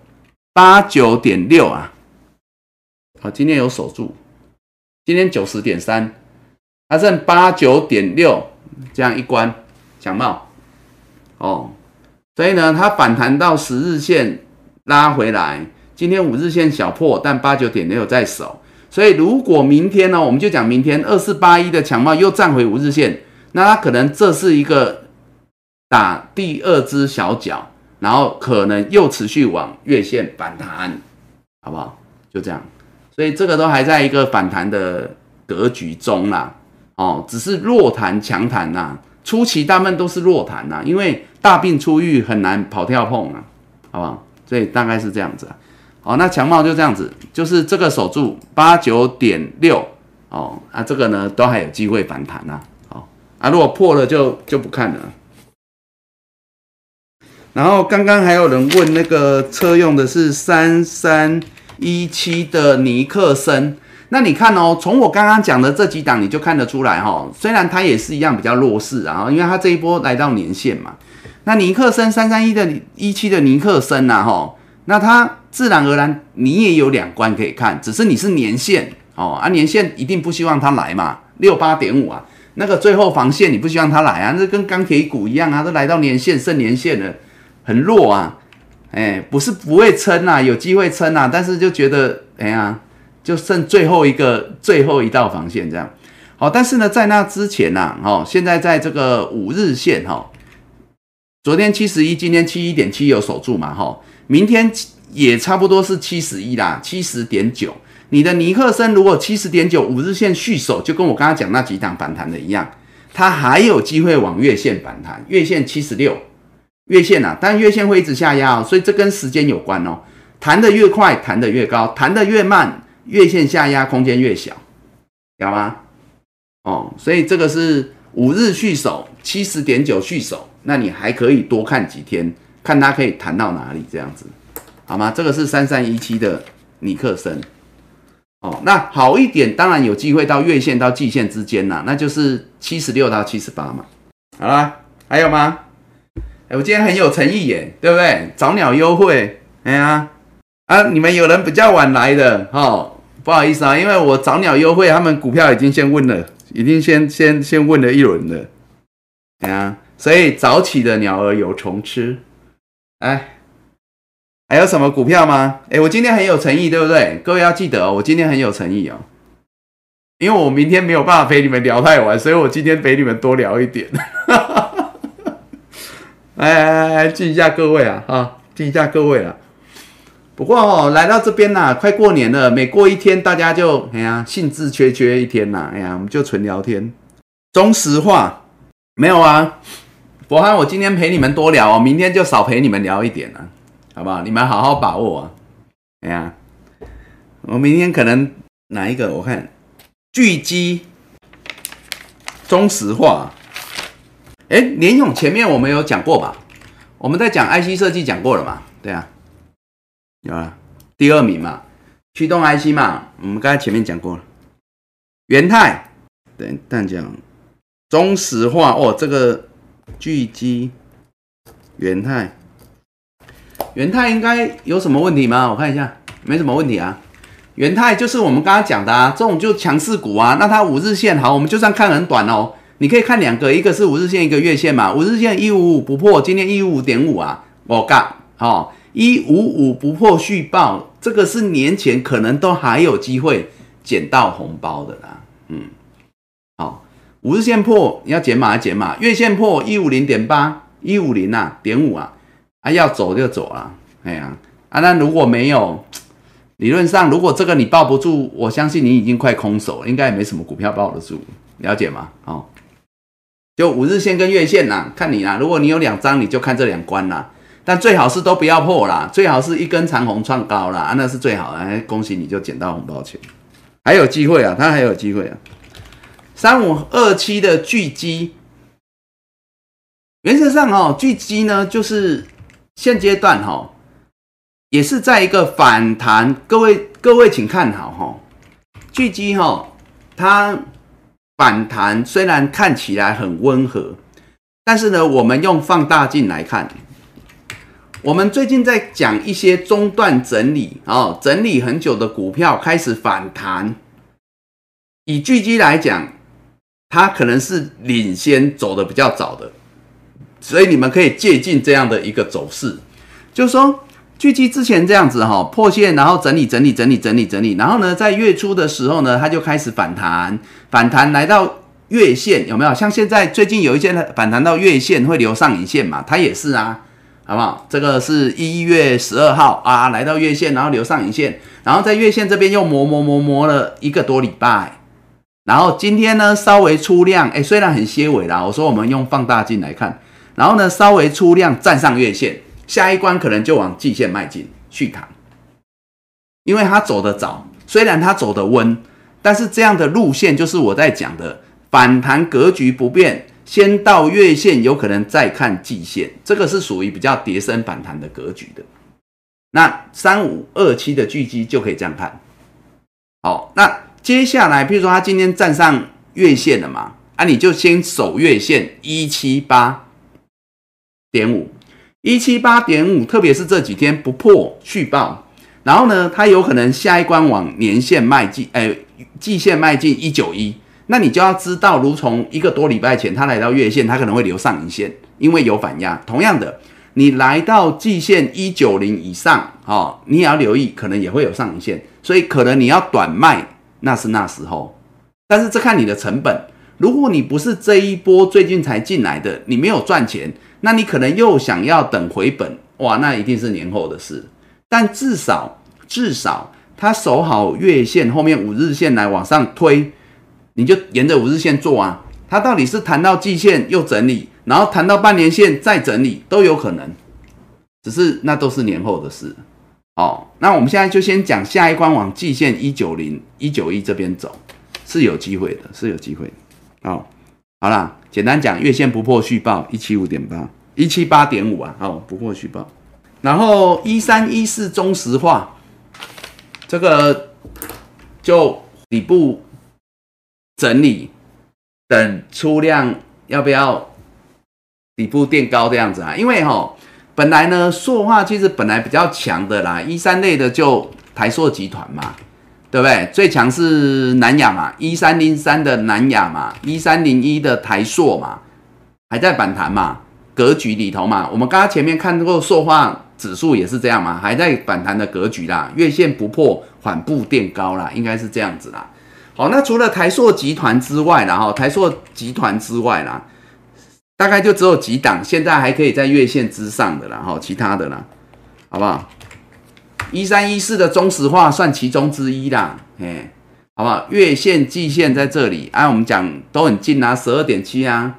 八九点六啊。好，今天有守住，今天九十点三，它剩八九点六，这样一关强冒。哦，所以呢，它反弹到十日线拉回来，今天五日线小破，但八九点六在守。所以，如果明天呢，我们就讲明天二四八一的强貌又站回五日线，那它可能这是一个打第二只小脚，然后可能又持续往月线反弹，好不好？就这样。所以这个都还在一个反弹的格局中啦，哦，只是弱弹强弹呐，初期大部分都是弱弹呐，因为大病初愈很难跑跳碰啊，好不好？所以大概是这样子啊。哦，那强貌就这样子，就是这个守住八九点六哦，啊，这个呢都还有机会反弹呐，好啊，如果破了就就不看了。然后刚刚还有人问那个车用的是三三一七的尼克森，那你看哦，从我刚刚讲的这几档你就看得出来哈，虽然它也是一样比较弱势啊，因为它这一波来到年线嘛，那尼克森三三一的一七的尼克森呐哈。那它自然而然，你也有两关可以看，只是你是年线哦，啊年线一定不希望它来嘛，六八点五啊，那个最后防线你不希望它来啊，那跟钢铁股一样啊，都来到年线剩年线了，很弱啊，哎，不是不会撑啊，有机会撑啊，但是就觉得哎呀，就剩最后一个最后一道防线这样，好，但是呢，在那之前呐，哦，现在在这个五日线哈，昨天七十一，今天七一点七有守住嘛，哈。明天也差不多是七十一啦，七十点九。你的尼克森如果七十点九五日线续守，就跟我刚刚讲那几档反弹的一样，它还有机会往月线反弹。月线七十六，月线啊，但月线会一直下压哦，所以这跟时间有关哦。弹得越快，弹得越高；弹得越慢，月线下压空间越小，有吗？哦，所以这个是五日续守七十点九续守，那你还可以多看几天，看它可以弹到哪里，这样子，好吗？这个是三三一七的尼克森。哦，那好一点，当然有机会到月线到季线之间呐，那就是七十六到七十八嘛。好啦，还有吗？哎，我今天很有诚意耶，对不对？早鸟优惠，哎呀，啊，你们有人比较晚来的，哈，不好意思啊，因为我早鸟优惠，他们股票已经先问了，已经先先先问了一轮了，哎呀，所以早起的鸟儿有虫吃，哎。还有什么股票吗？哎，我今天很有诚意，对不对？各位要记得哦，我今天很有诚意哦，因为我明天没有办法陪你们聊太晚，所以我今天陪你们多聊一点。来来来，记一下各位啊，哈，敬一下各位啊。不过哦，来到这边呐，快过年了，每过一天，大家就哎呀，兴致缺缺一天呐，哎呀，我们就纯聊天。中石化没有啊，博翰，我今天陪你们多聊哦，明天就少陪你们聊一点了。好不好？你们好好把握啊！哎呀，我明天可能哪一个？我看巨基、中石化。哎，联勇前面我们有讲过吧？我们在讲 IC 设计讲过了嘛？对啊，有啊，第二名嘛，驱动 IC 嘛，我们刚才前面讲过了。元泰，等，但讲中石化哦，这个巨基、元泰。元泰应该有什么问题吗？我看一下，没什么问题啊。元泰就是我们刚刚讲的啊，这种就强势股啊。那它五日线好，我们就算看很短哦，你可以看两个，一个是五日线，一个月线嘛。五日线一五五不破，今天一五五点五啊，我干哦，一五五不破续报，这个是年前可能都还有机会捡到红包的啦。嗯，好，五日线破你要减码减码，月线破一五零点八，一五零啊点五啊。啊，要走就走了，哎呀，啊，那如果没有，理论上如果这个你抱不住，我相信你已经快空手，应该也没什么股票抱得住，了解吗？哦，就五日线跟月线呐，看你啦，如果你有两张，你就看这两关啦，但最好是都不要破啦，最好是一根长红创高啦，啊，那是最好的，哎，恭喜你就捡到红包钱，还有机会啊，他还有机会啊，三五二七的巨基，原则上哦，巨基呢就是。现阶段哈，也是在一个反弹，各位各位请看好哈，巨基哈，它反弹虽然看起来很温和，但是呢，我们用放大镜来看，我们最近在讲一些中段整理啊，整理很久的股票开始反弹，以巨基来讲，它可能是领先走的比较早的。所以你们可以借鉴这样的一个走势，就是说，巨基之前这样子哈破线，然后整理整理整理整理整理，然后呢，在月初的时候呢，它就开始反弹，反弹来到月线，有没有？像现在最近有一些反弹到月线会留上影线嘛，它也是啊，好不好？这个是一月十二号啊，来到月线，然后留上影线，然后在月线这边又磨磨磨磨了一个多礼拜，然后今天呢稍微出量，哎，虽然很些微啦，我说我们用放大镜来看。然后呢，稍微出量站上月线，下一关可能就往季线迈进续弹，因为它走得早，虽然它走得温，但是这样的路线就是我在讲的反弹格局不变，先到月线，有可能再看季线，这个是属于比较叠升反弹的格局的。那三五二七的巨基就可以这样看。好，那接下来，譬如说它今天站上月线了嘛，啊，你就先守月线一七八。点五一七八点五，特别是这几天不破续报，然后呢，它有可能下一关往年线迈进，哎，季线迈进一九一，那你就要知道，如从一个多礼拜前它来到月线，它可能会留上影线，因为有反压。同样的，你来到季线一九零以上，哦，你也要留意，可能也会有上影线，所以可能你要短卖，那是那时候。但是这看你的成本，如果你不是这一波最近才进来的，你没有赚钱。那你可能又想要等回本哇，那一定是年后的事。但至少至少它守好月线后面五日线来往上推，你就沿着五日线做啊。它到底是弹到季线又整理，然后弹到半年线再整理都有可能，只是那都是年后的事。哦，那我们现在就先讲下一关往季线一九零一九一这边走，是有机会的，是有机会的。哦，好啦，简单讲，月线不破续报一七五点八，一七八点五啊，哦，不破续报。然后一三一四中石化，这个就底部整理，等出量要不要底部垫高这样子啊？因为哈。本来呢，塑化其实本来比较强的啦，一三类的就台塑集团嘛，对不对？最强是南亚嘛，一三零三的南亚嘛，一三零一的台硕嘛，还在反弹嘛，格局里头嘛。我们刚刚前面看过塑化指数也是这样嘛，还在反弹的格局啦，月线不破，缓步垫高啦，应该是这样子啦。好，那除了台塑集团之外啦，哈，台塑集团之外啦。大概就只有几档，现在还可以在月线之上的啦，哈，其他的啦，好不好？一三一四的中石化算其中之一啦，哎，好不好？月线、季线在这里，啊，我们讲都很近啊，十二点七啊，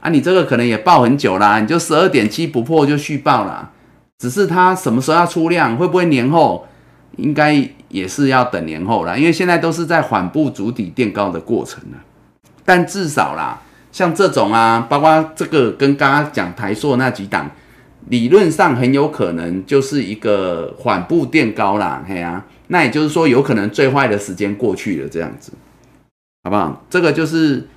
啊，你这个可能也报很久啦，你就十二点七不破就续报了，只是它什么时候要出量，会不会年后？应该也是要等年后啦，因为现在都是在缓步筑底垫高的过程了，但至少啦。像这种啊，包括这个跟刚刚讲台塑那几档，理论上很有可能就是一个缓步垫高啦，嘿啊，那也就是说有可能最坏的时间过去了，这样子，好不好？这个就是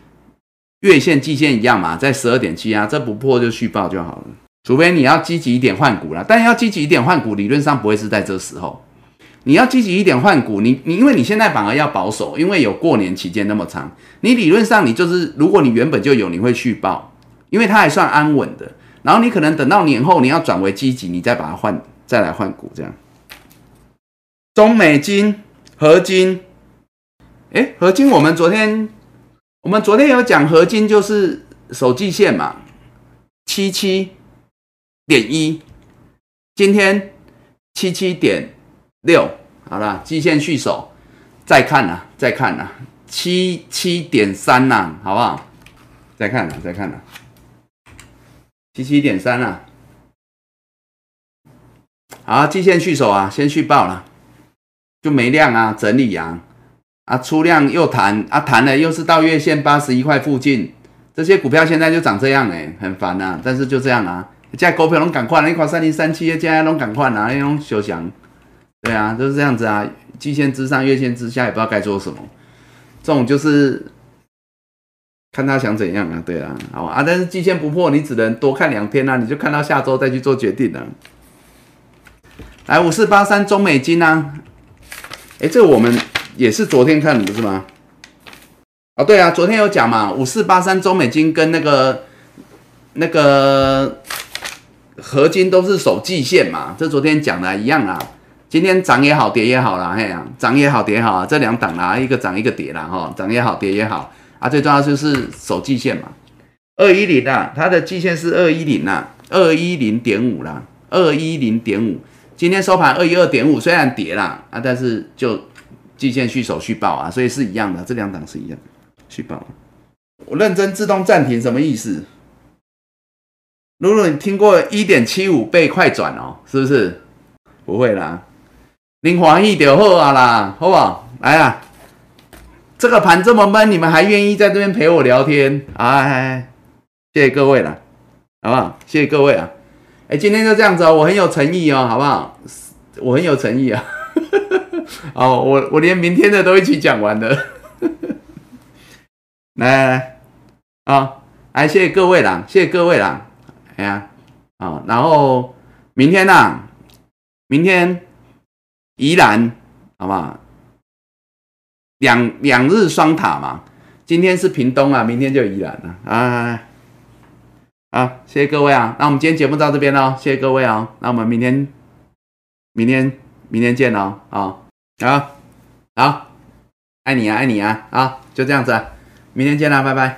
月线、季线一样嘛，在十二点七啊，这不破就续报就好了，除非你要积极一点换股啦，但要积极一点换股，理论上不会是在这时候。你要积极一点换股，你你因为你现在反而要保守，因为有过年期间那么长，你理论上你就是，如果你原本就有，你会续报，因为它还算安稳的。然后你可能等到年后你要转为积极，你再把它换，再来换股这样。中美金合金，哎，合金我们昨天我们昨天有讲合金就是手季线嘛，七七点一，今天七七点。六，好了，季线续守，再看呐，再看呐，七七点三呐，好不好？再看呐，再看呐，七七点三呐，好，季线续守啊，先续报了，就没量啊，整理啊，啊，出量又弹啊，弹了又是到月线八十一块附近，这些股票现在就长这样哎，很烦呐，但是就这样啊，现在股票拢赶快了，一块三零三七，现在拢赶快了，那种休想。对啊，就是这样子啊，季线之上，月线之下，也不知道该做什么。这种就是看他想怎样啊。对啊，好啊，但是季线不破，你只能多看两天啊，你就看到下周再去做决定了。来，五四八三中美金啊，哎，这个我们也是昨天看的，不是吗？啊，对啊，昨天有讲嘛，五四八三中美金跟那个那个合金都是守季线嘛，这昨天讲的一样啊。今天涨也好，跌也好啦，嘿呀，涨也好，跌也好啊，这两档啦，一个涨一个跌啦，哈，涨也好，跌也好啊，最重要就是守季线嘛，二一零啊，它的季线是二一零啊，二一零点五啦，二一零点五，今天收盘二一二点五，虽然跌啦啊，但是就季线续守续报啊，所以是一样的，这两档是一样续报。我认真自动暂停什么意思？露露，你听过一点七五倍快转哦，是不是？不会啦。您欢喜就好啊啦，好不好？来啊，这个盘这么闷，你们还愿意在这边陪我聊天？哎，谢谢各位了，好不好？谢谢各位啊！哎，今天就这样子哦，我很有诚意哦，好不好？我很有诚意啊！哦，我我连明天的都一起讲完了。来 来来，啊，来谢谢各位啦，谢谢各位啦！哎呀，啊，然后明天呢？明天。宜兰，好不好？两两日双塔嘛，今天是屏东啊，明天就宜兰了啊！好，谢谢各位啊，那我们今天节目到这边喽，谢谢各位哦，那我们明天，明天，明天见喽，啊，啊，好，爱你啊，爱你啊，好，就这样子啊，明天见啦，拜拜。